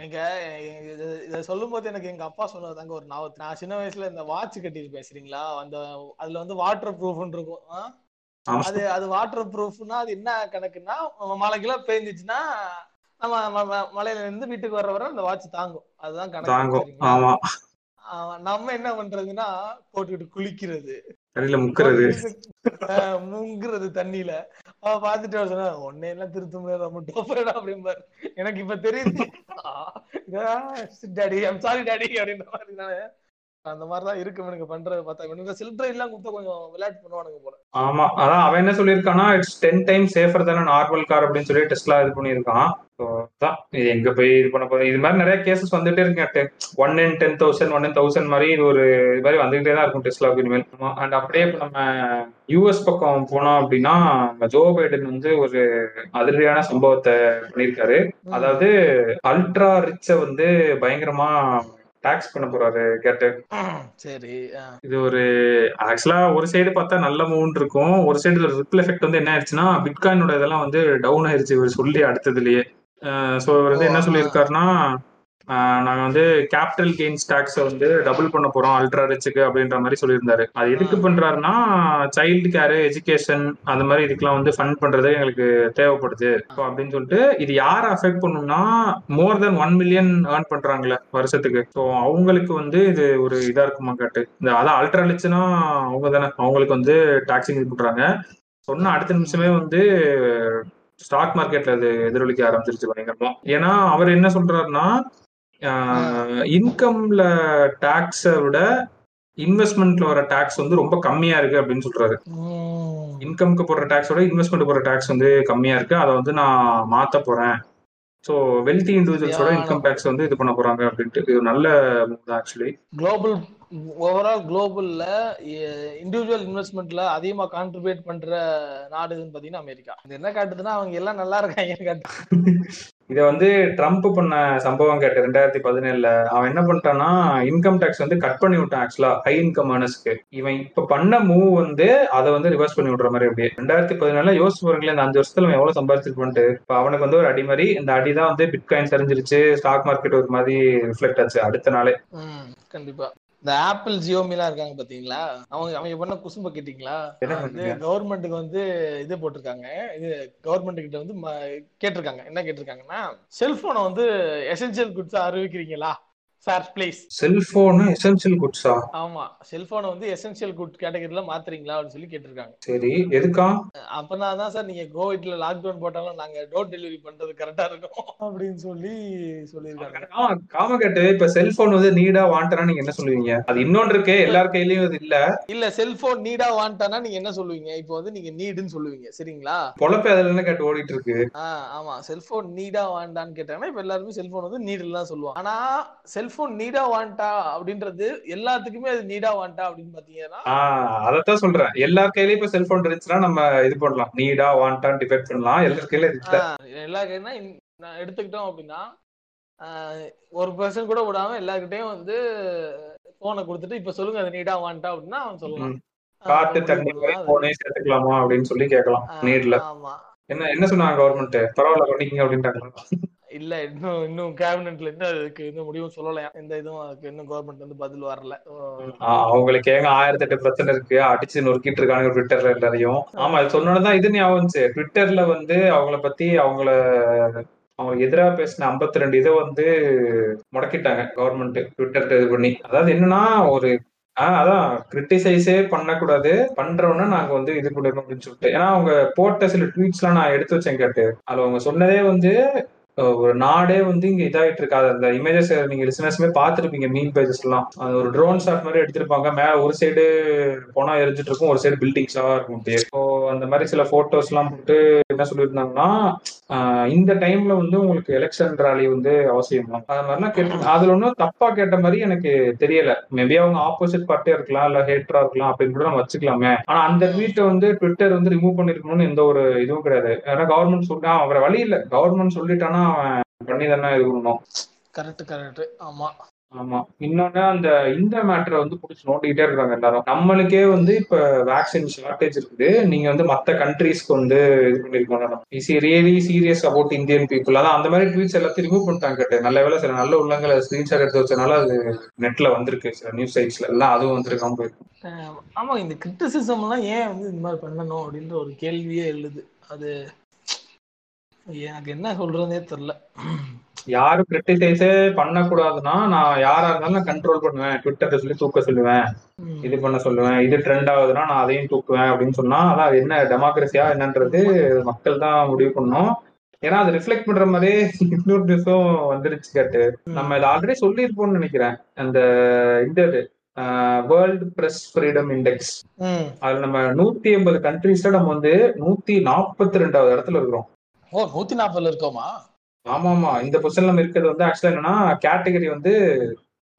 எங்க இது சொல்லும் போது எனக்கு எங்க அப்பா சொன்னதாங்க ஒரு ஞாபகம் நான் சின்ன வயசுல இந்த வாட்ச் கட்டியிருப்பேன் சரிங்களா அந்த அதுல வந்து வாட்டர் ப்ரூஃப்னு இருக்கும். அது அது வாட்டர் ப்ரூஃப்னா அது என்ன கணக்குன்னா மழை கிலோ பெஞ்சிச்சுன்னா நம்ம மலையில இருந்து வீட்டுக்கு வர வர அந்த வாட்ச் தாங்கும். அதுதான் கணக்கு நம்ம என்ன பண்றதுன்னா போட்டுக்கிட்டு குளிக்கிறது. தண்ணியில முக்குறது. முங்குறது தண்ணியில. அவ பாத்துட்டு சொன்னா உன்னை எல்லாம் திருத்த முடியாது டோப்பரடா? அப்படிம்பாரு. எனக்கு இப்ப தெரியுது. டாடி ஐம் சாரி டாடி அப்படின்ற மாதிரி நானு அந்த மாதிரிதான் இருக்கு இவனுக்கு பண்றது பார்த்தா. இவனுக்கு சில்ட்ரை எல்லாம் கொடுத்தா கொஞ்சம் விளையாட்டு பண்ணுவானுங்க போல. ஆமா அதான் அவன் என்ன சொல்லியிருக்கான்னா இட்ஸ் டென் டைம் சேஃபர் தானே நார்மல் கார் அப்படின்னு சொல்லி டெஸ்ட்லா இது பண்ணியிருக்கான். ஸோ தான் இது எங்க போய் இது பண்ண போகுது இது மாதிரி நிறைய கேசஸ் வந்துட்டே இருக்கு one in ten thousand one in thousand மாதிரி இது ஒரு இது மாதிரி வந்துகிட்டே தான் இருக்கும் டெஸ்ட்லா இனிமேல். அண்ட் அப்படியே இப்போ நம்ம யூஎஸ் பக்கம் போனோம் அப்படின்னா ஜோ பைடன் வந்து ஒரு அதிரடியான சம்பவத்தை பண்ணியிருக்காரு. அதாவது அல்ட்ரா ரிச்ச வந்து பயங்கரமா டாக்ஸ் பண்ண போறாரு கேட்டு. சரி இது ஒரு ஆக்சுவலா ஒரு சைடு பார்த்தா நல்ல மூவ் இருக்கும். ஒரு சைடு ரிப்பிள் எஃபெக்ட் வந்து என்ன ஆயிடுச்சுன்னா பிட்காயினோட இதெல்லாம் வந்து டவுன் ஆயிருச்சு இவர் சொல்லி அடுத்ததுலயே. ஸோ இவர் வந்து என்ன சொல்லியிருக்காருன்னா ஆஹ் நாங்க வந்து கேபிட்டல் கெயின்ஸ் டாக்ஸை வந்து டபுள் பண்ண போறோம் அல்ட்ரா ரிச்சுக்கு அப்படின்ற மாதிரி சொல்லியிருந்தாரு. அது எதுக்கு பண்றாருன்னா சைல்டு கேர் எஜுகேஷன் அந்த மாதிரி இதுக்கெல்லாம் வந்து ஃபண்ட் பண்றது எங்களுக்கு தேவைப்படுது. So அப்படின்னு சொல்லிட்டு இது யாரை அஃபெக்ட் பண்ணும்னா more than one million earn பண்றாங்களே வருஷத்துக்கு. ஸோ அவங்களுக்கு வந்து இது ஒரு இதா இருக்குமா கேட்டு. இந்த அதான் அல்ட்ரா ரிச்சுனா அவங்க தானே. அவங்களுக்கு வந்து டாக்ஸிங் இது பண்றாங்க. சொன்ன அடுத்த நிமிஷமே வந்து ஸ்டாக் மார்க்கெட்ல அது எதிரொலிக்க ஆரம்பிச்சிருச்சு பயங்கரமா. ஏன்னா அவர் என்ன சொல்றாருன்னா இன்கம்ல டாக்ஸை விட இன்வெஸ்ட்மெண்ட்ல வர டாக்ஸ் வந்து ரொம்ப கம்மியா இருக்கு அப்படின்னு சொல்றாரு. இன்கம்க்கு போடுற டாக்ஸோட இன்வெஸ்ட்மெண்ட் போடுற டாக்ஸ் வந்து கம்மியா இருக்கு. அதை வந்து நான் மாத்த போறேன். ஸோ வெல்தி இண்டிவிஜுவல்ஸோட இன்கம் டாக்ஸ் வந்து இது பண்ண போறாங்க அப்படின்ட்டு. இது நல்ல ஆக்சுவலி குளோபல் ஓவரால் குளோபல்ல இண்டிவிஜுவல் இன்வெஸ்ட்மெண்ட்ல அதிகமா கான்ட்ரிபியூட் பண்ற நாடுன்னு பாத்தீங்கன்னா அமெரிக்கா. இது என்ன காட்டுதுன்னா அவங்க எல்லாம் நல்லா இருக்காங்கன்னு காட்டு இதை வந்து ட்ரம்ப் பண்ண சம்பவம் கேட்டு ரெண்டாயிரத்தி பதினேழுல. அவன் என்ன பண்ணிட்டான்னா இன்கம் டேக்ஸ் வந்து கட் பண்ணி விட்டான் ஆக்சுவலா ஹை இன்கம் அனஸ்க்கு இவன் இப்ப பண்ண மூவ் வந்து அதை வந்து ரிவர்ஸ் பண்ணி விடுற மாதிரி அப்படியே. ரெண்டாயிரத்தி பதினேழுல யோசிச்சு பாருங்களேன் இந்த அஞ்சு வருஷத்துல அவன் எவ்வளவு சம்பாதிச்சிருப்பான்ட்டு. இப்ப அவனுக்கு வந்து ஒரு அடி மாதிரி இந்த அடி தான் வந்து பிட்காயின் சரிஞ்சிருச்சு ஸ்டாக் மார்க்கெட் ஒரு மாதிரி ரிஃப்ளெக்ட் ஆச்சு அடுத்த நாளே. கண்டிப்பா. இந்த ஆப்பிள் ஜியோமிலாம் இருக்காங்க பாத்தீங்களா? அவங்க அவங்க பண்ண குசும்ப கேட்டீங்களா? என்ன வந்து? கவர்மெண்ட்டுக்கு வந்து இது போட்டிருக்காங்க. இது கவர்மெண்ட் கிட்ட வந்து கேட்டிருக்காங்க. என்ன கேட்டிருக்காங்கன்னா செல்போனை வந்து எசென்சியல் குட்ஸ் அறிவிக்கிறீங்களா? சார் ப்ளீஸ் செல்போனு எசென்சியல் குட்ஸா ஆமா. செல்போனை வந்து எசென்சியல் குட் கேட்டகரியில மாத்துறீங்களா அப்படின்னு சொல்லி கேட்டிருக்காங்க. சரி. எதுக்கா? அப்பனா தான் சார் நீங்க கோவிட்ல லாக்டவுன் போட்டாலும் நாங்க டோர் டெலிவரி பண்றது கரெக்டா இருக்கும் அப்படின்னு சொல்லி சொல்லியிருக்காங்க. ஆமா காம கேட்டு இப்ப செல்போன் வந்து நீடா வாண்டனா நீங்க என்ன சொல்லுவீங்க? அது இன்னொன்று இருக்கு எல்லார் கையிலயும் அது இல்ல. இல்ல செல்போன் நீடா வாண்டானா நீங்க என்ன சொல்லுவீங்க? இப்போ வந்து நீங்க நீடுன்னு சொல்லுவீங்க சரிங்களா? பொழப்பே அதுல என்ன கேட்டு ஓடிட்டு இருக்கு? ஆமா. செல்போன் நீடா வாண்டான்னு கேட்டாங்கன்னா இப்ப எல்லாருமே செல்போன் வந்து நீடுல தான் சொல்லுவாங்க. ஆனா செல்போன் நீடா வாண்டா அப்படின்றது எல்லாத்துக்குமே அது நீடா வாண்டா அப்படின்னு பாத்தீங்கன்னா அதத்தான் சொல்றேன். எல்லார் கையிலயும் இப்ப செல்போன் இருந்துச்சுன்னா நம்ம இது பண்ணலாம் நீடா வாண்டான்னு டிபெண்ட் பண்ணலாம். எல்லார் கையில எல்லா நான் எடுத்துக்கிட்டோம் அப்படின்னா ஒரு பர்சன் கூட விடாம எல்லார்கிட்டயும் வந்து போனை கொடுத்துட்டு இப்ப சொல்லுங்க அது நீடா வாண்டா அப்படின்னா அவன் சொல்லலாம். காட்டு தண்ணி. போனே சேர்த்துக்கலாமா அப்படின்னு சொல்லி கேட்கலாம் நீட்ல என்ன என்ன சொன்னாங்க கவர்மெண்ட் பரவாயில்ல பண்ணிக்கங்க அப்படின்ட்டாங்களா? இல்ல இன்னும் இன்னும் கேபினெட்ல இருந்து அதுக்கு இன்னும் முடிவும் சொல்லலையா? எந்த இதுவும் அதுக்கு இன்னும் கவர்மெண்ட் வந்து பதில் வரல. அவங்களுக்கு ஏங்க ஆயிரத்தி எட்டு பிரச்சனை இருக்கு? அடிச்சு நொறுக்கிட்டு இருக்காங்க ட்விட்டர்ல எல்லாரையும். ஆமா அது சொன்னோன்னதான் இது ஞாபகம் ட்விட்டர்ல வந்து அவங்கள பத்தி அவங்கள அவங்க எதிராக பேசின 52 ரெண்டு இதை வந்து முடக்கிட்டாங்க கவர்மெண்ட் ட்விட்டர் இது பண்ணி. அதாவது என்னன்னா ஒரு ஆஹ் அதான் கிரிட்டிசைஸே பண்ணக்கூடாது. பண்றோம்னா நாங்க வந்து இது பண்ணிடணும் அப்படின்னு சொல்லிட்டு. ஏன்னா அவங்க போட்ட சில ட்வீட்ஸ் எல்லாம் நான் எடுத்து வச்சேன் கேட்டு. அதுல அவங்க சொன்னதே வந்து ஒரு நாடே வந்து இங்க இதாயிட்டு இருக்காது. அந்த இமேஜஸ் நீங்க லிசனர்ஸ்மே பார்த்துருப்பீங்க மீன் பேஜஸ் எல்லாம். அது ஒரு ட்ரோன் ஷாட் மாதிரி எடுத்திருப்பாங்க. மேல ஒரு சைடு போனா எரிஞ்சிட்டு இருக்கும் ஒரு சைடு பில்டிங்ஸா இருக்கும் ஸோ அந்த மாதிரி சில போட்டோஸ் எல்லாம் போட்டு என்ன சொல்லியிருந்தாங்கன்னா இந்த டைம்ல வந்து உங்களுக்கு எலெக்ஷன் ராலி வந்து அவசியம் தான். அது மாதிரிலாம் கேட்டு அதுல ஒன்றும் தப்பா கேட்ட மாதிரி எனக்கு தெரியல. மேபி அவங்க ஆப்போசிட் பார்ட்டியா இருக்கலாம் இல்ல ஹேட்டரா இருக்கலாம் அப்படின்னு கூட நம்ம வச்சுக்கலாமே. ஆனா அந்த ட்வீட்டை வந்து ட்விட்டர் வந்து ரிமூவ் பண்ணிருக்கணும்னு எந்த ஒரு இதுவும் கிடையாது. ஏன்னா கவர்மெண்ட் சொல்லிட்டா அவரை வழி இல்ல. கவர்மெண்ட் சொல்லிட்டானா பண்ணி தானே இது பண்ணணும். கரெக்ட் கரெக்ட் ஆமா. ஆமா. இன்னொன்னு அந்த இந்த மேட்டரை வந்து பிடிச்சி நோண்டிக்கிட்டே இருக்காங்க எல்லாரும். நம்மளுக்கே வந்து இப்ப வேக்சின் ஷார்டேஜ் இருக்குது. நீங்க வந்து மத்த கண்ட்ரீஸ்க்கு வந்து இது பண்ணிருக்கோம் is really serious about Indian people அதான் அந்த மாதிரி ட்வீட்ஸ் எல்லாத்தையும் ரிமூவ் பண்ணிட்டாங்க கேட்டு. நல்ல வேலை சில நல்ல உள்ளங்களை ஸ்கிரீன்ஷாட் எடுத்து வச்சனால அது நெட்ல வந்திருக்கு. சில நியூஸ் சைட்ஸ்ல எல்லாம் அதுவும் வந்திருக்காம போயிருக்கு. அஹ் ஆமா இந்த கிரிட்டிசிசம் எல்லாம் ஏன் வந்து இந்த மாதிரி பண்ணணும் அப்படின்ற ஒரு கேள்வியே எழுது. அது எனக்கு என்ன சொல்றதுனே தெரியல யாரும் கிரிட்டிசைஸே பண்ணக்கூடாதுன்னா நான் யாரா இருந்தாலும் நான் கண்ட்ரோல் பண்ணுவேன். ட்விட்டர்ல சொல்லி தூக்க சொல்லுவேன். இது பண்ண சொல்லுவேன். இது ட்ரெண்ட் ஆகுதுன்னா நான் அதையும் தூக்குவேன் அப்படின்னு சொன்னா அதான் அது என்ன டெமோக்ரஸியா என்னன்றது மக்கள் தான் முடிவு பண்ணணும். ஏன்னா அது ரிஃப்ளெக்ட் பண்ற மாதிரியே இன்னொரு நியூஸும் வந்துருச்சு கேட்டு. நம்ம இதை ஆல்ரெடி சொல்லியிருப்போம்னு நினைக்கிறேன். அந்த இந்த வேர்ல்டு பிரஸ் ஃப்ரீடம் இண்டெக்ஸ். அதுல நம்ம நூத்தி எண்பது கண்ட்ரீஸ்ல நம்ம வந்து நூத்தி நாற்பத்தி ரெண்டாவது இடத்துல இருக்கிறோம். ஓ நூத்தி நாற்பதுல இருக்கோமா? ஆமா ஆமா இந்த பொசிஷன் நம்ம இருக்கிறது வந்து ஆக்சுவலா என்னன்னா கேட்டகரி வந்து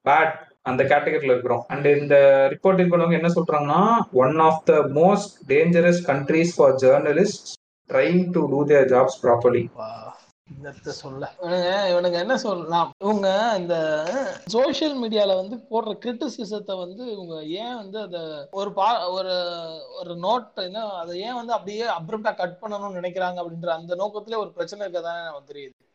பேட் அந்த கேட்டகரியில இருக்கிறோம். அண்ட் இந்த ரிப்போர்ட் பண்ணவங்க என்ன சொல்றாங்கன்னா one of the most dangerous countries for journalist trying to do their jobs properly என்னத்த சொல்ல. இவனுங்க இவனுங்க என்ன சொல்லலாம் இவங்க இந்த சோஷியல் மீடியால வந்து போடுற கிரிட்டிசிசத்தை வந்து இவங்க ஏன் வந்து அத ஒரு பா ஒரு ஒரு நோட் என்ன அதை ஏன் வந்து அப்படியே அப்ரப்டா கட் பண்ணணும்னு நினைக்கிறாங்க அப்படின்ற அந்த நோக்கத்திலே ஒரு பிரச்சனை இருக்கதானே நமக்கு தெரியுது.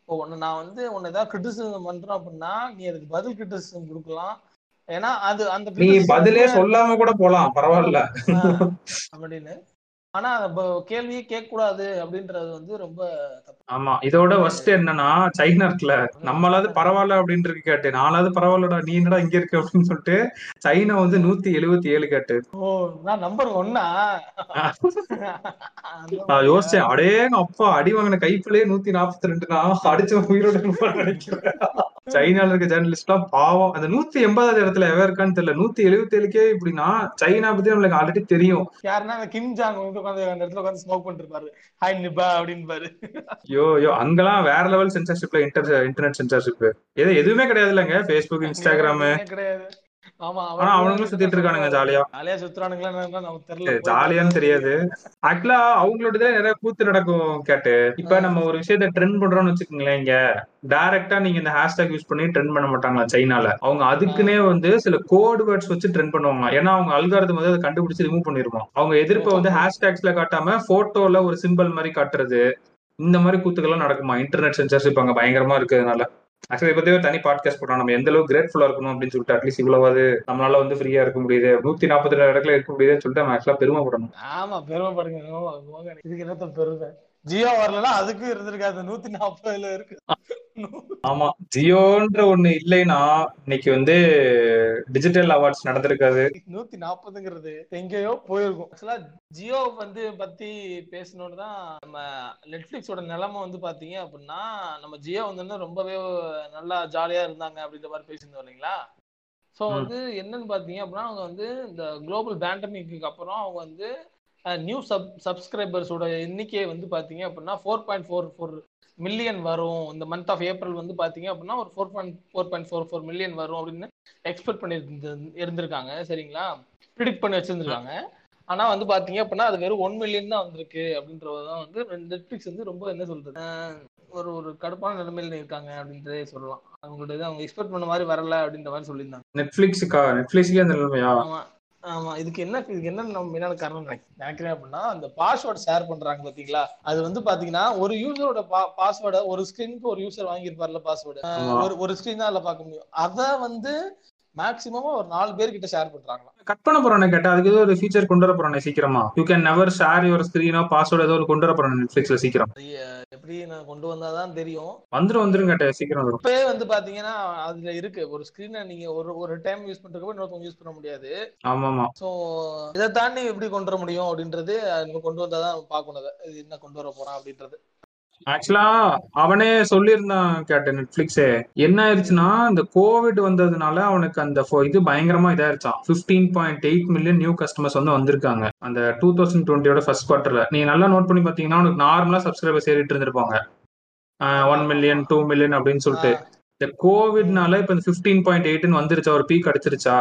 இப்போ ஒண்ணு நான் வந்து உன்னை ஏதாவது கிரிட்டிசிசம் பண்றேன் அப்படின்னா நீ அதுக்கு பதில் கிரிட்டிசிசம் கொடுக்கலாம். ஏன்னா அது அந்த நீ பதிலே கூட- சொல்லாம கூட போலாம் பரவாயில்ல. அப்படின்னு. ஆனா கேள்வியே கேட்க கூடாது அப்படின்றது வந்து ரொம்ப ஆமா இதோட ஃபர்ஸ்ட் என்னன்னா சைனா இருக்குல்ல. நம்மளாவது பரவாயில்ல அப்படின்ட்டு கேட்டு. நாலாவது பரவாயில்லடா நீ என்னடா இங்க இருக்க அப்படின்னு சொல்லிட்டு சைனா வந்து நூத்தி எழுபத்தி ஏழு கேட்டு. ஓ நான் நம்பர் ஒன்னா நான் யோசிச்சேன் அடேங்க அப்பா அடி வாங்கின கைப்பிள்ளையே நூத்தி நாற்பத்தி ரெண்டுனா அடிச்ச உயிரோட நினைக்கிறேன். சைனால இருக்க ஜேர்னலிஸ்ட் எல்லாம் பாவம். அந்த நூத்தி எண்பதாவது இடத்துல எவன் இருக்கான்னு தெரியல. நூத்தி எழுபத்தி ஏழுக்கே இப்படின்னா சைனா பத்தி நம்மளுக்கு ஆல்ரெடி தெரியும். யாருன்னா கிம் ஜாங் வந்து உட்காந்து அந்த இடத்துல உட்காந்து ஸ்மோக் பண்ணிட்டு இருப்பாரு. ஹாய் நிபா அப்படின்னு பாரு ஐயோ ஐயோ அங்கெல்லாம் வேற லெவல் சென்சர்ஷிப்ல இன்டர் இன்டர்நெட் சென்சர்ஷிப் எது எதுவுமே கிடையாது இல்லைங்க ஃபேஸ்புக் இன்ஸ்டாகிராம் கிடையாது. ஆமா ஆனா அவனுங்களும் சுத்திட்டு இருக்கானுங்க ஜாலியா ஜாலியா சுத்துறானுங்களா ஜாலியான்னு தெரியாது. ஆக்சுவலா அவங்களோட நிறைய கூத்து நடக்கும் கேட்டு. இப்ப நம்ம ஒரு விஷயத்த ட்ரெண்ட் பண்றோம்னு வச்சுக்கோங்களேன் இங்க. டைரக்டா நீங்க இந்த ஹேஷ்டாக் யூஸ் பண்ணி ட்ரெண்ட் பண்ண மாட்டாங்களா சைனால. அவங்க அதுக்குன்னே வந்து சில கோட் வேர்ட்ஸ் வச்சு ட்ரெண்ட் பண்ணுவாங்க ஏன்னா அவங்க அல்காரதம் வந்து அதை கண்டுபிடிச்சு ரிமூவ் பண்ணிருவோம் அவங்க எதிர்ப்பை வந்து ஹேஷ்டாக்ஸ்ல காட்டாம போட்டோல ஒரு சிம்பிள் மாதிரி காட்டுறது. இந்த மாதிரி கூத்துக்கெல்லாம் நடக்குமா? இன்டர்நெட் சென்சர்ஷிப் அங்கே பயங்கரமா இருக்கிறதுனால. ஆக்சுவலி இதை பத்தி ஒரு தனி பாட்காஸ்ட் போட்டோம். நம்ம எந்த அளவுக்கு கிரேட்ஃபுல்லா இருக்கணும் அப்படின்னு சொல்லிட்டு அட்லீஸ்ட் இவ்வளவாது நம்மளால வந்து ஃப்ரீயா இருக்க முடியுது. நூத்தி நாற்பத்தி ரெண்டு இடத்துல இருக்க முடியுதுன்னு சொல்லிட்டு நம்ம ஆக்சுவலா பெருமைப்படணும். ஆமா பெருமைப்படுங்க. ஆமா, இதுக்கு என்னத்த பெருமை? ஜியோ வரலன்னா அதுக்கும் இருந்திருக்காது. நூத்தி நாற்பதுல இருக்கு. ஆமா. ஜியோன்ற ஒண்ணு இல்லைன்னா இன்னைக்கு வந்து டிஜிட்டல் அவார்ட்ஸ் நடந்திருக்காது. நூத்தி நாற்பதுங்கிறது எங்கேயோ போயிருக்கும். ஆக்சுவலா ஜியோ வந்து பத்தி பேசணும்னு தான் நம்ம நெட்ஃபிளிக்ஸோட நிலைமை வந்து பாத்தீங்க அப்படின்னா நம்ம ஜியோ வந்து ரொம்பவே நல்லா ஜாலியா இருந்தாங்க அப்படின்ற மாதிரி பேசியிருந்தோம் இல்லைங்களா? ஸோ. வந்து என்னன்னு பாத்தீங்க அப்படின்னா அவங்க வந்து இந்த குளோபல் பேண்டமிக்கு அப்புறம் அவங்க வந்து நியூ சப் சப்ஸ்கிரைபர்ஸோட எண்ணிக்கை வந்து பாத்தீங்க அப்படின்னா four point four four million வரும். இந்த மந்த் ஆஃப் ஏப்ரல் வந்து பாத்தீங்க அப்படின்னா ஒரு four point four point four four million வரும் அப்படின்னு எக்ஸ்பெக்ட் பண்ணி இருந்திருக்காங்க. சரிங்களா? ப்ரிடிக்ட் பண்ணி வச்சிருந்திருக்காங்க. ஆனா வந்து பாத்தீங்க அப்படின்னா அது வெறும் ஒன் மில்லியன் தான் வந்திருக்கு அப்படின்றதுதான் வந்து நெட்ஃபிளிக்ஸ் வந்து ரொம்ப என்ன சொல்றது? ஒரு ஒரு கடுப்பான நிலைமையில இருக்காங்க அப்படின்றதே சொல்லலாம். அவங்களோட அவங்க எக்ஸ்பெக்ட் பண்ண மாதிரி வரல அப்படின்ற மாதிரி சொல்லியிருந்தாங்க. நெட்ஃபிளிக்ஸுக்கா நெட்ஃபிளிக்ஸுக்கே அந்த நிலைமையா? ஆமா இதுக்கு என்ன இதுக்கு என்ன நம்ம என்ன காரணம் நினைக்க- நினைக்கிறேன் அப்படின்னா அந்த பாஸ்வேர்ட் ஷேர் பண்றாங்க பாத்தீங்களா? அது வந்து பாத்தீங்கன்னா ஒரு யூசரோட பாஸ்வேர்டை ஒரு ஸ்கிரீனுக்கு ஒரு யூசர் வாங்கியிருப்பார்ல பாஸ்வேர்டு. ஒரு ஒரு ஸ்கிரீன் தான் அதுல பார்க்க முடியும். அத வந்து மேக்சிமமா ஒரு நாலு பேர் கிட்ட ஷேர் பண்றாங்களா கட் பண்ண போறானே கேட்டா அதுக்கு ஏதோ ஒரு ஃபீச்சர் கொண்டு வர போறானே சீக்கிரமா. You can never share your ஸ்கிரீனோ password ஏதோ ஒரு கொண்டு வர போறானே நெட்ஃபிளிக்ஸ்ல சீக்கிரம். எப்படி நான் கொண்டு வந்தாதான் தெரியும். வந்துரும் கேட்ட சீக்கிரம் இப்பவே வந்து பாத்தீங்கன்னா அதுல இருக்கு. ஒரு ஸ்கிரீனை நீங்க ஒரு ஒரு டைம் யூஸ் பண்றதுக்கு இன்னொருத்தவங்க யூஸ் பண்ண முடியாது. ஆமா ஆமா சோ இதை தாண்டி எப்படி கொண்டு வர முடியும் அப்படின்றது கொண்டு வந்தாதான். இது என்ன கொண்டு வர போறான் அப்படின்றது. ஆக்சுவலா அவனே சொல்லியிருந்தான் கேட்ட நெட்ஃபிளிக்ஸே என்ன ஆயிருச்சுன்னா இந்த கோவிட் வந்ததுனால அவனுக்கு அந்த ஃபோ- இது பயங்கரமா இதாயிருச்சான் fifteen point eight million new customers வந்து வந்திருக்காங்க. அந்த டூ தௌசண்ட் டுவெண்ட்டியோட ஃபர்ஸ்ட் குவார்டர்ல நீ நல்லா நோட் பண்ணி பாத்தீங்கன்னா உனக்கு நார்மலா சப்ஸ்கிரைபர்ஸ் ஏறிட்டு இருந்திருப்பாங்க. ஒன் மில்லியன் டூ மில்லியன் அப்படின்னு சொல்லிட்டு. இந்த கோவிட்னால இப்ப இந்த பிப்டீன் பாயிண்ட் எயிட்னு வந்துருச்சா? ஒரு பீக் அடிச்சிருச்சா?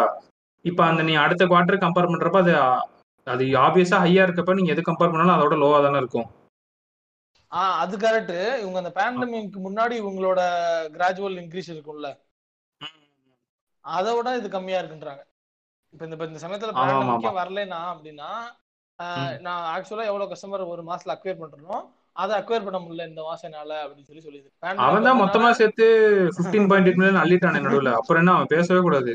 இப்ப அந்த நீ அடுத்த குவார்டர் கம்பேர் பண்றப்ப அது அது ஆப்வியஸா ஹையா இருக்கப்ப நீங்க எது கம்பேர் பண்ணாலும் அதோட லோவா தானே இருக்கும். ஆஹ் அது கரெக்ட் இவங்க அந்த பேண்டமிக் முன்னாடி இவங்களோட கிராஜுவல் இன்க்ரீஸ் இருக்கும்ல. அதை விட இது கம்மியா இருக்குன்றாங்க. இப்ப இந்த இந்த சமயத்துல பேண்டமிக்கே வரலைன்னா அப்படின்னா நான் ஆக்சுவலா எவ்வளவு கஸ்டமர் ஒரு மாசத்துல அக்வயர் பண்றனோ அதை அக்வயர் பண்ண முடியல இந்த மாசம் என்னால அப்படின்னு சொல்லி சொல்லிது. அவன் தான் மொத்தமா சேர்த்து பிப்டீன் பாயிண்ட் எயிட் மில்லியன் அள்ளிட்டானே நடுவுல. அப்புறம் என்ன அவன் பேசவே கூடாது.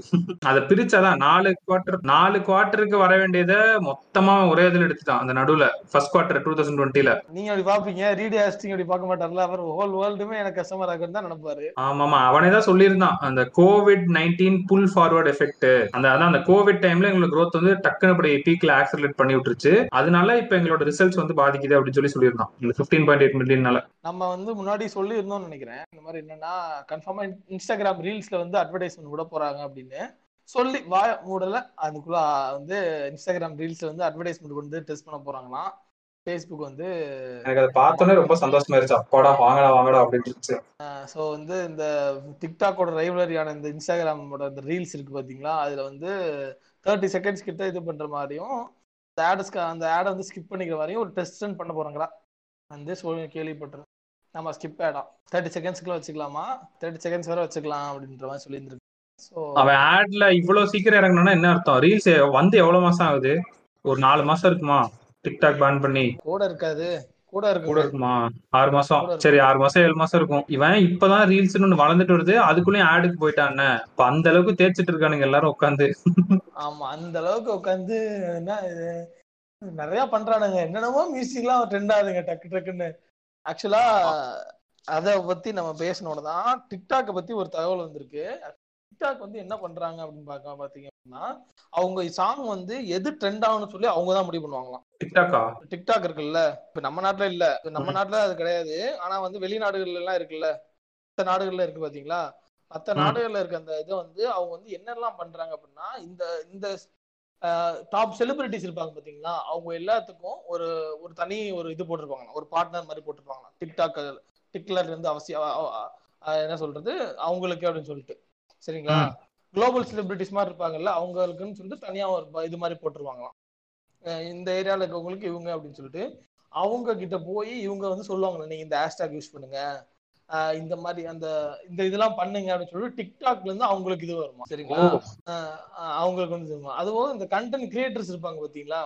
அதை பிரிச்சாதான் நாலு குவார்டர் நாலு குவார்டருக்கு வர வேண்டியதை மொத்தமா ஒரே இதுல எடுத்துட்டான் அந்த நடுவுல. ஃபர்ஸ்ட் குவார்டர் டூ தௌசண்ட் டுவெண்ட்டில நீங்க அப்படி பாப்பீங்க. ரீடி ஹாஸ்டிங் அப்படி பார்க்க மாட்டார்ல. அவர் ஹோல் வேர்ல்டுமே எனக்கு கஸ்டமர் ஆகுன்னு தான் நினைப்பாரு. ஆமாமா அவனே தான் சொல்லியிருந்தான். அந்த Covid nineteen full forward effect அந்த அதான் அந்த கோவிட் டைம்ல எங்களுக்கு growth வந்து டக்குன்னு அப்படி பீக்ல ஆக்சலேட் பண்ணி விட்டுருச்சு. அதனால இப்ப எங்களோட ரிசல்ட்ஸ் வந்து பாதிக்குது அப்படின்னு சொல்லி சொல்லியிருந்தான். பிப்டீன் பாயிண்ட் எயிட் மில்லியனால நம்ம வந்து முன்னாடி சொல்லி இருந்தோம்னு நினைக்கிறேன். இந்த மாதிரி என்னன்னா கன்ஃபார்மா இன்ஸ்டாகிராம் ரீல்ஸ்ல வந்து அட்வர்டைஸ்மெண்ட் விட போறாங்க அப்படின்னு சொல்லி வாய மூடல. அதுக்குள்ள வந்து இன்ஸ்டாகிராம் ரீல்ஸ்ல வந்து அட்வர்டைஸ்மெண்ட் வந்து டெஸ்ட் பண்ண போறாங்களாம். ஃபேஸ்புக் வந்து எனக்கு அதை பார்த்தோன்னே ரொம்ப சந்தோஷமா இருந்துச்சு. அப்பாடா வாங்கடா வாங்கடா அப்படின்னு இருந்துச்சு. ஸோ வந்து இந்த டிக்டாக்கோட ரைவலரியான இந்த இன்ஸ்டாகிராமோட இந்த ரீல்ஸ் இருக்கு பாத்தீங்களா? அதுல வந்து தேர்ட்டி செகண்ட்ஸ் கிட்ட இது பண்ற மாதிரியும் அந்த ஆட்ஸ்க்கு அந்த ஆடை வந்து ஸ்கிப் பண்ணிக்கிற மாதிரியும் ஒரு டெஸ்ட் பண்ண போறாங்களா? வந்து சொல்லி கேள்விப்பட்டிருக்கேன். நம்ம ஸ்கிப் ஆடா தேர்ட்டி செகண்ட்ஸ்க்குள்ள வச்சுக்கலாமா? தேர்ட்டி செகண்ட்ஸ் வரை வச்சுக்கலாம் அப்படின்ற மாதிரி சொல்லியிருந்திருக்கு அவன் ஆட்ல இவ்வளவு சீக்கிரம் இறங்கணும்னா என்ன அர்த்தம்? ரீல்ஸ் வந்து எவ்வளவு மாசம் ஆகுது? ஒரு நாலு மாசம் இருக்குமா? டிக்டாக் பேன் பண்ணி. கூட இருக்காது. கூட கூட இருக்கு இருக்குமா? ஆறு மாசம். கூட. சரி ஆறு மாசம் ஏழு மாசம் இருக்கும். இவன் இப்பதான் ரீல்ஸ் ஒண்ணு வளர்ந்துட்டு வருது. அதுக்குள்ளயும் ஆடுக்கு போயிட்டான் இப்ப அந்த அளவுக்கு தேய்ச்சிட்டு இருக்கானுங்க எல்லாரும் உட்காந்து. ஆமா அந்த அளவுக்கு உட்காந்து என்ன நிறைய பண்றானுங்க. என்னென்னமோ மியூசிக்லாம் ட்ரெண்ட் ஆகுதுங்க டக்கு டக்குன்னு. ஆக்சுவலா அத பத்தி நம்ம பேசணும்னு தான் டிக்டாக்கை பத்தி ஒரு தகவல் வந்திருக்கு. டிக்டாக் வந்து என்ன பண்றாங்க அப்படின்னு பார்க்க பாத்தீங்க அப்படின்னா அவங்க சாங் வந்து எது ட்ரெண்ட் ஆகும்னு சொல்லி அவங்க தான் முடிவு பண்ணுவாங்களாம். டிக்டாக்கா டிக்டாக் இருக்குல்ல. இப்ப நம்ம நாட்டுல இல்ல. நம்ம நாட்டுல அது கிடையாது. ஆனா வந்து வெளிநாடுகள்ல எல்லாம் இருக்குல்ல. மத்த நாடுகள்ல இருக்கு பாத்தீங்களா மத்த ம். நாடுகள்ல இருக்க அந்த இது வந்து அவங்க வந்து என்னெல்லாம் பண்றாங்க அப்படின்னா இந்த இந்த டாப் செலிபிரிட்டிஸ் இருப்பாங்க பாத்தீங்களா? அவங்க எல்லாத்துக்கும் ஒரு ஒரு தனி ஒரு இது போட்டிருப்பாங்க ஒரு பார்ட்னர் மாதிரி போட்டிருப்பாங்க டிக்டாக் டிக்லர் இருந்து அவசியம் என்ன சொல்றது? அவங்களுக்கு அப்படின்னு சொல்லிட்டு. சரிங்களா. குளோபல் செலிபிரிட்டிஸ் மாதிரி இருப்பாங்கல்ல அவங்களுக்குன்னு சொல்லிட்டு தனியா ஒரு இது மாதிரி போட்டிருவாங்களாம். இந்த ஏரியால இருக்கவங்களுக்கு இவங்க அப்படின்னு சொல்லிட்டு அவங்க கிட்ட போய் இவங்க வந்து சொல்லுவாங்க நீங்க இந்த ஹேஷ்டாக் யூஸ் பண்ணுங்க. இந்த மாதிரி அந்த இந்த இதெல்லாம் பண்ணுங்க அப்படின்னு சொல்லிட்டு டிக்டாக்ல இருந்து அவங்களுக்கு இது வருமா? சரிங்களா? அவங்களுக்கு வந்து வருமா. அதுவும் இந்த கண்டென்ட் கிரியேட்டர்ஸ் இருப்பாங்க பாத்தீங்களா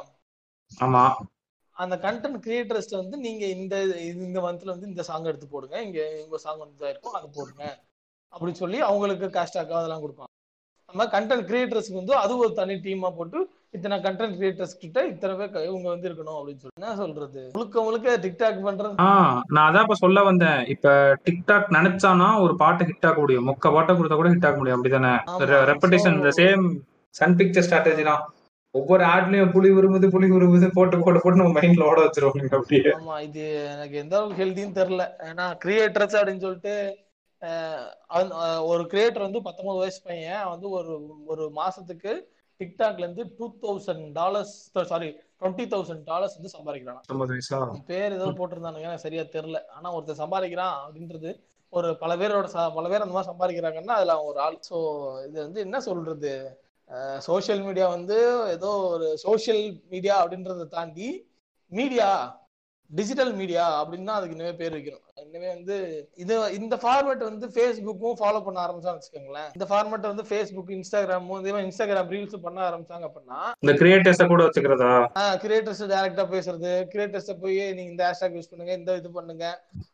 ஆமா. அந்த கண்டென்ட் கிரியேட்டர்ஸ் வந்து நீங்க இந்த இந்த மந்த்ல வந்து இந்த சாங் எடுத்து போடுங்க. இங்க உங்க சாங் வந்து இருக்கும் அதை போடுங்க. அப்படின்னு சொல்லி அவங்களுக்கு கேஷ்டாக் அதெல்லாம் கொடுப்பாங்க. நம்ம கண்டென்ட் கிரியேட்டர்ஸ்க்கு வந்து அது ஒரு தனி டீமா போட்டு இத்தனை கண்டென்ட் கிரியேட்டர்ஸ் கிட்ட இத்தனை பேர் இவங்க வந்து இருக்கணும் அப்படின்னு சொல்லி. என்ன சொல்றது? முழுக்க முழுக்க டிக்டாக் பண்றது. நான் அதான் இப்ப சொல்ல வந்தேன். இப்ப டிக்டாக் நினைச்சானா ஒரு பாட்டு ஹிட் ஆக முடியும். மொக்க பாட்டை கொடுத்தா கூட ஹிட் ஆக முடியும். அப்படிதானே. ரெப்படேஷன் இந்த சேம் சன் பிக்சர் ஸ்ட்ராட்டஜி தான். ஒவ்வொரு ஆட்லயும் புலி உருமுது புலி உருமுது போட்டு போட்டு போட்டு நம்ம மைண்ட்ல ஓட வச்சிருவாங்க அப்படியே. ஆமா இது எனக்கு எந்த அளவுக்கு ஹெல்தின்னு தெரியல. ஏன்னா கிரியேட்டர்ஸ் அப்படின்னு சொல்லிட்டு ஒரு கிரியேட்டர் வந்து பத்தொன்பது வயசு பையன். வந்து ஒரு ஒரு மாசத்துக்கு டிக்டாக்ல இருந்து two thousand dollars sorry twenty thousand dollars வந்து சம்பாதிக்கிறான் பேர் ஏதோ போட்டிருந்தானுங்க எனக்கு சரியா தெரியல ஆனா ஒருத்தர் சம்பாதிக்கிறான் அப்படின்றது ஒரு பல பேரோட பல பேர் அந்த மாதிரி சம்பாதிக்கிறாங்கன்னா அதுல அவன் ஒரு ஆள். ஸோ இது வந்து என்ன சொல்றது? சோஷியல் மீடியா வந்து ஏதோ ஒரு சோஷியல் மீடியா அப்படின்றத தாண்டி மீடியா டிஜிட்டல் மீடியா அப்படின்னு தான் அதுக்கு இனிமே பேர் வைக்கணும். இனிமே வந்து இது இந்த ஃபார்மேட் வந்து ஃபேஸ்புக்கும் ஃபாலோ பண்ண ஆரம்பிச்சான்னு வச்சுக்கோங்களேன். இந்த ஃபார்மேட் வந்து ஃபேஸ்புக் இன்ஸ்டாகிராமும் இதே மாதிரி இன்ஸ்டாகிராம் ரீல்ஸ் பண்ண ஆரம்பிச்சாங்க அப்படின்னா இந்த கிரியேட்டர்ஸ கூட வச்சுக்கிறதா? கிரியேட்டர்ஸ் டைரக்டா பேசுறது கிரியேட்டர்ஸ் போய் நீங்க இந்த ஹேஷ்டாக் யூஸ் பண்ணுங்க இந்த இது பண்ணுங்க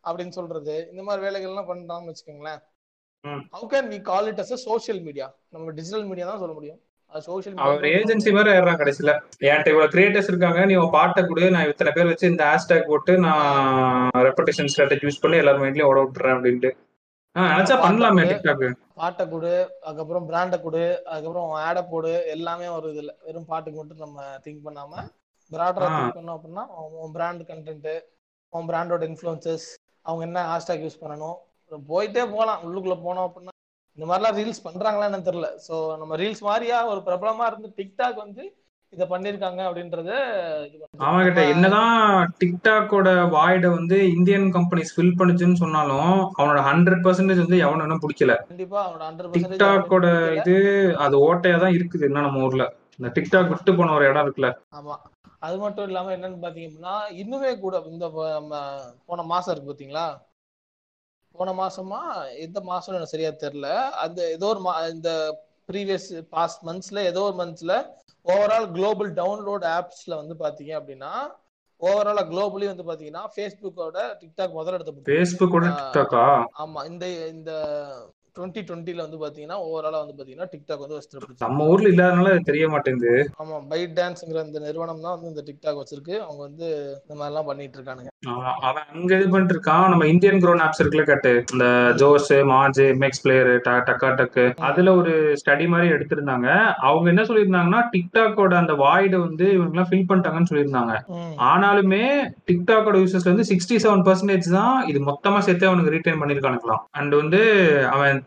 அப்படின்னு சொல்றது இந்த மாதிரி வேலைகள்லாம் பண்றாங்கன்னு வச்சுக்கோங்களேன். How can we call it as social media நம்ம டிஜிட்டல் மீடியா தான் சொல்ல முடியும். அவர் ஏஜென்சி வேற ஏறான் கடைசியில. என்கிட்ட இவ்வளவு கிரியேட்டர்ஸ் இருக்காங்க நீ உன் பாட்டை கொடு நான் இத்தனை பேர் வச்சு இந்த ஹேஷ்டேக் போட்டு நான் ரெப்படேஷன் ஸ்ட்ராட்டஜி யூஸ் பண்ணி எல்லாரும் மைண்ட்லயும் ஓட விட்டுறேன் அப்படின்ட்டு. நினைச்சா பண்ணலாமே டிக்டாக் பாட்டை கொடு அதுக்கப்புறம் பிராண்டை கொடு அதுக்கப்புறம் ஆடை போடு எல்லாமே ஒரு இதுல. வெறும் பாட்டுக்கு மட்டும் நம்ம திங்க் பண்ணாம பிராண்டரா ஆ. திங்க் பண்ணோம் அப்படின்னா உன் பிராண்ட் கண்டென்ட் உன் பிராண்டோட இன்ஃப்ளூயன்சஸ் அவங்க என்ன ஹேஷ்டாக் யூஸ் பண்ணணும்? போயிட்டே போகலாம் உள்ளுக்குள்ள போனோம் அப்படின்னா இந்த மாதிரிலாம் ரீல்ஸ் பண்றாங்களான்னு தெரியல. சோ நம்ம ரீல்ஸ் மாதிரியா ஒரு பிரபலமா இருந்து டிக்டாக் வந்து இத பண்ணிருக்காங்க அப்படின்றத. அவன் கிட்ட என்னதான் டிக்டாக்கோட வாய்ட வந்து இந்தியன் கம்பெனிஸ் ஃபில் பண்ணுச்சுன்னு சொன்னாலும் அவனோட ஹண்ட்ரட் பர்சன்டேஜ் வந்து எவனும் பிடிக்கல. கண்டிப்பா அவனோட டிக்டாக்கோட இது அது ஓட்டையா தான் இருக்குது இன்னும் நம்ம ஊர்ல. இந்த டிக்டாக் விட்டு போன ஒரு இடம் இருக்குல்ல. ஆமா. அது மட்டும் இல்லாம என்னன்னு பாத்தீங்க அப்படின்னா இன்னுமே கூட இந்த போன மாசம் இருக்கு பாத்தீங்களா? போன மாசமா எந்த மாசம் எனக்கு சரியா தெரியல அந்த ஏதோ ஒரு மா- இந்த ப்ரீவியஸ் பாஸ்ட் மந்த்ஸ்ல ஏதோ ஒரு மந்த்ஸ்ல ஓவரால் குளோபல் டவுன்லோட் ஆப்ஸ்ல வந்து பாத்தீங்க அப்படின்னா ஓவராலா குளோபலி வந்து பாத்தீங்கன்னா ஃபேஸ்புக்கோட டிக்டாக் முதலிடத்தை பிடிச்சிருக்கு. பேஸ்புக்கோட ஆ. டிக்டாக்கா ஆமா இந்த இந்த டுவெண்ட்டி டுவெண்ட்டில வந்து பாத்தீங்கன்னா ஓவராலா வந்து பாத்தீங்கன்னா டிக்டாக் வந்து வச்சுட்டு பிடிச்சிருக்கு. நம்ம ஊர்ல இல்லாதனால தெரிய மாட்டேங்குது. ஆமா பைட் டான்ஸ்ங்கிற இந்த நிறுவனம் தான் வந்து இந்த டிக்டாக் வச்சிருக்கு. அவங்க வந்து இந்த மாதிரி எல்லாம் பண்ணிட்டு இருக்கானுங்க அவன் அங்க இது பண்ணிட்டு இருக்கான் நம்ம இந்தியன் க்ரோன் ஆப்ஸ் இருக்குல்ல கேட்டு. இந்த Josh Moj MX player Takatak. அதுல ஒரு ஸ்டடி மாதிரி எடுத்திருந்தாங்க. அவங்க என்ன சொல்லியிருந்தாங்கன்னா டிக்டாக்கோட அந்த வாய்ட வந்து இவங்க எல்லாம் ஃபில் பண்ணிட்டாங்கன்னு சொல்லியிருந்தாங்க. ஆனாலுமே டிக்டாக்கோட யூசர்ஸ்ல வந்து சிக்ஸ்டி செவன் பர்சன்டேஜ் தான் இது மொத்தமா சேர்த்து அவனுக்கு ரீட்டைன் பண்ணிருக்கானுக்கலாம் அண்ட் வந்து அவன்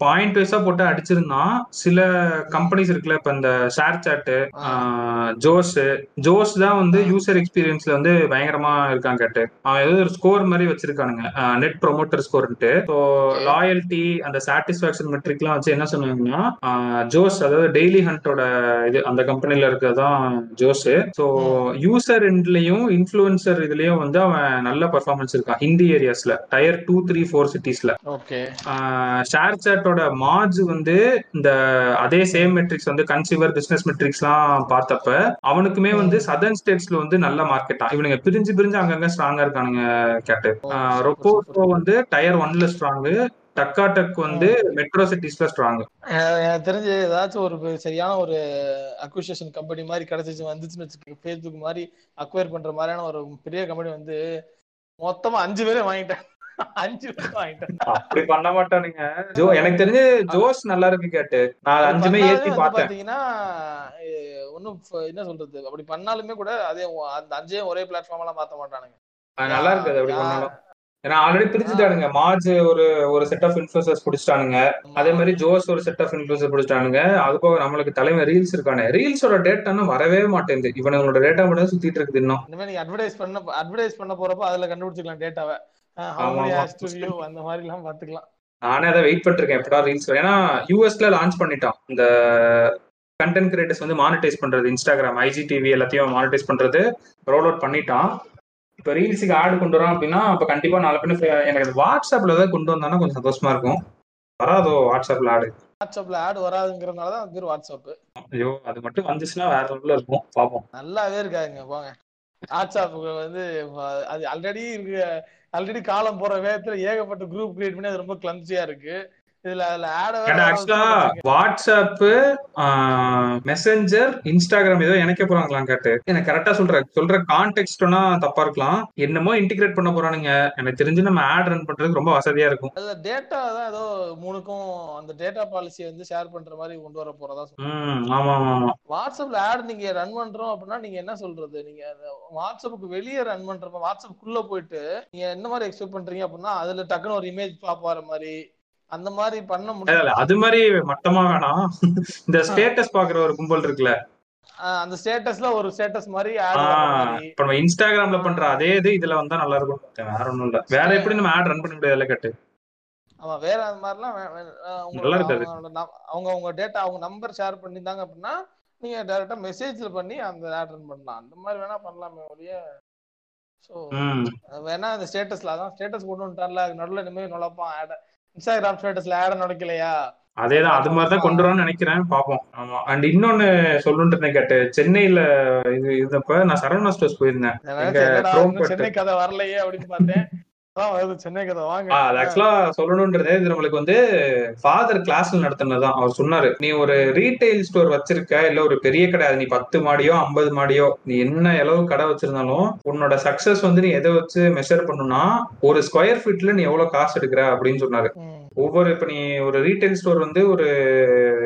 பாயிண்ட் வைஸா போட்டு அடிச்சிருந்தான் சில கம்பெனிஸ் இருக்குல்ல இப்ப இந்த ஷேர் சாட்டு ஜோஸ் ஜோஸ் தான் வந்து யூசர் எக்ஸ்பீரியன்ஸ்ல வந்து பயங்கரமா இருக்கான் கேட்டு. அவன் ஏதோ ஒரு ஸ்கோர் மாதிரி வச்சிருக்கானுங்க. நெட் ப்ரொமோட்டர் ஸ்கோர்ன்ட்டு ஸோ. லாயல்ட்டி அந்த சாட்டிஸ்பாக்சன் மெட்ரிக்லாம் வச்சு என்ன சொன்னாங்கன்னா ஜோஸ் அதாவது டெய்லி ஹண்டோட இது அந்த கம்பெனில இருக்கிறதான் ஜோஸ் ஸோ யூசர் எண்ட்லயும் இன்ஃபுளுசர் இதுலயும் வந்து அவன் நல்ல பர்ஃபார்மன்ஸ் இருக்கான் ஹிந்தி ஏரியாஸ்ல டயர் டூ த்ரீ ஃபோர் சிட்டிஸ்ல ஷேர் சாட்டோட மார்ஜ் வந்து இந்த அதே சேம் மெட்ரிக்ஸ் வந்து கன்சியூமர் பிசினஸ் மெட்ரிக்ஸ்லாம் பார்த்தப்ப அவனுக்குமே வந்து சதர்ன் ஸ்டேட்ஸ்ல வந்து நல்ல மார்க்கெட்டா இவனுங்க பிரிஞ்சு பிரிஞ்சு அங்கங்க ஸ்ட்ராங்கா இருக்கானுங்க கேட்டு. ரொப்போசோ வந்து டயர் ஒன்ல ஸ்ட்ராங்கு டக்கா டக் வந்து மெட்ரோ சிட்டிஸ்ல ஸ்ட்ராங் எனக்கு தெரிஞ்சு ஏதாச்சும் ஒரு சரியான ஒரு அக்விசேஷன் கம்பெனி மாதிரி கிடைச்சிச்சு வந்துச்சுன்னு வச்சுக்கோங்க. ஃபேஸ்புக் மாதிரி அக்வயர் பண்ற மாதிரியான ஒரு பெரிய கம்பெனி வந்து மொத்தமா அஞ்சு பேரே வாங்கிட்டேன் அஞ்சு அப்படி பண்ண மாட்டானுங்க. ஜோ எனக்கு தெரிஞ்சு ஜோஸ் நல்லா இருக்கு கேட்டு. நான் அஞ்சுமே ஏத்தி பார்த்தேன். பாத்தீங்கன்னா ஃப- என்ன சொல்றது? அப்படி பண்ணாலுமே கூட அதே அந்த அஞ்சையும் ஒரே பிளாட்ஃபார்ம் எல்லாம் மாத்த மாட்டானுங்க. அது நல்லா இருக்கு அது அப்படி யா- பண்ணாலும். ஏன்னா ஆல்ரெடி பிரிச்சுட்டானுங்க. மார்ஜ் ஒரு ஒரு செட் ஆஃப் இன்ஃபுளுசர்ஸ் பிடிச்சிட்டானுங்க. அதே மாதிரி ஜோஸ் ஒரு செட் ஆஃப் இன்ஃபுளுசர் பிடிச்சிட்டானுங்க. அது போக நம்மளுக்கு தலைமை ரீல்ஸ் இருக்கானே. ரீல்ஸோட டேட்டான்னு வரவே மாட்டேங்குது. இவனுங்களோட டேட்டா மட்டும் சுத்திட்டு இருக்குது இன்னும். இனிமே நீங்க அட்வர்டைஸ் பண்ண அட்வர்டைஸ் பண்ண போறப்ப அதுல கண்டுபிடிச்சிக்கலாம் டேட்டாவை அந்த மாதிரி எல்லாம் பாத்துக்கலாம் நானே அதை வெயிட் பண்ணிருக்கேன் எப்படா ரீல்ஸ் ஏன்னா யூஎஸ்ல லான்ச் பண்ணிட்டான் இந்த கண்டென்ட் கிரியேட்டர்ஸ் வந்து மானிட்டைஸ் பண்றது இன்ஸ்டாகிராம் ஐஜிடிவி எல்லாத்தையும் மானிட்டைஸ் பண்றது ரோல் அவுட் பண்ணிட்டான் இப்ப ரீல்ஸுக்கு ஆடு கொண்டு வரோம் அப்படின்னா அப்ப கண்டிப்பா நாலு பேர் எனக்கு வாட்ஸ்அப்ல ஏதாவது கொண்டு வந்தானா கொஞ்சம் சந்தோஷமா இருக்கும். வராதோ வாட்ஸ்அப்ல ஆடு வாட்ஸ்அப்ல ஆட் வராதுங்கிறதுனால தான் பேர் வாட்ஸ்அப் ஐயோ அது மட்டும் வந்துச்சுன்னா வேற லெவல்ல இருக்கும். பாப்போம். நல்லாவே இருக்காங்க போங்க. வாட்ஸ்அப் வந்து அது ஆல்ரெடி இருக்கு. ஆல்ரெடி காலம் போற வேகத்துல ஏகப்பட்ட குரூப் கிரியேட் பண்ணி அது ரொம்ப கிளம்சியா இருக்கு. வாட்ஸ்அப் மெசஞ்சர் இன்ஸ்டாகிராம் ஏதோ இணைக்க போறாங்களாம் கேட்டு. எனக்கு கரெக்டா சொல்ற சொல்ற கான்டெக்ட்னா தப்பா இருக்கலாம். என்னமோ இன்டிகிரேட் பண்ண போறானுங்க. எனக்கு தெரிஞ்சு நம்ம ஆட் ரன் பண்றதுக்கு ரொம்ப வசதியா இருக்கும். அதுல டேட்டா தான் ஏதோ மூணுக்கும் அந்த டேட்டா பாலிசி வந்து ஷேர் பண்ற மாதிரி கொண்டு வர போறதா ஆமா ஆமா வாட்ஸ்அப்ல ஆட் நீங்க ரன் பண்றோம் அப்படின்னா நீங்க என்ன சொல்றது? நீங்க வாட்ஸ்அப்புக்கு வெளியே ரன் பண்றப்ப வாட்ஸ்அப்புக்குள்ள போயிட்டு நீங்க என்ன மாதிரி எக்ஸ்பெக்ட் பண்றீங்க அப்படின்னா அதுல டக்குன்னு ஒரு இமேஜ் பாப் வர மாதிரி அந்த மாதிரி பண்ண இல்ல, அது மாதிரி மட்டமா வேணாம். இந்த ஸ்டேட்டஸ் பாக்குற ஒரு கும்பல் இருக்குல்ல. அந்த ஸ்டேட்டஸ்ல ஒரு ஸ்டேட்டஸ் மாதிரி இப்ப நம்ம இன்ஸ்டாகிராம்ல பண்ற அதே இது இதுல வந்தா நல்லா இருக்கும். வேற ஒண்ணும் இல்ல. வேற எப்படி நம்ம ஆட் ரன் பண்ண முடியாதுல்ல கேட்டு. ஆமா வேற அந்த மாதிரிலாம் அவங்க அவங்க டேட்டா அவங்க நம்பர் ஷேர் பண்ணியிருந்தாங்க அப்படின்னா நீங்க டைரக்டா மெசேஜ்ல பண்ணி அந்த ஆட் ரன் பண்ணலாம். அந்த மாதிரி வேணா பண்ணலாமே ஒழிய. ஸோ வேணா அந்த ஸ்டேட்டஸ்ல அதான் ஸ்டேட்டஸ் கொண்டு வந்துட்டார்ல நடுவில் இனிமேல் நுழைப்பான். ஆட இன்ஸ்டாகிராம் ஸ்டேட்டஸ்ல ஆட நுழைக்கலையா? அதேதான் அது மாதிரிதான் கொண்டு வரான்னு நினைக்கிறேன் பாப்போம். ஆமா. அண்ட் இன்னொன்னு இருந்தேன் கேட்டு. சென்னையில இது இருந்தப்ப நான் சரவணா ஸ்டோர்ஸ் போயிருந்தேன். சென்னை கதை வரலையே அப்படின்னு பார்த்தேன். சொல்லணும்ன்றதே இது நம்மளுக்கு வந்து ஃபாதர் கிளாஸ்ல நடத்தினதுதான். அவர் சொன்னாரு நீ ஒரு ரீட்டைல் ஸ்டோர் வச்சிருக்க? இல்ல ஒரு பெரிய கடை? அது நீ பத்து மாடியோ ஐம்பது மாடியோ? நீ என்ன அளவு கடை வச்சிருந்தாலும் உன்னோட சக்சஸ் வந்து நீ எதை வச்சு மெஷர் பண்ணணும்னா ஒரு ஸ்கொயர் ஃபீட்ல நீ எவ்வளவு காசு எடுக்கிற? அப்படின்னு சொன்னாரு. ஒவ்வொரு இப்ப நீ ஒரு ரீட்டைல் ஸ்டோர் வந்து ஒரு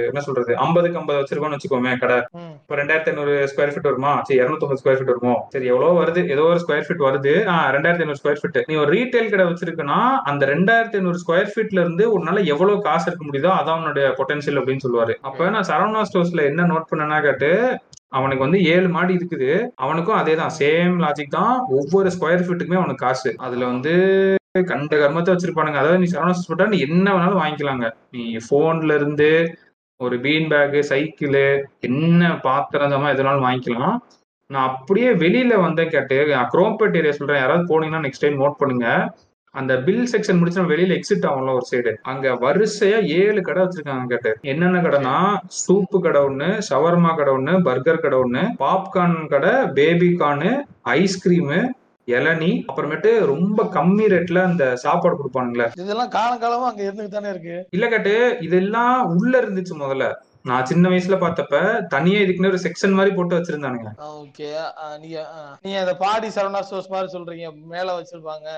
என்ன சொல்றது ஐம்பதுக்கு ஐம்பது வச்சிருக்கோம்னு வச்சுக்கோமே கடை. இப்போ ரெண்டாயிரத்தி ஐநூறு ஸ்கொயர் ஃபீட் வருமா? சரி இரநூத்தொம்பது ஸ்கொயர் ஃபீட் வருமோ? சரி எவ்வளவு வருது. ஏதோ ஒரு ஸ்கொயர் ஃபீட் வருது. ரெண்டாயிரத்தி ஐநூறு ஸ்கொயர் ஃபீட் நீ ஒரு ரீட்டைல் கடை வச்சிருக்கனா அந்த ரெண்டாயிரத்தி ஐநூறு ஸ்கொயர் ஃபீட்ல இருந்து உன்னால எவ்வளவு காசு எடுக்க முடியுதோ அதான் உன்னோட பொட்டன்ஷியல் அப்படின்னு சொல்லுவாரு. அப்ப நான் சரவணா ஸ்டோர்ஸ்ல என்ன நோட் பண்ணனா கேட்டு அவனுக்கு வந்து ஏழு மாடி இருக்குது. அவனுக்கும் அதே தான் சேம் லாஜிக் தான். ஒவ்வொரு ஸ்கொயர் ஃபீட்டுக்குமே அவனுக்கு காசு. அதுல வந்து கண்ட கர்மத்தை வச்சிருப்பானுங்க. அதாவது நீ சரவணா போட்டா நீ என்ன வேணாலும் வாங்கிக்கலாங்க. நீ போன்ல இருந்து ஒரு பீன் பேக்கு சைக்கிள் என்ன பாத்திரம் இந்த எதுனாலும் வாங்கிக்கலாம். நான் அப்படியே வெளியில வந்தேன் கேட்டு குரோம்பேட் ஏரியா சொல்றேன். யாராவது போனீங்கன்னா நெக்ஸ்ட் டைம் நோட் பண்ணுங்க. அந்த பில் செக்ஷன் முடிச்சு நம்ம வெளியில எக்ஸிட் ஆகும்ல ஒரு சைடு அங்க வரிசையா ஏழு கடை வச்சிருக்காங்க கேட்டு. என்னென்ன கடைனா சூப்பு கடை ஒண்ணு ஷவர்மா கடை ஒண்ணு பர்கர் கடை ஒண்ணு பாப்கார்ன் கடை பேபி கார்னு ஐஸ்கிரீமு இளநீ அப்புறமேட்டு ரொம்ப கம்மி ரேட்ல அந்த சாப்பாடு கொடுப்பானுங்களே. இதெல்லாம் காலங்காலமா அங்க இருந்துட்டு தானே இருக்கு. இல்ல கேட்டு இதெல்லாம் உள்ள இருந்துச்சு முதல்ல. நான் சின்ன வயசுல பார்த்தப்ப தனியா இதுக்குன்னு ஒரு செக்ஷன் மாதிரி போட்டு வச்சிருந்தானுங்க ஓகே நீங்க நீங்க அந்த பாடி சரவணா ஸ்டோர்ஸ் மாதிரி சொல்றீங்க மேல வச்சிருப்பாங்க.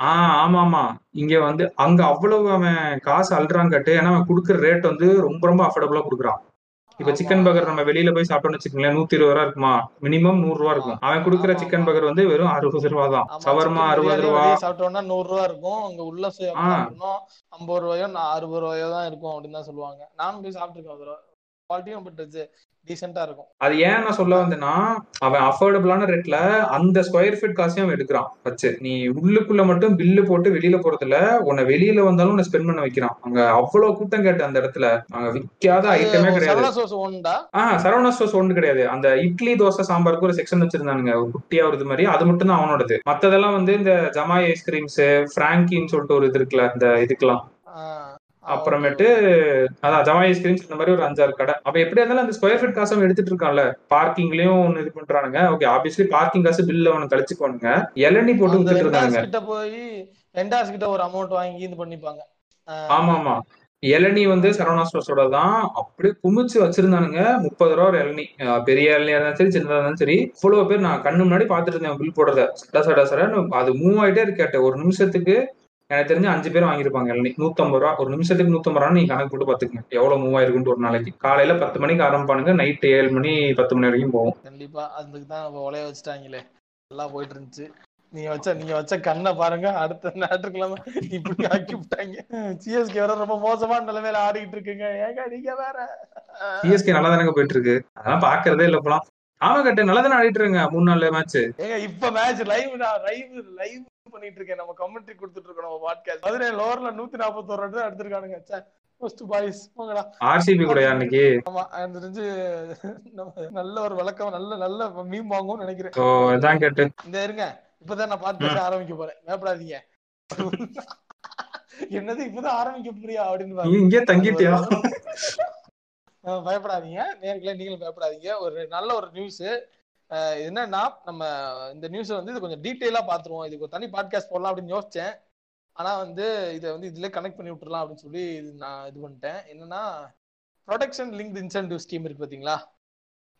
ஆஹ் ஆமா ஆமா இங்க வந்து அங்க அவ்வளவு அவன் காசு அல்றான் கட்டு ஏன்னா அவன் குடுக்குற ரேட் வந்து ரொம்ப ரொம்ப அஃபோர்டபுளா குடுக்குறான். இப்ப. சிக்கன் பர்கர் நம்ம வெளியில போய் சாப்பிட்டோம்னு வச்சுக்கோங்களேன் நூத்தி இருபது ரூபா இருக்குமா? மினிமம் நூறு ரூபா இருக்கும். அவன் குடுக்குற சிக்கன். பர்கர் வந்து வெறும் அறுபது ரூபா தான். சவர்மா அறுபது ரூபா. சாப்பிட்டோம்னா நூறு ரூபா இருக்கும். அங்க உள்ள ஐம்பது ரூபாயோ அறுபது ரூபாயோ தான் இருக்கும் அப்படின்னு தான் சொல்லுவாங்க. நானும் போய் சாப்பிட்டுருக்கேன் குவாலிட்டியும் பட் டீசெண்டா இருக்கும். அது ஏன் நான் சொல்ல வந்தேன்னா அவன் அஃபோர்டபுளான ரேட்ல அந்த ஸ்கொயர் ஃபீட் காசையும் அவன் எடுக்கிறான். வச்சு நீ உள்ளுக்குள்ள மட்டும் பில்லு போட்டு வெளியில போறதுல உன்னை வெளியில வந்தாலும் உன்னை ஸ்பெண்ட் பண்ண வைக்கிறான். அங்க அவ்வளவு கூட்டம் கேட்டு அந்த இடத்துல. அங்க விக்காத ஐட்டமே கிடையாது. ஆஹ் சரவணா ஸ்டோர்ஸ் ஒண்ணு கிடையாது. அந்த இட்லி தோசை சாம்பாருக்கு ஒரு செக்ஷன் வச்சிருந்தானுங்க. ஒரு குட்டியா ஒரு மாதிரி. அது மட்டும் தான் அவனோடது. மத்ததெல்லாம் வந்து இந்த ஜமாய் ஐஸ்கிரீம்ஸ் பிராங்கின்னு சொல்லிட்டு ஒரு இது இருக்குல்ல இந்த இதுக்கெல்லாம். அப்புறமேட்டு அதான் ஜமாய் ஐஸ்கிரீம்ஸ் இந்த மாதிரி ஒரு அஞ்சாறு கடை. அப்ப எப்படி இருந்தாலும் அந்த ஸ்கொயர் ஃபீட் காசு அவன் எடுத்துட்டு இருக்கான்ல பார்க்கிங்லயும் ஒன்னு இது பண்றானுங்க. ஓகே ஆப்வியஸ்லி பார்க்கிங் காசு பில்ல அவனை கழிச்சுக்கோனுங்க. இளநீ போட்டு அந்த வித்துட்டு இருந்தானுங்க. வெண்டாஸ் கிட்ட போய் வெண்டாஸ் கிட்ட ஒரு அமௌண்ட் வாங்கி இது பண்ணிப்பாங்க. ஆமா ஆமா இளநீ வந்து சரவணா ஸ்டோர்ஸோட தான் அப்படியே குமிச்சு வச்சிருந்தானுங்க. முப்பது ரூபா ஒரு இளநீ பெரிய இளநியா இருந்தாலும் சரி சின்னதா இருந்தாலும் சரி. இவ்வளவு பேர் நான் கண்ணு முன்னாடி பாத்துட்டு இருந்தேன் பில் போடுறத. சடா சடா சடன்னு அது மூவ் ஆயிட்டே இருக்கேன் ஒரு நிமிஷத்துக்கு எனக்கு தெரிஞ்சு அஞ்சு பேர் வாங்கியிருப்பாங்க இளநீ. நூத்தம்பது ரூபா ஒரு நிமிஷத்துக்கு நூத்தம்பது ரூபா நீங்க கணக்கு போட்டு பாத்துக்கங்க. எவ்வளவு மூவ் ஆயிருக்குன்ட்டு ஒரு நாளைக்கு. காலையில பத்து மணிக்கு ஆரம்பிப்பானுங்க நைட் ஏழு மணி பத்து மணி வரைக்கும் போகும். கண்டிப்பா. அதுக்கு தான் உலைய வச்சுட்டாங்களே. நல்லா போயிட்டு இருந்துச்சு நீங்க வச்ச நீங்க வச்ச கண்ணை பாருங்க. அடுத்த ஞாயிற்றுக்கிழமை இப்படி ஆக்கி விட்டாங்க. சிஎஸ்கே வேற ரொம்ப மோசமான நிலைமையில ஆடிக்கிட்டு இருக்குங்க. ஏங்க நீங்க வேற? சிஎஸ்கே நல்லா தானங்க போயிட்டு இருக்கு அதெல்லாம் பாக்குறதே இல்ல இப்பலாம் ஆமா கட்டு நல்லா தானே ஆடிட்டு இருங்க மூணு நாலு மேட்ச் ஏங்க இப்ப மேட்ச் லைவ் லைவ் லைவ் பண்ணிட்டு இருக்கேன் நம்ம கமெண்ட்ரி கொடுத்துட்டு இருக்கோம் நம்ம பாட்காஸ்ட் பதினேழு ஓவர்ல நூத்தி நாற்பத்தோரு ரன் தான் எடுத்திருக்கானுங்க. ஃபர்ஸ்ட் பாய்ஸ் போங்கடா. ஆர்சிபி கூடயா அன்னைக்கு ஆமா எனக்கு தெரிஞ்சு நம்ம நல்ல ஒரு விளக்கம் நல்ல நல்ல மீம் வாங்கும்னு நினைக்கிறேன். கேட்டு இந்த இருங்க இப்பதான் நான் பாட்காஸ்ட் ஆரம்பிக்க போறேன். பயப்படாதீங்க. என்னது இப்பதான் ஆரம்பிக்க போறியா அப்படின்னு. இங்கே தங்கிட்டியா? பயப்படாதீங்க. நேர்களே நீங்களும் பயப்படாதீங்க. ஒரு நல்ல ஒரு நியூஸ் என்னன்னா நம்ம இந்த நியூஸ் வந்து இது கொஞ்சம் டீட்டெயிலா பாத்துருவோம் இதுக்கு ஒரு தனி பாட்காஸ்ட் போடலாம் அப்படின்னு யோசிச்சேன். ஆனா வந்து இதை வந்து இதுல கனெக்ட் பண்ணி விட்டுறலாம் அப்படின்னு சொல்லி நான் இது பண்ணிட்டேன். என்னன்னா ப்ரொடெக்ஷன் லிங்க் இன்சென்டிவ் ஸ்கீம் இருக்கு பாத்தீங்களா?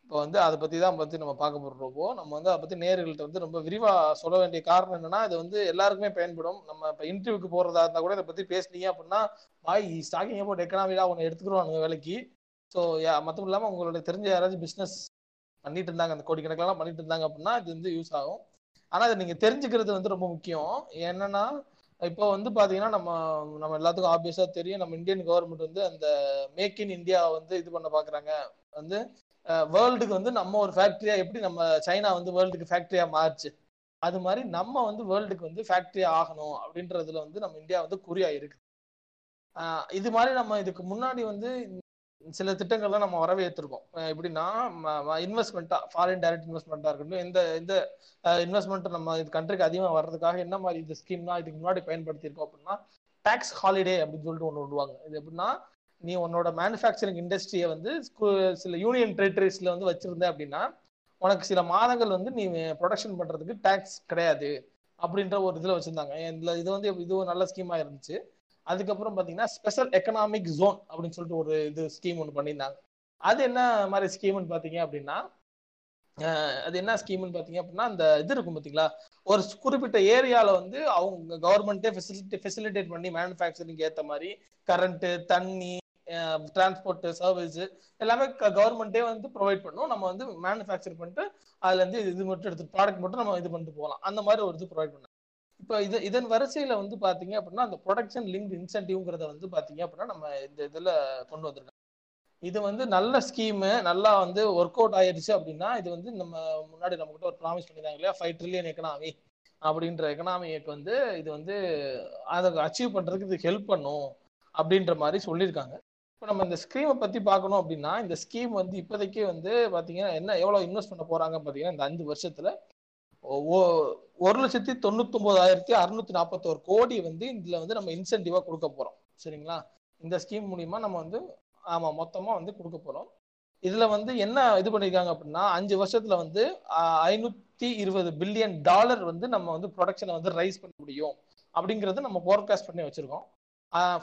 இப்போ வந்து அதை பத்தி தான் பத்தி நம்ம பார்க்க போடுறப்போ நம்ம வந்து அதை பத்தி நேர்கள்ட்ட வந்து ரொம்ப விரிவா சொல்ல வேண்டிய காரணம் என்னன்னா இது வந்து எல்லாருக்குமே பயன்படும். நம்ம இப்போ இன்டர்வியூக்கு போறதா இருந்தா கூட இதை பத்தி பேசுனீங்க அப்படின்னா பாய் ஸ்டாக்கிங் அபவுட் எக்கனாமிலாம் ஒன்று எடுத்துக்கிறோம் வேலைக்கு. ஸோ மற்றவும் இல்லாமல் உங்களோட தெரிஞ்ச யாராச்சும் பிஸ்னஸ் பண்ணிட்டு இருந்தாங்க அந்த கோடிக்கணக்கெல்லாம் பண்ணிட்டு இருந்தாங்க அப்படின்னா இது வந்து யூஸ் ஆகும். ஆனா அதை நீங்க தெரிஞ்சுக்கிறது வந்து ரொம்ப முக்கியம். என்னன்னா இப்போ வந்து பாத்தீங்கன்னா நம்ம நம்ம எல்லாத்துக்கும் ஆப்வியஸா தெரியும். நம்ம இந்தியன் கவர்மெண்ட் வந்து அந்த மேக் இன் இந்தியா வந்து இது பண்ண பாக்குறாங்க. வந்து வேர்ல்டுக்கு வந்து நம்ம ஒரு ஃபேக்டரியா எப்படி நம்ம சைனா வந்து வேர்ல்டுக்கு ஃபேக்டரியா மாறுச்சு? அது மாதிரி நம்ம வந்து வேர்ல்டுக்கு வந்து ஃபேக்டரியா ஆகணும் அப்படின்றதுல வந்து நம்ம இந்தியா வந்து குறியா இருக்கு. இது மாதிரி நம்ம இதுக்கு முன்னாடி வந்து சில திட்டங்கள்லாம் நம்ம வரவேற்றிருக்கோம். எப்படின்னா இன்வெஸ்ட்மெண்ட்டா ஃபாரின் டைரக்ட் இன்வெஸ்ட்மெண்ட்டா இருக்கட்டும் எந்த எந்த இன்வெஸ்ட்மெண்ட் நம்ம இது கண்ட்ரிக்கு அதிகமாக வர்றதுக்காக என்ன மாதிரி இந்த ஸ்கீம்லாம் இதுக்கு முன்னாடி பயன்படுத்தியிருக்கோம் அப்படின்னா டேக்ஸ் ஹாலிடே அப்படின்னு சொல்லிட்டு ஒன்று விடுவாங்க. இது எப்படின்னா நீ உன்னோட மேனுஃபேக்சரிங் இண்டஸ்ட்ரியை வந்து சில யூனியன் டெரிட்டரிஸ்ல வந்து வச்சிருந்த அப்படின்னா உனக்கு சில மாதங்கள் வந்து நீ ப்ரொடக்ஷன் பண்றதுக்கு டேக்ஸ் கிடையாது அப்படின்ற ஒரு இதில் வச்சிருந்தாங்க. இதில் இது வந்து இது ஒரு நல்ல ஸ்கீமாக இருந்துச்சு. அதுக்கப்புறம் பார்த்தீங்கன்னா ஸ்பெஷல் எக்கனாமிக் ஜோன் அப்படின்னு சொல்லிட்டு ஒரு இது ஸ்கீம் ஒன்று பண்ணியிருந்தாங்க. அது என்ன மாதிரி ஸ்கீம்னு பார்த்தீங்க அப்படின்னா அது என்ன ஸ்கீம்னு பார்த்தீங்க அப்படின்னா அந்த இது இருக்கும் பார்த்தீங்களா ஒரு குறிப்பிட்ட ஏரியாவில் வந்து அவங்க கவர்மெண்ட்டே ஃபெசிலிட்டி ஃபெசிலிட்டேட் பண்ணி மேனுஃபேக்சரிங் ஏற்ற மாதிரி கரண்ட்டு தண்ணி டிரான்ஸ்போர்ட் சர்வீஸ் எல்லாமே கவர்மெண்ட்டே வந்து ப்ரொவைட் பண்ணும். நம்ம வந்து மேனுஃபேக்சர் பண்ணிட்டு அதுலேருந்து இது மட்டும் எடுத்து ப்ராடக்ட் மட்டும் நம்ம இது பண்ணிட்டு போகலாம். அந்த மாதிரி ஒரு இது ப்ரொவைட் பண்ண இப்போ இது இதன் வரிசையில வந்து பாத்தீங்க அப்படின்னா அந்த ப்ரொடக்ஷன் லிங்க் இன்சென்டிவ்ங்கிறத வந்து பாத்தீங்க அப்படின்னா நம்ம இந்த இதுல கொண்டு வந்திருக்கோம் இது வந்து நல்ல ஸ்கீமு நல்லா வந்து ஒர்க் அவுட் ஆயிடுச்சு அப்படின்னா இது வந்து நம்ம முன்னாடி நம்ம கிட்ட ஒரு ப்ராமிஸ் பண்ணியிருந்தாங்க இல்லையா? ஃபைவ் ட்ரில்லியன் எக்கனாமி அப்படின்ற எக்கனாமிக்கு வந்து இது வந்து அதை அச்சீவ் பண்றதுக்கு இது ஹெல்ப் பண்ணும் அப்படின்ற மாதிரி சொல்லியிருக்காங்க. இப்போ நம்ம இந்த ஸ்கீமை பத்தி பார்க்கணும் அப்படின்னா இந்த ஸ்கீம் வந்து இப்போதைக்கு வந்து பாத்தீங்கன்னா என்ன எவ்வளோ இன்வெஸ்ட் பண்ண போறாங்க பாத்தீங்கன்னா இந்த அஞ்சு வருஷத்துல ஒரு லட்சத்தி தொண்ணூத்தி ஒன்பதாயிரத்தி அறுநூத்தி நாற்பத்தோரு கோடி வந்து இதுல வந்து நம்ம இன்சென்டிவா கொடுக்க போறோம். சரிங்களா? இந்த ஸ்கீம் மூலியமா நம்ம வந்து ஆமா மொத்தமா வந்து கொடுக்க போறோம். இதுல வந்து என்ன இது பண்ணிருக்காங்க அப்படின்னா அஞ்சு வருஷத்துல வந்து ஐநூத்தி இருபது பில்லியன் டாலர் வந்து நம்ம வந்து ப்ரொடக்ஷனை வந்து ரைஸ் பண்ண முடியும். அப்படிங்கறது நம்ம ஃபோர்காஸ்ட் பண்ணி வச்சிருக்கோம்.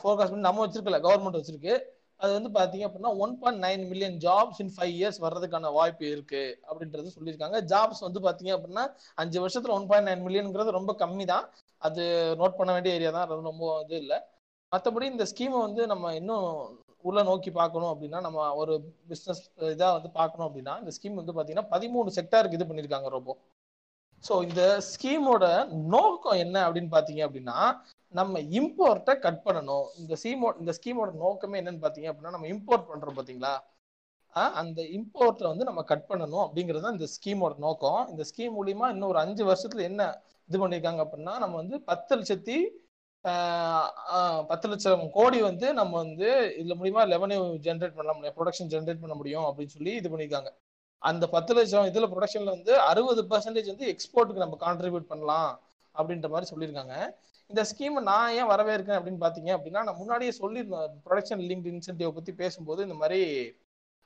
ஃபோர்காஸ்ட் பண்ணி நம்ம வச்சிருக்கல கவர்மெண்ட் வச்சிருக்கு. அது வந்து பாத்தீங்க அப்படின்னா one point nine million jobs in five years வர்றதுக்கான வாய்ப்பு இருக்கு அப்படின்றது சொல்லியிருக்காங்க. ஜாப்ஸ் வந்து பாத்தீங்க அப்படின்னா அஞ்சு வருஷத்துல ஒன் பாயிண்ட் நைன் மில்லியன்ங்கிறது ரொம்ப கம்மி தான் அது நோட் பண்ண வேண்டிய ஏரியா தான். ரொம்ப இது இல்லை. மற்றபடி இந்த ஸ்கீமை வந்து நம்ம இன்னும் உள்ள நோக்கி பார்க்கணும் அப்படின்னா நம்ம ஒரு பிஸ்னஸ் இதாக வந்து பார்க்கணும் அப்படின்னா இந்த ஸ்கீம் வந்து பார்த்தீங்கன்னா பதிமூணு செக்டாருக்கு இது பண்ணியிருக்காங்க ரொம்ப ஸோ இந்த ஸ்கீமோட நோக்கம் என்ன அப்படின்னு பார்த்தீங்க அப்படின்னா நம்ம இம்போர்ட்டை கட் பண்ணணும். இந்த ஸ்கீமோ இந்த ஸ்கீமோட நோக்கமே என்னன்னு பார்த்தீங்க அப்படின்னா நம்ம இம்போர்ட் பண்ணுறோம் பார்த்தீங்களா? அந்த இம்போர்ட்டை வந்து நம்ம கட் பண்ணணும் அப்படிங்கிறது தான் இந்த ஸ்கீமோட நோக்கம். இந்த ஸ்கீம் மூலியமா இன்னும் ஒரு அஞ்சு வருஷத்துல என்ன இது பண்ணியிருக்காங்க அப்படின்னா நம்ம வந்து பத்து லட்சத்தி பத்து லட்சம் கோடி வந்து நம்ம வந்து இதுல மூலியமா லெவன்யூ ஜென்ரேட் பண்ண முடியும். ப்ரொடக்ஷன் ஜென்ரேட் பண்ண முடியும் அப்படின்னு சொல்லி இது பண்ணியிருக்காங்க அந்த பத்து லட்சம் இதுல ப்ரொடக்ஷன்ல வந்து அறுபது பர்சன்டேஜ் வந்து எக்ஸ்போர்ட்டுக்கு நம்ம கான்ட்ரிபியூட் பண்ணலாம் அப்படின்ற மாதிரி சொல்லியிருக்காங்க. இந்த ஸ்கீம் நான் ஏன் வரவேற்கேன் அப்படின்னு பாத்தீங்க அப்படின்னா நான் முன்னாடியே சொல்லியிருந்தேன் ப்ரொடக்ஷன் லிங்க் இன்சென்டிவ் பத்தி பேசும்போது இந்த மாதிரி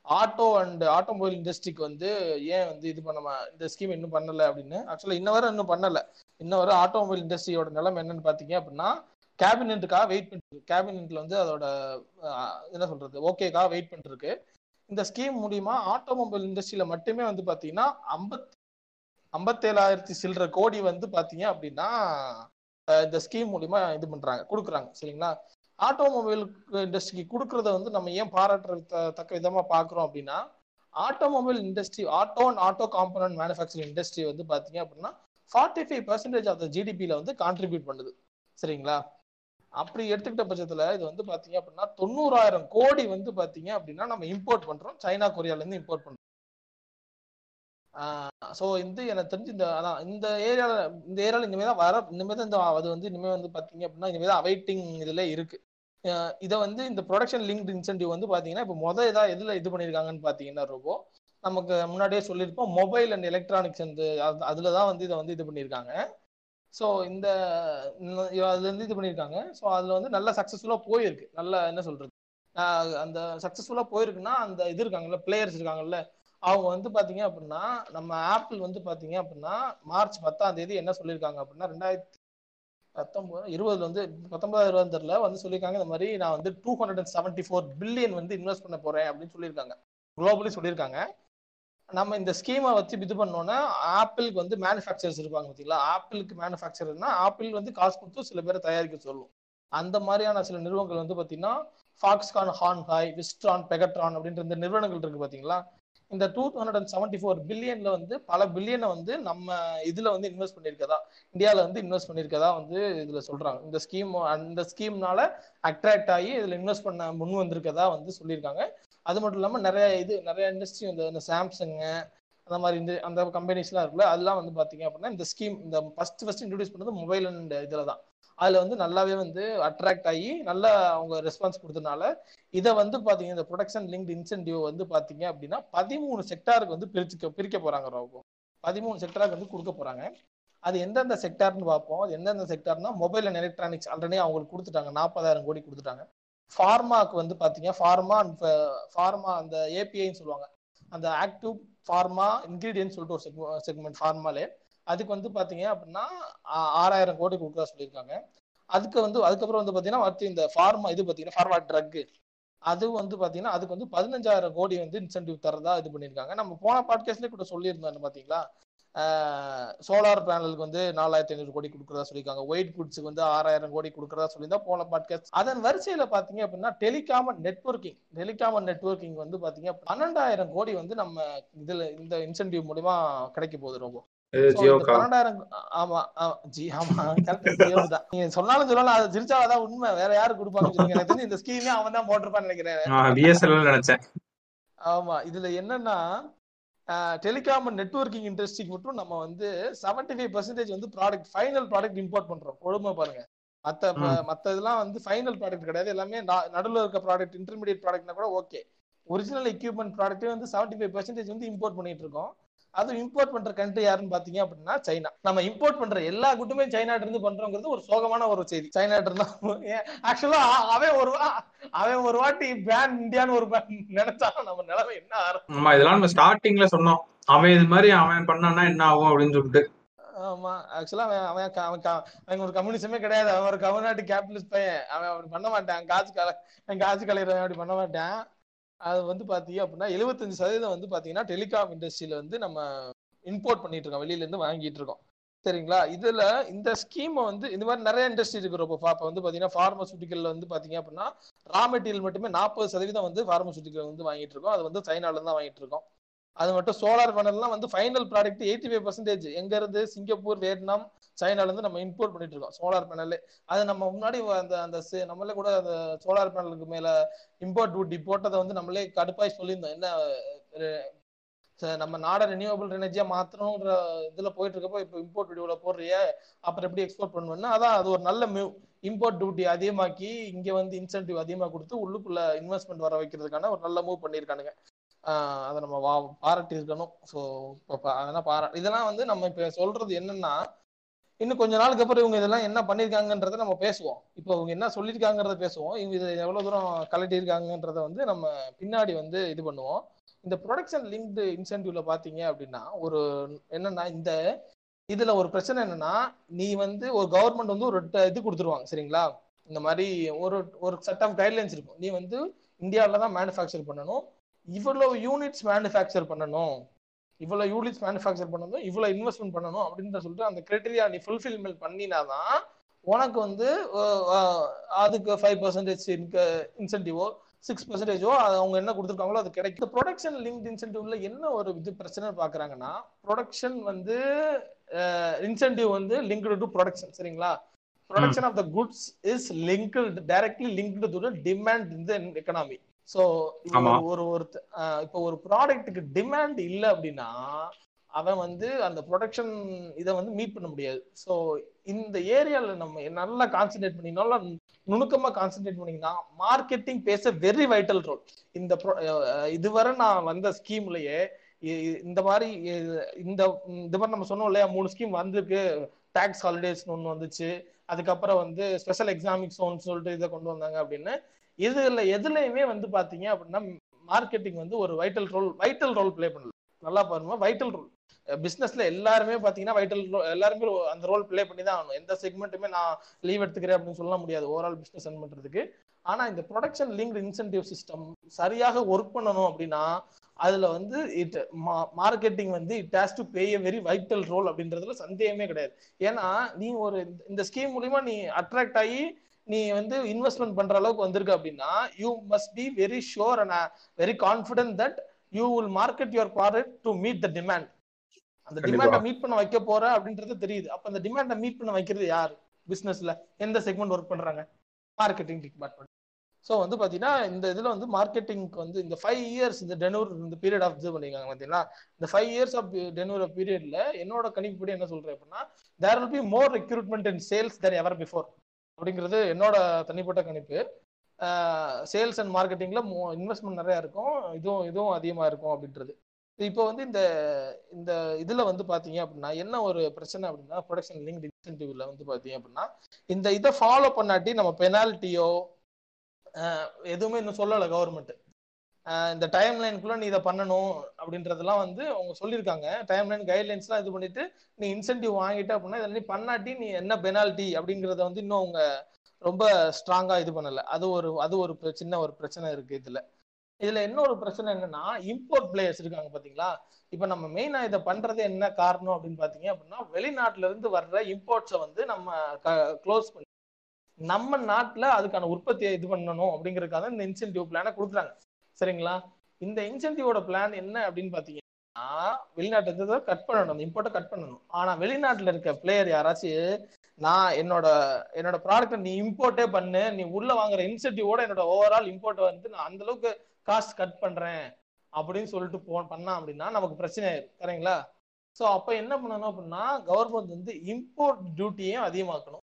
ஆட்டோ அண்ட் ஆட்டோமொபைல் இண்டஸ்ட்ரிக்கு வந்து ஏன் வந்து இது பண்ண இந்த ஸ்கீம் இன்னும் பண்ணல அப்படின்னு. ஆக்சுவலா இன்ன வரை இன்னும் பண்ணல. இன்ன வரை ஆட்டோமொபைல் இண்டஸ்ட்ரியோட நிலம் என்னன்னு பாத்தீங்க அப்படின்னா கேபினெட்டுக்காக வெயிட் பண்ணிட்டு கேபினெட்ல வந்து அதோட என்ன சொல்றது ஓகேக்காக வெயிட் பண்ணிட்டு இந்த ஸ்கீம் மூலியமா ஆட்டோமொபைல் இண்டஸ்ட்ரியில மட்டுமே வந்து பாத்தீங்கன்னா ஐம்பத் ஐம்பத்தேழாயிரத்தி சில்லற கோடி வந்து பாத்தீங்க அப்படின்னா இந்த ஸ்கீம் மூலியமா இது பண்றாங்க கொடுக்குறாங்க சரிங்களா? ஆட்டோமொபைல் இண்டஸ்ட்ரிக்கு கொடுக்கறத வந்து நம்ம ஏன் பாராட்டுற தக்க விதமா பாக்குறோம் அப்படின்னா automobile industry auto and auto component manufacturing industry வந்து பாத்தீங்க அப்படின்னா forty five percentage of the ஜிடிபியில வந்து கான்ட்ரிபியூட் பண்ணுது சரிங்களா? அப்படி எடுத்துக்கிட்ட பட்சத்துல இது வந்து பாத்தீங்க அப்படின்னா தொண்ணூறாயிரம் கோடி வந்து பாத்தீங்க அப்படின்னா நம்ம இம்போர்ட் பண்றோம் சைனா கொரியால இருந்து இம்போர்ட் பண்றோம். ஸோ இந்த எனக்கு தெரிஞ்சு இந்த அதான் இந்த ஏரியாவில் இந்த ஏரியாவில் இனிமேல் தான் வர இனிமே தான் இந்த அது வந்து இனிமேல் வந்து பார்த்தீங்க அப்படின்னா இனிமேல் தான் அவைட்டிங் இதில் இருக்கு. இதை வந்து இந்த ப்ரொடக்ஷன் லிங்க்டு இன்சென்டிவ் வந்து பார்த்தீங்கன்னா இப்போ மொதல் இதாக எதில் இது பண்ணியிருக்காங்கன்னு பார்த்தீங்கன்னா ரொம்ப நமக்கு முன்னாடியே சொல்லியிருப்போம் மொபைல் அண்ட் எலக்ட்ரானிக்ஸ் வந்து அதில் தான் வந்து இதை வந்து இது பண்ணியிருக்காங்க ஸோ இந்த அதுலேருந்து இது பண்ணியிருக்காங்க ஸோ அதில் வந்து நல்ல சக்ஸஸ்ஃபுல்லாக போயிருக்கு. நல்ல என்ன சொல்கிறது அந்த சக்ஸஸ்ஃபுல்லாக போயிருக்குன்னா அந்த இது இருக்காங்கல்ல பிளேயர்ஸ் இருக்காங்கல்ல அவங்க வந்து பாத்தீங்க அப்படின்னா நம்ம ஆப்பிள் வந்து பாத்தீங்க அப்படின்னா மார்ச் பத்தாம் தேதி என்ன சொல்லியிருக்காங்க அப்படின்னா ரெண்டாயிரத்தி பத்தொன்பது இருபதுல வந்து பத்தொன்பதாயிரம் இருபதுல வந்து சொல்லியிருக்காங்க இந்த மாதிரி நான் வந்து two hundred and seventy four billion வந்து இன்வெஸ்ட் பண்ண போறேன் அப்படின்னு சொல்லியிருக்காங்க. குளோபலி சொல்லியிருக்காங்க. நம்ம இந்த ஸ்கீமை வச்சு இது பண்ணோன்னா ஆப்பிளுக்கு வந்து மேனுஃபேக்சர்ஸ் இருப்பாங்க பார்த்தீங்களா ஆப்பிளுக்கு மேனுஃபேக்சர்னா ஆப்பிள் வந்து காசு கொடுத்து சில பேரை தயாரிக்க சொல்லும். அந்த மாதிரியான சில நிறுவனங்கள் வந்து பார்த்தீங்கன்னா ஃபாக்ஸ்கான் ஹான்ஹாய் விஸ்ட்ரான் பெகட்ரான் அப்படின்ற இந்த நிறுவனங்கள் இருக்கு பார்த்தீங்களா இந்த two hundred and seventy four பில்லியன்ல வந்து பல பில்லியனை வந்து நம்ம இதுல வந்து இன்வெஸ்ட் பண்ணியிருக்கதா? இந்தியாவில் வந்து இன்வெஸ்ட் பண்ணியிருக்கதா வந்து இதுல சொல்றாங்க. இந்த ஸ்கீம் அந்த ஸ்கீம்னால அட்ராக்ட் ஆகி இதுல இன்வெஸ்ட் பண்ண முன் வந்திருக்கதா வந்து சொல்லியிருக்காங்க. அது மட்டும் இல்லாமல் நிறைய இது நிறைய இண்டஸ்ட்ரி இந்த இந்த சாம்சங்கு அந்த மாதிரி இந்த அந்த கம்பெனிஸ்லாம் இருக்குல்ல அதெல்லாம் வந்து பார்த்தீங்க அப்படின்னா இந்த ஸ்கீம் இந்த ஃபர்ஸ்ட் ஃபர்ஸ்ட் இன்ட்ரடியூஸ் பண்ணது மொபைல் அண்ட் இதில் தான் அதில் வந்து நல்லாவே வந்து அட்ராக்ட் ஆகி நல்லா அவங்க ரெஸ்பான்ஸ் கொடுத்தனால இதை வந்து பார்த்தீங்கன்னா இந்த ப்ரொடக்ஷன் லிங்க் இன்சென்டிவ் வந்து பார்த்தீங்க அப்படின்னா பதிமூணு செக்டாருக்கு வந்து பிரிச்சு பிரிக்க போறாங்க ராகும் பதிமூணு செக்டாருக்கு வந்து கொடுக்க போறாங்க. அது எந்தெந்த செக்டார்னு பார்ப்போம். அது எந்தெந்த செக்டார்னா மொபைல் அண்ட் எலக்ட்ரானிக்ஸ் ஆல்ரெடி அவங்களுக்கு கொடுத்துட்டாங்க. நாற்பதாயிரம் கோடி கொடுத்துட்டாங்க. ஃபார்மாக்கு வந்து பார்த்தீங்க ஃபார்மா அண்ட் ஃபார்மா அந்த ஏபிஐன்னு சொல்லுவாங்க. அந்த ஆக்டிவ் ஃபார்மா இன்க்ரீடியன்ட் சொல்லிட்டு ஒரு செக்மெண்ட் ஃபார்மாலே அதுக்கு வந்து பாத்தீங்க அப்படின்னா ஆறாயிரம் கோடி கொடுக்குறா சொல்லியிருக்காங்க. அதுக்கு வந்து அதுக்கப்புறம் வந்து பாத்தீங்கன்னா அடுத்து இந்த ஃபார்மா இது பாத்தீங்கன்னா ஃபார்மா ட்ரக் அது வந்து பாத்தீங்கன்னா அதுக்கு வந்து பதினஞ்சாயிரம் கோடி வந்து இன்சென்டிவ் தரதா இது பண்ணியிருக்காங்க. நம்ம போன பாட்காஸ்ட்லேயே கூட சொல்லியிருந்தோம் பாத்தீங்களா? சோலார் பேனலுக்கு வந்து நாலாயிரத்தி ஐநூறு கோடி கொடுக்குறதா சொல்லியிருக்காங்க. ஒயிட் குட்ஸுக்கு வந்து ஆறாயிரம் கோடி கொடுக்குறதா சொல்லியிருந்தா போன பாட்காஸ்ட் அதன் வரிசையில பாத்தீங்க அப்படின்னா டெலிகாம் நெட்ஒர்க்கிங் டெலிகாம் நெட்ஒர்க்கிங் வந்து பாத்தீங்க பன்னெண்டாயிரம் கோடி வந்து நம்ம இதுல இந்த இன்சென்டிவ் மூலியமா கிடைக்க போகுது ரொம்ப சொன்னாலும் சொல்லலாம் அது சிரிச்சாலதான் உண்மை. வேற யாரு சொல்லுங்க. எனக்கு தெரிஞ்சு இந்த ஸ்கீமே அவன் தான் போட்டிருப்பான்னு நினைக்கிறேன். நினைச்சேன். ஆமா இதுல என்னன்னா டெலிகாம் நெட்ஒர்க்கிங் இண்டஸ்ட்ரிக்கு மட்டும் நம்ம வந்து செவன்டி ஃபைவ் பர்சன்டேஜ் வந்து ப்ராடக்ட் ஃபைனல் ப்ராடக்ட் இம்போர்ட் பண்றோம். கொடுமை பாருங்க. மத்த மத்த இதெல்லாம் வந்து ஃபைனல் ப்ராடக்ட் கிடையாது. எல்லாமே நடுவில் இருக்க ப்ராடக்ட் இன்டர்மீடியட் ப்ராடக்ட்னா கூட ஓகே ஒரிஜினல் எக்யூப்மெண்ட் ப்ராடக்ட்டே வந்து செவன்டி ஃபைவ் பர்சன்டேஜ் வந்து இம்போர்ட் பண்ணிட்டு இருக்கோம். அதுவும் இம்போர்ட் பண்ற கண்ட்ரி யாருன்னு பாத்தீங்க அப்படின்னா சைனா. நம்ம இம்போர்ட் பண்ற எல்லா குட்டுமே சைனாட்ட இருந்து பண்றோங்கிறது ஒரு சோகமான ஒரு செய்தி. சைனாட்ட இருந்தா ஆக்சுவலா அவன் ஒரு அவன் ஒரு வாட்டி பேன் இந்தியான்னு ஒரு நினைச்சா நம்ம நிலைமை என்ன ஆகும்? ஆமா இதெல்லாம் நம்ம ஸ்டார்டிங்ல சொன்னோம். அவன் இது மாதிரி அவன் பண்ணான்னா என்ன ஆகும் அப்படின்னு சொல்லிட்டு. ஆமா ஆக்சுவலா அவன் அவன் அவன் ஒரு கம்யூனிசமே கிடையாது. அவன் ஒரு கம்யூனிட்டி கேபிட்டலிஸ்ட் பையன். அவன் அப்படி பண்ண மாட்டான். காசு கல காசு கலையிறவன் அப்படி பண்ண மாட்டான். அது வந்து பாத்தீங்க அப்படின்னா எழுபத்தஞ்சு சதவீதம் வந்து பாத்தீங்கன்னா டெலிகாம் இண்டஸ்ட்ரியில வந்து நம்ம இம்போர்ட் பண்ணிட்டு இருக்கோம் வெளியில இருந்து வாங்கிட்டு இருக்கோம் சரிங்களா? இதுல இந்த ஸ்கீம் வந்து இந்த மாதிரி நிறைய இண்டஸ்ட்ரி இருக்கு ரொம்ப இப்போ வந்து பாத்தீங்கன்னா ஃபார்மசூட்டிக்கல்ல வந்து பாத்தீங்க அப்படின்னா ரா மெட்டீரியல் மட்டுமே நாற்பது சதவீதம் வந்து ஃபார்மசூட்டிக்கல் வந்து வாங்கிட்டு இருக்கோம் அது வந்து சைனால தான் வாங்கிட்டு இருக்கோம் அது மட்டும் சோலார் பேனல்லாம் வந்து final product eighty five percentage எங்க இருந்து? சிங்கப்பூர் வியட்நாம் சைனால இருந்து நம்ம இம்போர்ட் பண்ணிட்டு இருக்கோம் சோலார் பேனல் அது நம்ம முன்னாடி அந்த அந்த நம்மளே கூட அந்த சோலார் பேனலுக்கு மேல இம்போர்ட் டூட்டி போட்டதை வந்து நம்மளே கடுப்பாய் சொல்லியிருந்தோம். என்ன நம்ம நாட ரினியூவபிள் எனர்ஜியா மாத்தணும்ன்ற இதுல போயிட்டு இருக்கப்போ இப்போ இம்போர்ட் டியூட்டில போடுறிய அப்புறம் எப்படி எக்ஸ்போர்ட் பண்ணுவேன்னா அதான் அது ஒரு நல்ல மூவ் இம்போர்ட் டியூட்டி அதிகமாக்கி இங்க வந்து இன்சென்டிவ் அதிகமாக கொடுத்து உள்ளுக்குள்ள இன்வெஸ்ட்மெண்ட் வர வைக்கிறதுக்கான ஒரு நல்ல மூவ் பண்ணியிருக்கானுங்க. அதை நம்ம வா பாராட்டி இருக்கணும் ஸோ அதெல்லாம் பாரா இதெல்லாம் வந்து நம்ம இப்போ சொல்றது என்னன்னா இன்னும் கொஞ்ச நாளுக்கு அப்புறம் இவங்க இதெல்லாம் என்ன பண்ணிருக்காங்கன்றத நம்ம பேசுவோம். இப்போ இவங்க என்ன சொல்லியிருக்காங்கிறத பேசுவோம். இவங்க இதை எவ்வளவு தூரம் கலட்டியிருக்காங்கன்றத வந்து நம்ம பின்னாடி வந்து இது பண்ணுவோம். இந்த ப்ரொடக்ஷன் லிங்க்டு இன்சென்டிவ்ல பாத்தீங்க அப்படின்னா ஒரு என்னன்னா இந்த இதுல ஒரு பிரச்சனை என்னன்னா நீ வந்து ஒரு கவர்மெண்ட் வந்து ஒரு இது கொடுத்துருவாங்க சரிங்களா? இந்த மாதிரி ஒரு ஒரு செட் ஆஃப் கைட்லைன்ஸ் இருக்கும். நீ வந்து இந்தியாவில தான் மேனுஃபேக்சர் பண்ணணும். இவ்வளவு யூனிட்ஸ் மேனுஃபேக்சர் பண்ணணும். இவ்வளவு யூனிட்ஸ் மேனுஃபேக்சர் பண்ணணும் இவ்வளவு இன்வெஸ்ட்மெண்ட் பண்ணணும் அப்படின்னு சொல்லிட்டு அந்த கிரைட்டீரியா நீ ஃபுல்ஃபில்மெண்ட் பண்ணினாதான் உனக்கு வந்து அதுக்கு ஃபைவ் பர்சன்டேஜ் இன்சென்டிவோ சிக்ஸ் பர்சன்டேஜோ அவங்க என்ன கொடுத்துருக்காங்களோ அது கிடைக்கும். ப்ரொடக்ஷன் லிங்க் இன்சென்டிவ்ல என்ன ஒரு இது பிரச்சனை பாக்குறாங்கன்னா ப்ரொடக்ஷன் வந்து இன்சென்டிவ் வந்து லிங்க்டு டு ப்ரொடக்ஷன் சரிங்களா? Production of the goods is linked directly linked to demand in the economy so ஒரு ஒரு இப்போ ஒரு ப்ராடக்ட்டுக்கு டிமாண்ட் இல்ல அப்படின்னா அவன் வந்து அந்த ப்ரொடக்ஷன் இதை வந்து மீட் பண்ண முடியாது. ஸோ இந்த ஏரியால நம்ம நல்லா கான்சென்ட்ரேட் பண்ணி நல்லா நுணுக்கமா கான்சென்ட்ரேட் பண்ணீங்கன்னா மார்க்கெட்டிங் பேச வெரி வைட்டல் ரோல் இந்த இதுவரை நான் வந்த ஸ்கீம்லயே இந்த மாதிரி இந்த இந்த மாதிரி நம்ம சொன்னோம் இல்லையா மூணு ஸ்கீம் வந்திருக்கு. டாக்ஸ் ஹாலிடேஸ் ஒன்று வந்துச்சு. அதுக்கப்புறம் வந்து ஸ்பெஷல் எக்ஸாமிக் சோன் சொல்லிட்டு இதை கொண்டு வந்தாங்க அப்படின்னு. இதுல எதுலையுமே வந்து பாத்தீங்க அப்படின்னா மார்க்கெட்டிங் வந்து ஒரு vital role vital role play பண்ணல. நல்லா பாருங்க வைட்டல் ரோல் பிசினஸ்ல எல்லாருமே பாத்தீங்கன்னா வைட்டல் எல்லாருமே அந்த ரோல் ப்ளே பண்ணி தான் ஆகணும். எந்த செக்மெண்ட்டுமே நான் லீவ் எடுத்துக்கிறேன் அப்படின்னு சொல்ல முடியாது. ஓவரால் பிசினஸ் ரன் பண்றதுக்கு. ஆனா இந்த ப்ரொடக்ஷன் லிங்க் இன்சென்டிவ் சிஸ்டம் சரியாக ஒர்க் பண்ணணும் அப்படின்னா அதுல வந்து இட் மார்க்கெட்டிங் வந்து it has to pay a very vital role அப்படின்றதுல சந்தேகமே கிடையாது. ஏன்னா நீ ஒரு இந்த ஸ்கீம் மூலியமா நீ அட்ராக்ட் ஆகி நீ வந்து இன்வெஸ்ட்மெண்ட் பண்ற அளவுக்கு வந்திருக்க அப்படின்னா you must be very sure and very confident that you will market your product to meet the demand அந்த. டிமாண்டை மீட் பண்ண வைக்க போற அப்படின்றது தெரியுது. அப்ப அந்த டிமாண்டை மீட் பண்ண வைக்கிறது யார்? பிசினஸ்ல எந்த செக்மெண்ட் ஒர்க் பண்றாங்க? மார்க்கெட்டிங் டிபார்ட்மெண்ட் ஸோ வந்து பாத்தீங்கன்னா இந்த இதுல வந்து மார்க்கெட்டிங்க்கு வந்து இந்த ஃபைவ் இயர்ஸ் இந்த டெனூர் இந்த பீரியட் ஆஃப் இது பண்ணிருக்காங்க பாத்தீங்களா? இந்த ஃபைவ் இயர்ஸ் ஆஃப் டெனூர் பீரியட்ல என்னோட கணிப்புப்படி என்ன சொல்றேன் அப்படின்னா there will be more recruitment in sales then ever before அப்படிங்கிறது என்னோட தனிப்பட்ட கணிப்பு. சேல்ஸ் அண்ட் மார்க்கெட்டிங்ல இன்வெஸ்ட்மெண்ட் நிறையா இருக்கும். இதுவும் இதுவும் அதிகமாக இருக்கும் அப்படின்றது. இப்போ வந்து இந்த இந்த இதில் வந்து பார்த்தீங்க அப்படின்னா என்ன ஒரு பிரச்சனை அப்படின்னா ப்ரொடக்ஷன் லிங்க் இன்சென்டிவ்ல வந்து பார்த்தீங்க அப்படின்னா இந்த இதை ஃபாலோ பண்ணாட்டி நம்ம பெனால்ட்டியோ எதுவுமே இன்னும் சொல்லலை கவர்மெண்ட் இந்த டைம் லைனுக்குள்ள நீ இதை பண்ணணும் அப்படின்றதெல்லாம் வந்து அவங்க சொல்லியிருக்காங்க. டைம் லைன் கைட்லைன்ஸ்லாம் இது பண்ணிட்டு நீ இன்சென்டிவ் வாங்கிட்ட அப்படின்னா இதில் நீ பண்ணாட்டி நீ என்ன பெனால்ட்டி அப்படிங்கிறத வந்து இன்னும் அவங்க ரொம்ப ஸ்ட்ராங்கா இது பண்ணல. அது ஒரு அது ஒரு சின்ன ஒரு பிரச்சனை இருக்கு இதுல. இதுல இன்னொரு பிரச்சனை என்னன்னா இம்போர்ட் பிளேயர்ஸ் இருக்காங்க பாத்தீங்களா? இப்ப நம்ம மெயினா இதை பண்றது என்ன காரணம் அப்படின்னு பாத்தீங்க அப்படின்னா வெளிநாட்டுல இருந்து வர்ற இம்போர்ட்ஸை வந்து நம்ம க்ளோஸ் பண்ணி நம்ம நாட்டுல அதுக்கான உற்பத்தியை இது பண்ணணும் அப்படிங்கறதுக்காக இந்த இன்சென்டிவ் பிளானை கொடுக்குறாங்க. சரிங்களா? இந்த இன்சென்டிவோட பிளான் என்ன அப்படின்னு பாத்தீங்கன்னா வெளிநாட்டு இருந்து கட் பண்ணணும் இம்போர்ட்டை கட் பண்ணணும். ஆனா வெளிநாட்டுல இருக்க பிளேயர் யாராச்சும் நான் என்னோட என்னோட ப்ராடக்ட் நீ இம்போர்ட்டே பண்ணு நீ உள்ள வாங்குற இன்சென்டிவோட என்னோட ஓவரால் இம்போர்ட் வந்து நான் அந்த அளவுக்கு காஸ்ட் கட் பண்றேன் அப்படின்னு சொல்லிட்டு போ பண்ணா அப்படின்னா நமக்கு பிரச்சனை ஆயிரும். சரிங்களா ஸோ அப்போ என்ன பண்ணணும் அப்படின்னா கவர்மெண்ட் வந்து இம்போர்ட் டியூட்டியையும் அதிகமாக்கணும்.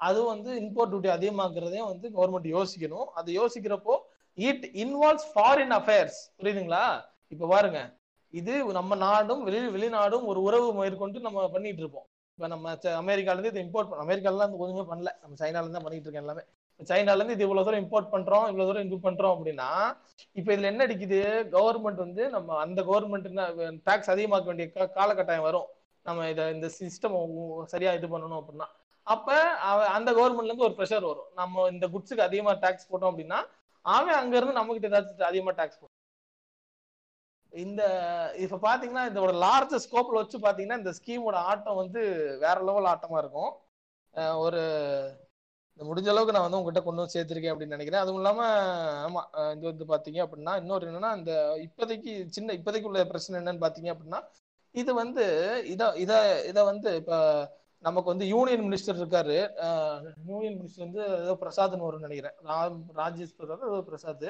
அது வந்து இம்போர்ட் டியூட்டி அதிகமாக்குறதையும் வந்து கவர்மெண்ட் யோசிக்கணும். அது யோசிக்கிறப்போ இட் இன்வால்வ்ஸ் ஃபாரின் அஃபேர்ஸ் புரியுதுங்களா? இப்ப பாருங்க. இது நம்ம நாடும் வெளி வெளிநாடும் ஒரு உறவு மேற்கொண்டு நம்ம பண்ணிட்டு இருப்போம் இப்ப நம்ம அமெரிக்காலேருந்து அமெரிக்கால இருந்து இதை இம்போர்ட் பண்ண அமெரிக்காலாம் இருந்து பண்ணல. நம்ம சைனால இருந்து தான் பண்ணிட்டு இருக்கோம் எல்லாமே. இப்ப சைனால இருந்து இது இவ்வளவு தூரம் இம்போர்ட் பண்றோம் இவ்வளவு தூரம் இது பண்றோம் அப்படின்னா இப்ப இதுல என்ன அடிக்குது? கவர்மெண்ட் வந்து நம்ம அந்த கவர்மெண்ட் டாக்ஸ் அதிகமாக்க வேண்டிய காலகட்டாயம் வரும். நம்ம இதை இந்த சிஸ்டம் சரியா இது பண்ணணும் அப்படின்னா. அப்ப அந்த கவர்மெண்ட்ல இருந்து ஒரு ப்ரெஷர் வரும். நம்ம இந்த குட்ஸுக்கு அதிகமா டாக்ஸ் போட்டோம் அப்படின்னா அவன் அங்க இருந்து நம்ம கிட்ட ஏதாச்சும் அதிகமா டாக்ஸ் இந்த இப்ப பாத்தீங்கன்னா இதோட லார்ஜ் ஸ்கோப்ல வச்சு பாத்தீங்கன்னா இந்த ஸ்கீமோட ஆட்டம் வந்து வேற லெவல் ஆட்டமா இருக்கும். ஒரு இந்த முடிஞ்ச அளவுக்கு நான் வந்து உங்ககிட்ட கொண்டு வந்து சேர்த்திருக்கேன் அப்படின்னு நினைக்கிறேன். அதுவும் இல்லாம ஆமா இது வந்து பாத்தீங்க அப்படின்னா இன்னொரு என்னன்னா இந்த இப்போதைக்கு சின்ன இப்போதைக்கு உள்ள பிரச்சனை என்னன்னு பாத்தீங்க அப்படின்னா இது வந்து இத இத இத வந்து இப்போ நமக்கு வந்து யூனியன் மினிஸ்டர் இருக்காரு. யூனியன் மினிஸ்டர் வந்து ஏதோ பிரசாத்னு வரும்னு நினைக்கிறேன். ராம் ராஜேஷ் பிரசாத் ஏதோ பிரசாத்.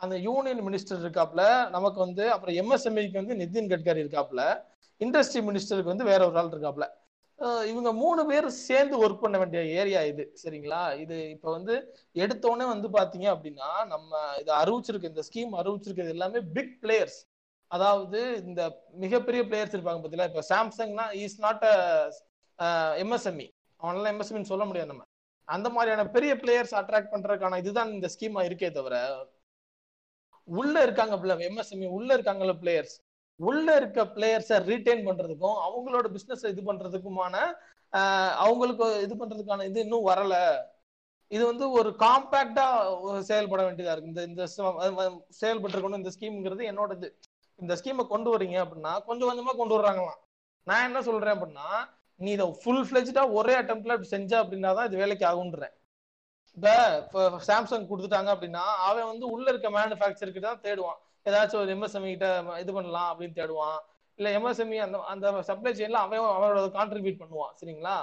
அந்த யூனியன் மினிஸ்டர் இருக்காப்ல நமக்கு வந்து அப்புறம் எம்எஸ்எம்இக்கு வந்து நிதின் கட்கரி இருக்காப்ல இண்டஸ்ட்ரி மினிஸ்டருக்கு வந்து வேற ஒரு ஆள் இருக்காப்ல. இவங்க மூணு பேர் சேர்ந்து ஒர்க் பண்ண வேண்டிய ஏரியா இது சரிங்களா? இது இப்போ வந்து எடுத்தோடனே வந்து பார்த்தீங்க அப்படின்னா நம்ம இதை அறிவிச்சிருக்க இந்த ஸ்கீம் அறிவிச்சிருக்கிறது எல்லாமே பிக் பிளேயர்ஸ் அதாவது இந்த மிகப்பெரிய பிளேயர்ஸ் இருப்பாங்க பார்த்தீங்களா இப்போ சாம்சங்னா இஸ் நாட் அ எம்எஸ்எம்இ அவனெல்லாம் எம்எஸ்எம்இன்னு சொல்ல முடியாது நம்ம. அந்த மாதிரியான பெரிய பிளேயர்ஸ் அட்ராக்ட் பண்றதுக்கான இதுதான் இந்த ஸ்கீமா இருக்கே தவிர உள்ள இருக்காங்க எம்எஸ்எம்இ உள்ள இருக்காங்கல்ல பிளேயர்ஸ் உள்ள இருக்க பிளேயர்ஸை ரீட்டைன் பண்றதுக்கும் அவங்களோட பிசினஸ் இது பண்றதுக்குமான அவங்களுக்கு இது பண்றதுக்கான இது இன்னும் வரல. இது வந்து ஒரு காம்பாக்டா செயல்பட வேண்டியதா இருக்கு. இந்த இந்த செயல்பட்டு இந்த ஸ்கீம்ங்கிறது என்னோட இது இந்த ஸ்கீமை கொண்டு வரீங்க அப்படின்னா கொஞ்சம் கொஞ்சமா கொண்டு வர்றாங்களாம். நான் என்ன சொல்றேன் அப்படின்னா நீ இதை ஃபுல் ஃபிளெஜ்டா ஒரே அட்டம்ப்ட்ல செஞ்ச அப்படின்னா தான் இது வேலைக்கு ஆகுன்றேன் இப்போ சாம்சங் கொடுத்துட்டாங்க அப்படின்னா அவன் வந்து உள்ள இருக்க மேனுஃபேக்சருக்கு தான் தேடுவான். ஏதாச்சும் ஒரு எம்எஸ்எம்இ கிட்ட இது பண்ணலாம் அப்படின்னு தேடுவான். இல்ல எம்எஸ்எம்இ அந்த அந்த சப்ளை செயின்ல அவன் அவனோட கான்ட்ரிபியூட் பண்ணுவான் சரிங்களா?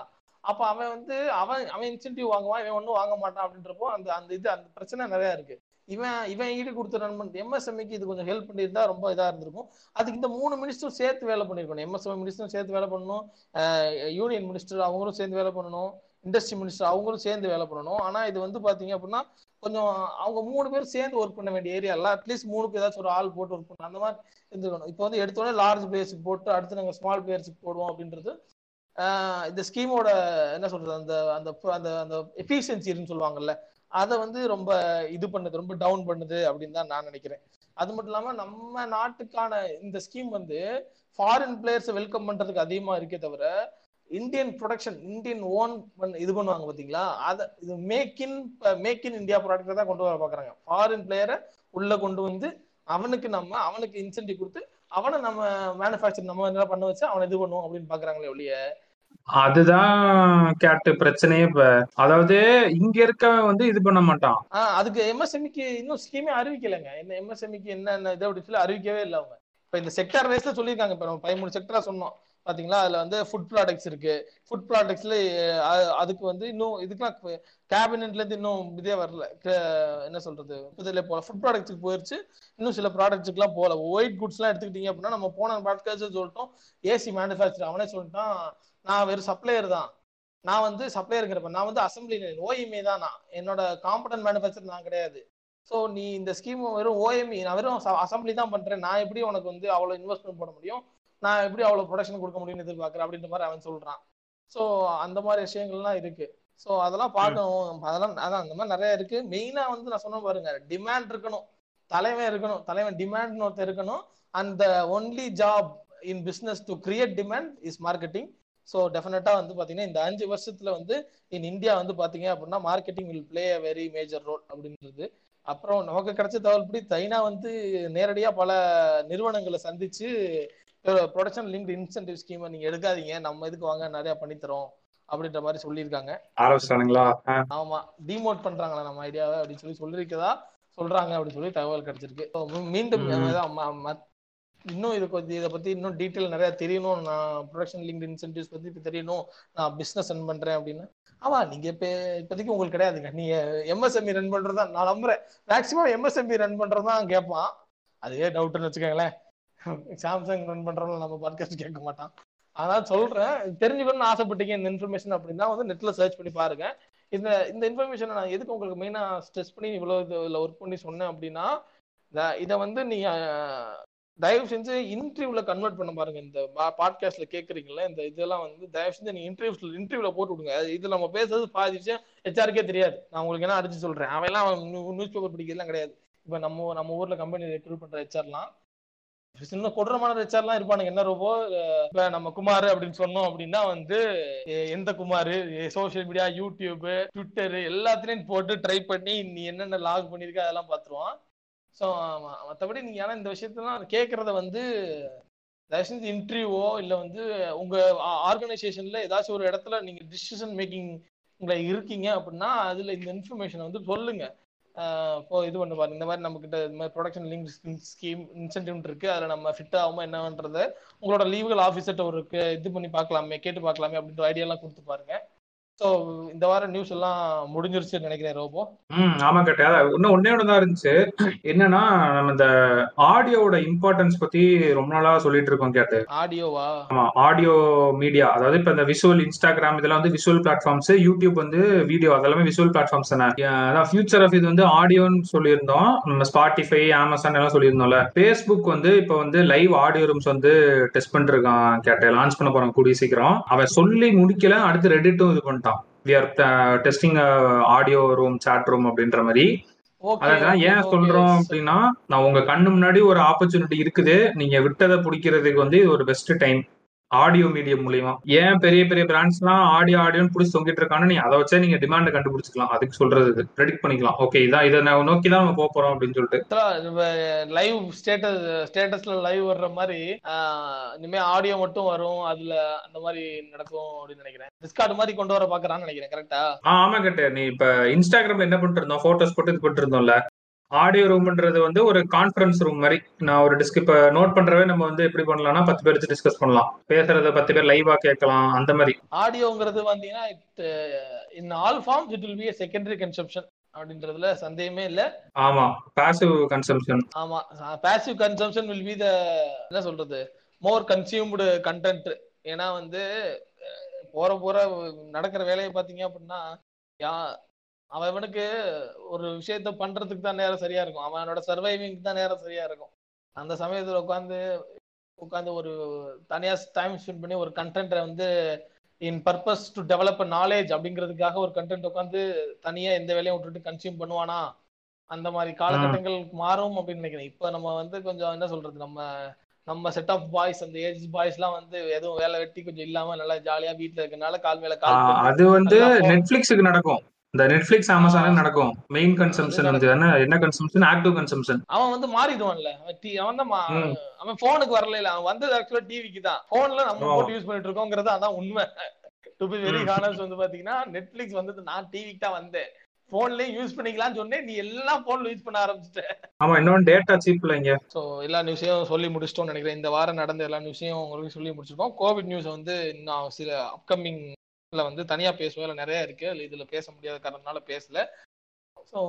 அப்ப அவன் வந்து அவன் அவன் இன்சென்டிவ் வாங்குவான் இவன் ஒன்றும் வாங்க மாட்டான் அப்படின்றப்போ அந்த அந்த இது அந்த பிரச்சனை நிறைய இருக்கு. இவன் இவன் ஈடு கொடுத்த நண்பன் எம்எஸ்எம்இக்கு இது கொஞ்சம் ஹெல்ப் பண்ணியிருந்தா ரொம்ப இதாக இருந்திருக்கும். அதுக்கு இந்த மூணு மினிஸ்டரும் சேர்த்து வேலை பண்ணியிருக்கணும். எம்எஸ்எம்ஐ மினிஸ்டரும் சேர்த்து வேலை பண்ணணும். யூனியன் மினிஸ்டர் அவங்களும் சேர்ந்து வேலை பண்ணணும். இண்டஸ்ட்ரி மினிஸ்டர் அவங்களும் சேர்ந்து வேலை பண்ணணும். ஆனால் இது வந்து பார்த்தீங்க அப்படின்னா கொஞ்சம் அவங்க மூணு பேர் சேர்ந்து ஒர்க் பண்ண வேண்டிய ஏரியா இல்லை. அட்லீஸ்ட் மூணுக்கு ஏதாச்சும் ஒரு ஆள் போட்டு ஒர்க் பண்ணணும். அந்த மாதிரி இருந்துக்கணும். இப்போ வந்து எடுத்தோடனே லார்ஜ் பிளேயர்ஸுக்கு போட்டு அடுத்து நாங்கள் ஸ்மால் பிளேயர்ஸுக்கு போடுவோம் அப்படின்றது இந்த ஸ்கீமோட என்ன சொல்றது? அந்த அந்த அந்த அந்த எஃபிஷியன்சின்னு சொல்லுவாங்கல்ல அதை வந்து ரொம்ப இது பண்ணுது ரொம்ப டவுன் பண்ணுது அப்படின்னு தான் நான் நினைக்கிறேன். அது மட்டும் இல்லாம நம்ம நாட்டுக்கான இந்த ஸ்கீம் வந்து ஃபாரின் பிளேயர்ஸ் வெல்கம் பண்றதுக்கு அதிகமா இருக்கே தவிர இந்தியன் ப்ரொடக்ஷன் இந்தியன் ஓன் இது பண்ணுவாங்க பாத்தீங்களா? அதை இது make in make in India product தான் கொண்டு வர பாக்குறாங்க. ஃபாரின் பிளேயரை உள்ள கொண்டு வந்து அவனுக்கு நம்ம அவனுக்கு இன்சென்டிவ் கொடுத்து அவனை நம்ம மேனுஃபேக்சர் நம்ம என்ன பண்ண வச்சு அவனை இது பண்ணுவோம் அப்படின்னு பாக்குறாங்களே ஒழிய அதுதான் கேட்டு பிரச்சனையே இப்ப. அதாவது இங்க இருக்கவன் வந்து இது பண்ண மாட்டான். அதுக்கு எம்எஸ்எம்இக்கு இன்னும் ஸ்கீமே அறிவிக்கலைங்க. என்ன எம்எஸ்எம்இக்கு என்னென்ன இதை அப்படி சொல்லி அறிவிக்கவே இல்லை அவங்க. இப்ப இந்த செக்டார் வைஸ்ல சொல்லியிருக்காங்க. இப்ப நம்ம பதிமூணு செக்டரா சொன்னோம். பாத்தீங்களா? அதுல வந்து ஃபுட் ப்ராடக்ட்ஸ் இருக்கு. ஃபுட் ப்ராடக்ட்ஸ்ல அதுக்கு வந்து இன்னும் இதுக்கெல்லாம் கேபினெட்ல இருந்து இன்னும் இதே வரல. என்ன சொல்றது? இதுல போல. ஃபுட் ப்ராடக்ட்ஸ்க்கு போயிருச்சு. இன்னும் சில ப்ராடக்ட்ஸ்க்கு எல்லாம் போல ஒயிட் குட்ஸ் எல்லாம் எடுத்துக்கிட்டீங்க அப்படின்னா நம்ம போன பாட்காஸ்ட் சொல்லிட்டோம். ஏசி மேனுஃபேக்சர் அவனே சொல்லிட்டான். நான் வெறும் சப்ளையர் தான். நான் வந்து சப்ளையருங்கிறப்ப நான் வந்து அசம்பிளி ஓஎம்ஏ தான் நான். என்னோட காம்படன்ட் மேனுஃபேக்சர் நான் கிடையாது. ஸோ நீ இந்த ஸ்கீம் வெறும் ஓஎம்இ நான் வெறும் அசம்பிளி தான் பண்ணுறேன் நான் எப்படி உனக்கு வந்து அவ்வளோ இன்வெஸ்ட்மெண்ட் போட முடியும்? நான் எப்படி அவ்வளோ ப்ரொடக்ஷன் கொடுக்க முடியும்னு எதிர்பார்க்குறேன் அப்படின்ற மாதிரி அவன் சொல்கிறான் ஸோ அந்த மாதிரி விஷயங்கள்லாம் இருக்குது ஸோ அதெல்லாம் பார்க்கணும். அதெல்லாம் அதான் அந்த மாதிரி நிறைய இருக்குது மெயினாக வந்து நான் சொன்ன பாருங்க டிமாண்ட் இருக்கணும். தலைவன் இருக்கணும். தலைவன் டிமாண்ட்னு ஒருத்தர் இருக்கணும். அந்த only job in business to create demand is marketing so டெஃபினட்டா வந்து பாத்தீங்கன்னா இந்த அஞ்சு வருஷத்துல வந்து இன் இந்தியா வந்து பாத்தீங்க அப்படின்னா marketing will play a very major role அப்படின்றது. அப்புறம் நமக்கு கிடைச்ச தகவல்படி தைனா வந்து நேரடியா பல நிறுவனங்களை சந்திச்சு ப்ரொடக்ஷன் லிங்க் இன்சென்டிவ் ஸ்கீமை நீங்க எடுக்காதீங்க. நம்ம இதுக்கு வாங்க? நிறைய பண்ணித்தரோம் அப்படின்ற மாதிரி சொல்லியிருக்காங்க. ஆரம்பிச்சிட்டானுங்களா ஆமா. டிமோட் பண்றாங்களா நம்ம ஐடியாவை அப்படின்னு சொல்லி சொல்லியிருக்கதா சொல்றாங்க அப்படின்னு சொல்லி தகவல் கிடைச்சிருக்கு. மீண்டும் இன்னும் இது பத்தி இதை பத்தி இன்னும் டீட்டெயில் நிறைய தெரியணும். நான் ப்ரொடக்ஷன் லிங்க் இன்சென்டிவ்ஸ் பத்தி இப்ப தெரியணும். நான் பிசினஸ் ரன் பண்றேன் அப்படின்னு. ஆமா நீங்க இப்ப இப்போதைக்கு உங்களுக்கு கிடையாதுங்க. நீங்க எம்எஸ்எம்இ ரன் பண்றதா நான் நம்புறேன். மேக்சிமம் எம்எஸ்எம்இ ரன் பண்றதுதான் கேட்பான் அதுவே டவுட்னு வச்சுக்கோங்களேன். சாம்சங் ரன் பண்றவங்க நம்ம பாட்காஸ்ட் கேட்க மாட்டான். அதனால சொல்றேன். தெரிஞ்சுக்கணும்னு ஆசைப்பட்டீங்க இந்த இன்ஃபர்மேஷன் அப்படின்னா வந்து நெட்ல சர்ச் பண்ணி பாருங்க. இந்த இந்த இன்ஃபர்மேஷனை நான் எதுக்கு உங்களுக்கு மெயினா ஸ்ட்ரெஸ் பண்ணி இவ்வளவு இதுல ஒர்க் பண்ணி சொன்னேன் அப்படின்னா இதை வந்து நீங்க தயவு செஞ்சு இன்டர்வியூல கன்வெர்ட் பண்ண பாருங்க. இந்த பாட்காஸ்ட்ல கேக்குறீங்களா இந்த இதெல்லாம் வந்து தயவு செஞ்சு நீங்க இன்டர்வியூஸ்ல இன்டர்வியூல போட்டு விடுங்க. இது நம்ம பேசுறது பாதி விஷயம் ஹெச்ஆருக்கே தெரியாது. நான் உங்களுக்கு என்ன அடிச்சு சொல்றேன்? அவன் எல்லாம் நியூஸ் பேப்பர் படிக்கிறதுலாம் கிடையாது. இப்ப நம்ம நம்ம ஊர்ல கம்பெனி ரெக்ரூட் பண்ற ஹெச்ஆர்லாம் சின்ன கொடூரமான ஹெச்ஆர்லாம் இருப்பானுங்க. என்ன ரொம்ப இப்ப நம்ம குமார் அப்படின்னு சொன்னோம் அப்படின்னா வந்து எந்த Kumar? Social media YouTube Twitter எல்லாத்துலயும் போட்டு ட்ரை பண்ணி நீ என்னென்ன லாக் பண்ணிருக்க அதெல்லாம் பாத்துருவான் ஸோ மற்றபடி நீங்கள் ஆனால் இந்த விஷயத்தெல்லாம் கேட்குறத வந்து தயவு இன்டர்வியூவோ இல்லை வந்து உங்கள் ஆர்கனைசேஷனில் ஏதாச்சும் ஒரு இடத்துல நீங்கள் டிசிஷன் மேக்கிங் இருக்கீங்க அப்படின்னா அதில் இந்த இன்ஃபர்மேஷனை வந்து சொல்லுங்க. இப்போ இது பண்ண பாருங்க. இந்த மாதிரி நம்ம கிட்ட இந்த மாதிரி ப்ரொடக்ஷன் லிங்க் ஸ்கீம் இன்சென்டிவ் இருக்கு. அதில் நம்ம ஃபிட் ஆகுமா என்னன்றத உங்களோட லீகல் ஆஃபீஸர்கிட்ட ஒரு இது பண்ணி பார்க்கலாமே கேட்டு பார்க்கலாமே அப்படின்ற ஐடியாலாம் கொடுத்து பாருங்க. ஸோ இந்த வாரம் நியூஸ் எல்லாம் முடிஞ்சிருச்சுன்னு நினைக்கிறேன் ரோபோ. ம் ஆமா கேட்டே அதான் இன்னும் ஒன்னே ஒன்று தான் இருந்துச்சு. என்னன்னா நம்ம இந்த ஆடியோவோட இம்பார்ட்டன்ஸ் பத்தி ரொம்ப நாளா சொல்லிட்டு இருக்கோம் கேட்டு ஆடியோவா? ஆமா ஆடியோ மீடியா. அதாவது இப்ப இந்த விஷுவல் இன்ஸ்டாகிராம் இதெல்லாம் வந்து விஷுவல் பிளாட்ஃபார்ம்ஸ் யூடியூப் வந்து வீடியோ அதெல்லாமே விஷுவல் பிளாட்ஃபார்ம்ஸ் தானே. அதான் ஃபியூச்சர் ஆஃப் இது வந்து ஆடியோன்னு சொல்லியிருந்தோம். நம்ம ஸ்பாட்டிஃபை அமேசான் எல்லாம் சொல்லியிருந்தோம்ல. ஃபேஸ்புக் வந்து இப்ப வந்து லைவ் ஆடியோ ரூம்ஸ் வந்து டெஸ்ட் பண்ணிருக்கான் கேட்ட லான்ச் பண்ண போறாங்க கூடிய சீக்கிரம். அவன் சொல்லி முடிக்கல அடுத்து ரெடிட்டும் இது பண்ணிட்டான் we are testing audio room chat room அப்படின்ற மாதிரி. அதான் ஏன் சொல்றோம் அப்படின்னா நான் உங்க கண்ணு முன்னாடி ஒரு ஆப்பர்ச்சுனிட்டி இருக்குது. நீங்க விட்டதை பிடிக்கிறதுக்கு வந்து இது ஒரு பெஸ்ட் டைம் ஆடியோ மீடியம் மூலியமா. ஏன் பெரிய பெரிய பிராண்ட்ஸ் எல்லாம் ஆடியோ ஆடியோன்னு பிடிச்சி தொங்கிட்டு இருக்கான்னு நீ அதை வச்சா நீங்க டிமாண்ட் கண்டுபிடிச்சிக்கலாம். அதுக்கு சொல்றது இது. ப்ரெடிக்ட் பண்ணிக்கலாம். ஓகே இதான் இதை நான் நோக்கி தான் நம்ம போக போறோம் அப்படின்னு சொல்லிட்டு. லைவ் ஸ்டேட்டஸ் ஸ்டேட்டஸ்ல லைவ் வர்ற மாதிரி இனிமே ஆடியோ மட்டும் வரும். அதுல அந்த மாதிரி நடக்கும் அப்படின்னு நினைக்கிறேன். டிஸ்கார்ட் மாதிரி கொண்டு வர பாக்குறான்னு நினைக்கிறேன் கரெக்டா ஆ? ஆமா கேட்ட. நீ இப்ப இன்ஸ்டாகிராம்ல என்ன பண்ணிட்டு இருந்தோம்? போட்டோஸ் போட்டு இது பண்ணிட்டு இருந்தோம்ல. ஆடியோ ரூம்ன்றது வந்து ஒரு கான்ஃபரன்ஸ் ரூம் மாதிரி. நான் ஒரு டிஸ்க் இப்ப நோட் பண்றவே நம்ம வந்து எப்படி பண்ணலாம்னா பத்து பேர் வச்சு டிஸ்கஸ் பண்ணலாம். பேசுறத பத்து பேர் லைவா கேட்கலாம் அந்த மாதிரி. ஆடியோங்கிறது பாத்தீங்கன்னா in all forms it will be secondary consumption அப்படின்றதுல சந்தேகமே இல்ல. ஆமா பாசிவ் கன்சம்ஷன் ஆமா passive consumption will be the என்ன சொல்றது மோர் கன்சியூம்டு கண்டென்ட் ஏன்னா வந்து போற போற நடக்கிற வேலையை பாத்தீங்க அப்படின்னா யா அவனுக்கு ஒரு விஷயத்த பண்றதுக்கு தான் நேரம் சரியா இருக்கும். அவனோட சர்வைவிங்க்கு தான் நேரம் சரியா இருக்கும். அந்த சமயத்துல உட்காந்து உட்காந்து ஒரு தனியா டைம் ஸ்பெண்ட் பண்ணி ஒரு கண்டென்ட்டை வந்து in purpose to develop knowledge அப்படிங்கிறதுக்காக ஒரு கண்டென்ட் உட்காந்து தனியா எந்த வேலையும் விட்டுட்டு கன்சியூம் பண்ணுவானா? அந்த மாதிரி காலகட்டங்கள் மாறும் அப்படின்னு நினைக்கிறேன். இப்ப நம்ம வந்து கொஞ்சம் என்ன சொல்றது? நம்ம நம்ம செட் ஆஃப் பாய்ஸ் அந்த ஏஜ் பாய்ஸ் எல்லாம் வந்து எதுவும் வேலை வெட்டி கொஞ்சம் இல்லாம நல்லா ஜாலியா வீட்ல இருக்கனால கால் மேல கால் அது வந்து நெட்ஃபிளிக்ஸுக்கு நடக்கும். இந்த நெட்ஃபிளிக்ஸ் அமேசானுக்கு ஆ. நடக்கும். மெயின் கன்சம்ஷன் வந்து என்ன என்ன கன்சம்ஷன் ஆக்டிவ் கன்சம்ஷன் அவன் வந்து மாறிடுவான்ல. அவன் டி- அவன் தான். அவன் போனுக்கு வரல இல்ல. அவன் வந்தது ஆக்சுவலா டிவிக்கு தான். போன்ல நம்ம. போட்டு யூஸ் பண்ணிட்டு இருக்கோங்கிறது அதான் உண்மை. To be very. ஹானஸ்ட் வந்து பாத்தீங்கன்னா நெட்ஃபிளிக்ஸ் வந்தது நான் டிவிக்கு தான் வந்தேன். போன்லயும் யூஸ் பண்ணிக்கலாம்னு சொன்னேன். நீ எல்லாம் போன்ல யூஸ் பண்ண ஆரம்பிச்சிட்ட. ஆமா இன்னொன்னு டேட்டா சீப்ல இங்க. ஸோ எல்லா நியூஸையும் சொல்லி முடிச்சிட்டோம்னு நினைக்கிறேன். இந்த வாரம் நடந்த எல்லா நியூஸையும் உங்களுக்கு சொல்லி முடிச்சிருக்கோம். கோவிட் நியூஸ் வந்து இன்னும் சில அப்கமிங்ல வந்து தனியா பேசுவோம் இல்லை நிறைய இருக்கு. இல்லை இதுல பேச முடியாத காரணம்னால பேசல. ஸோ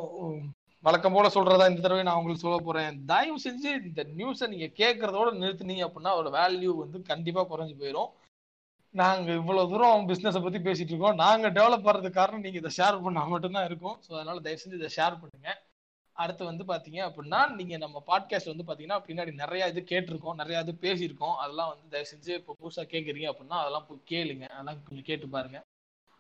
வழக்கம் போல சொல்றதா இந்த தடவை நான் உங்களுக்கு சொல்ல போறேன். தயவு செஞ்சு இந்த நியூஸை நீங்க கேட்கறதோட நிறுத்துனீங்க அப்படின்னா அதோட வேல்யூ வந்து கண்டிப்பா குறைஞ்சு போயிடும் நாங்க இவ்வளவு தூரம் பிசினஸை பத்தி பேசிட்டு இருக்கோம். நாங்க டெவலப் ஆறதுக்கு காரணம் நீங்க இதை ஷேர் பண்ணா மட்டும்தான் இருக்கும். ஸோ அதனால தயவு செஞ்சு இதை ஷேர் பண்ணுங்க. அடுத்து வந்து பாத்தீங்க அப்படின்னா நீங்க நம்ம பாட்காஸ்ட் வந்து பாத்தீங்கன்னா பின்னாடி நிறைய இது கேட்டிருக்கோம் நிறைய இது பேசியிருக்கோம். அதெல்லாம் வந்து தயவு செஞ்சு இப்போ புதுசா கேட்குறீங்க அப்படின்னா அதெல்லாம் கேளுங்க. அதெல்லாம் கொஞ்சம் கேட்டு பாருங்க.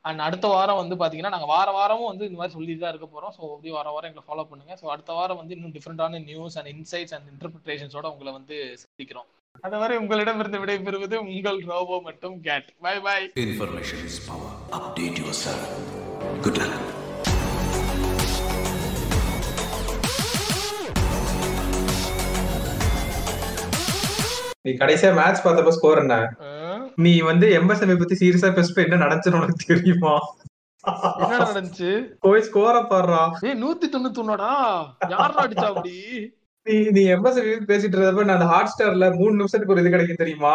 அண்ட் அடுத்த வாரம் வந்து பாத்தீங்கன்னா நாங்க வார வாரமும் வந்து இந்த மாதிரி சொல்லிட்டு தான் இருக்க போறோம். ஸோ அப்படியே வார வாரம் எங்களை ஃபாலோ பண்ணுங்க. ஸோ அடுத்த வாரம் வந்து இன்னும் டிஃப்ரெண்டான நியூஸ் அண்ட் இன்சைட்ஸ் அண்ட் இன்டர்பிரிட்டேஷன்ஸோட உங்களை வந்து சந்திக்கிறோம். அதுவரை உங்களிடமிருந்து விடைபெறுவது உங்கள் ரோபோ மற்றும் Cat. Bye bye Information is power. Update yourself. Good luck. நீ கடைசியா மேட்ச் பார்த்தப்ப ஸ்கோர் என்ன? நீ வந்து எம்எஸ்எம்ஐ பத்தி சீரியஸா பேசப்ப என்ன நடந்துச்சுன்னு உனக்கு தெரியுமா? என்ன நடந்துச்சு? போய் ஸ்கோர பாடுறா. ஏய் நூத்தி தொண்ணூத்தி ஒன்னாடா யாரா அடிச்சா அப்படி? நீ நீ எம்எஸ்எம்ஐ பேசிட்டு இருந்தப்ப நான் அந்த ஹாட் ஸ்டார்ல மூணு நிமிஷத்துக்கு ஒரு இது கிடைக்கும் தெரியுமா?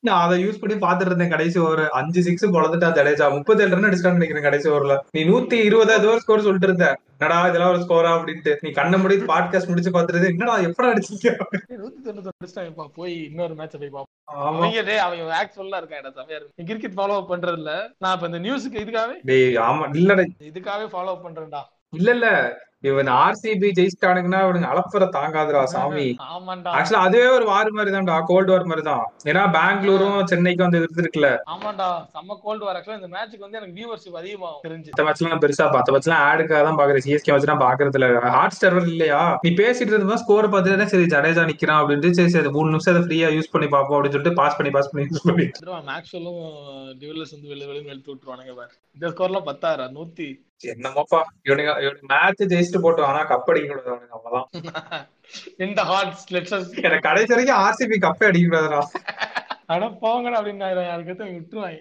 நான் அதை யூஸ் பண்ணி பாத்துட்டு இருந்தேன் கடைசி ஓவர் அஞ்சு சிக்ஸ் பொழந்துட்டா ஜடேஜா. முப்பத்தேழு ரன் அடிச்சிட்டான்னு நினைக்கிறேன் கடைசி ஓவர்ல நீ நூத்தி இருபதாவது ஓவர் ஸ்கோர் சொல்லிட்டு இருந்த. என்னடா இதெல்லாம் ஒரு ஸ்கோரா அப்படின்ட்டு. நீ கண்ண முடி பாட்காஸ்ட் முடிச்சு பாத்துட்டு என்னடா எப்படா அடிச்சீங்க ஏய், நூத்தி தொண்ணூத்தி அடிச்சிட்டாங்கப்பா போய் இன்னொரு மேட்ச் போய் பாப்போம். அவங்க ஆக்சுவலா இருக்கான் செமையா இருக்கு. கிரிக்கெட் ஃபாலோ பண்றது இல்ல நான் இப்ப இந்த நியூஸுக்கு இதுக்காகவே? ஆமா. இல்லடா. இதுக்காகவே ஃபாலோ பண்றேன்டா. இல்ல இல்ல. இவன் ஆர்சிபி ஜெயிச்சிட்டானுங்கன்னா அவனுங்க அலப்பற தாங்காதுடா சாமி. ஆமாண்டா. ஆக்சுவலா அதுவே ஒரு வார் மாதிரி தான்டா கோல்டு வார் மாதிரி தான் ஏன்னா பெங்களூரும் சென்னைக்கும் வந்து இது இருக்குல்ல ஆமாண்டா செம்ம கோல்டு வர ஆக்சுவலா இந்த மேட்ச்க்கு வந்து எனக்கு வியூவர்ஷிப் அதிகமாகும். தெரிஞ்சு. மத்த மேட்ச்லாம் நான் பெருசா பார்த்த மேட்ச்லாம் ஆடுக்காக தான் பாக்குறேன். சிஎஸ்கே மேட்ச் நான் பாக்குறது இல்ல ஹாட் ஸ்டார் இல்லையா? நீ பேசிட்டு இருந்தப்ப ஸ்கோர் பார்த்துட்டு சரி ஜடேஜா நிக்கிறான் அப்படின்ட்டு சரி சரி மூணு நிமிஷம் அதை ஃப்ரீயா யூஸ் பண்ணி பார்ப்போம் அப்படின்னு சொல்லிட்டு பாஸ் பண்ணி பாஸ் பண்ணி யூஸ் பண்ணி. மேக்ஸ்வெல்லும் டிவிலர்ஸ் வந்து வெளில வெளியே எடுத்து விட்டுருவானுங்க பாரு. இந்த ஸ்கோர்லாம் பத்தாயிரா நூத்தி என்னமோப்பா? இவனுங்க இவனுக்கு மேட்ச் ஜெயிச்சுட்டு போட்டோம். ஆனா கப் அடிக்க கூடாது அவனுங்க. அவ்வளவுதான். இந்த ஹார்ட்ஸ் லெட்ஸ் எனக்கு கடைசி வரைக்கும் ஆர்சிபி கப்பே அடிக்க கூடாதுடா அட போங்கடா அப்படின்னு யாருக்கு விட்டுருவாங்க.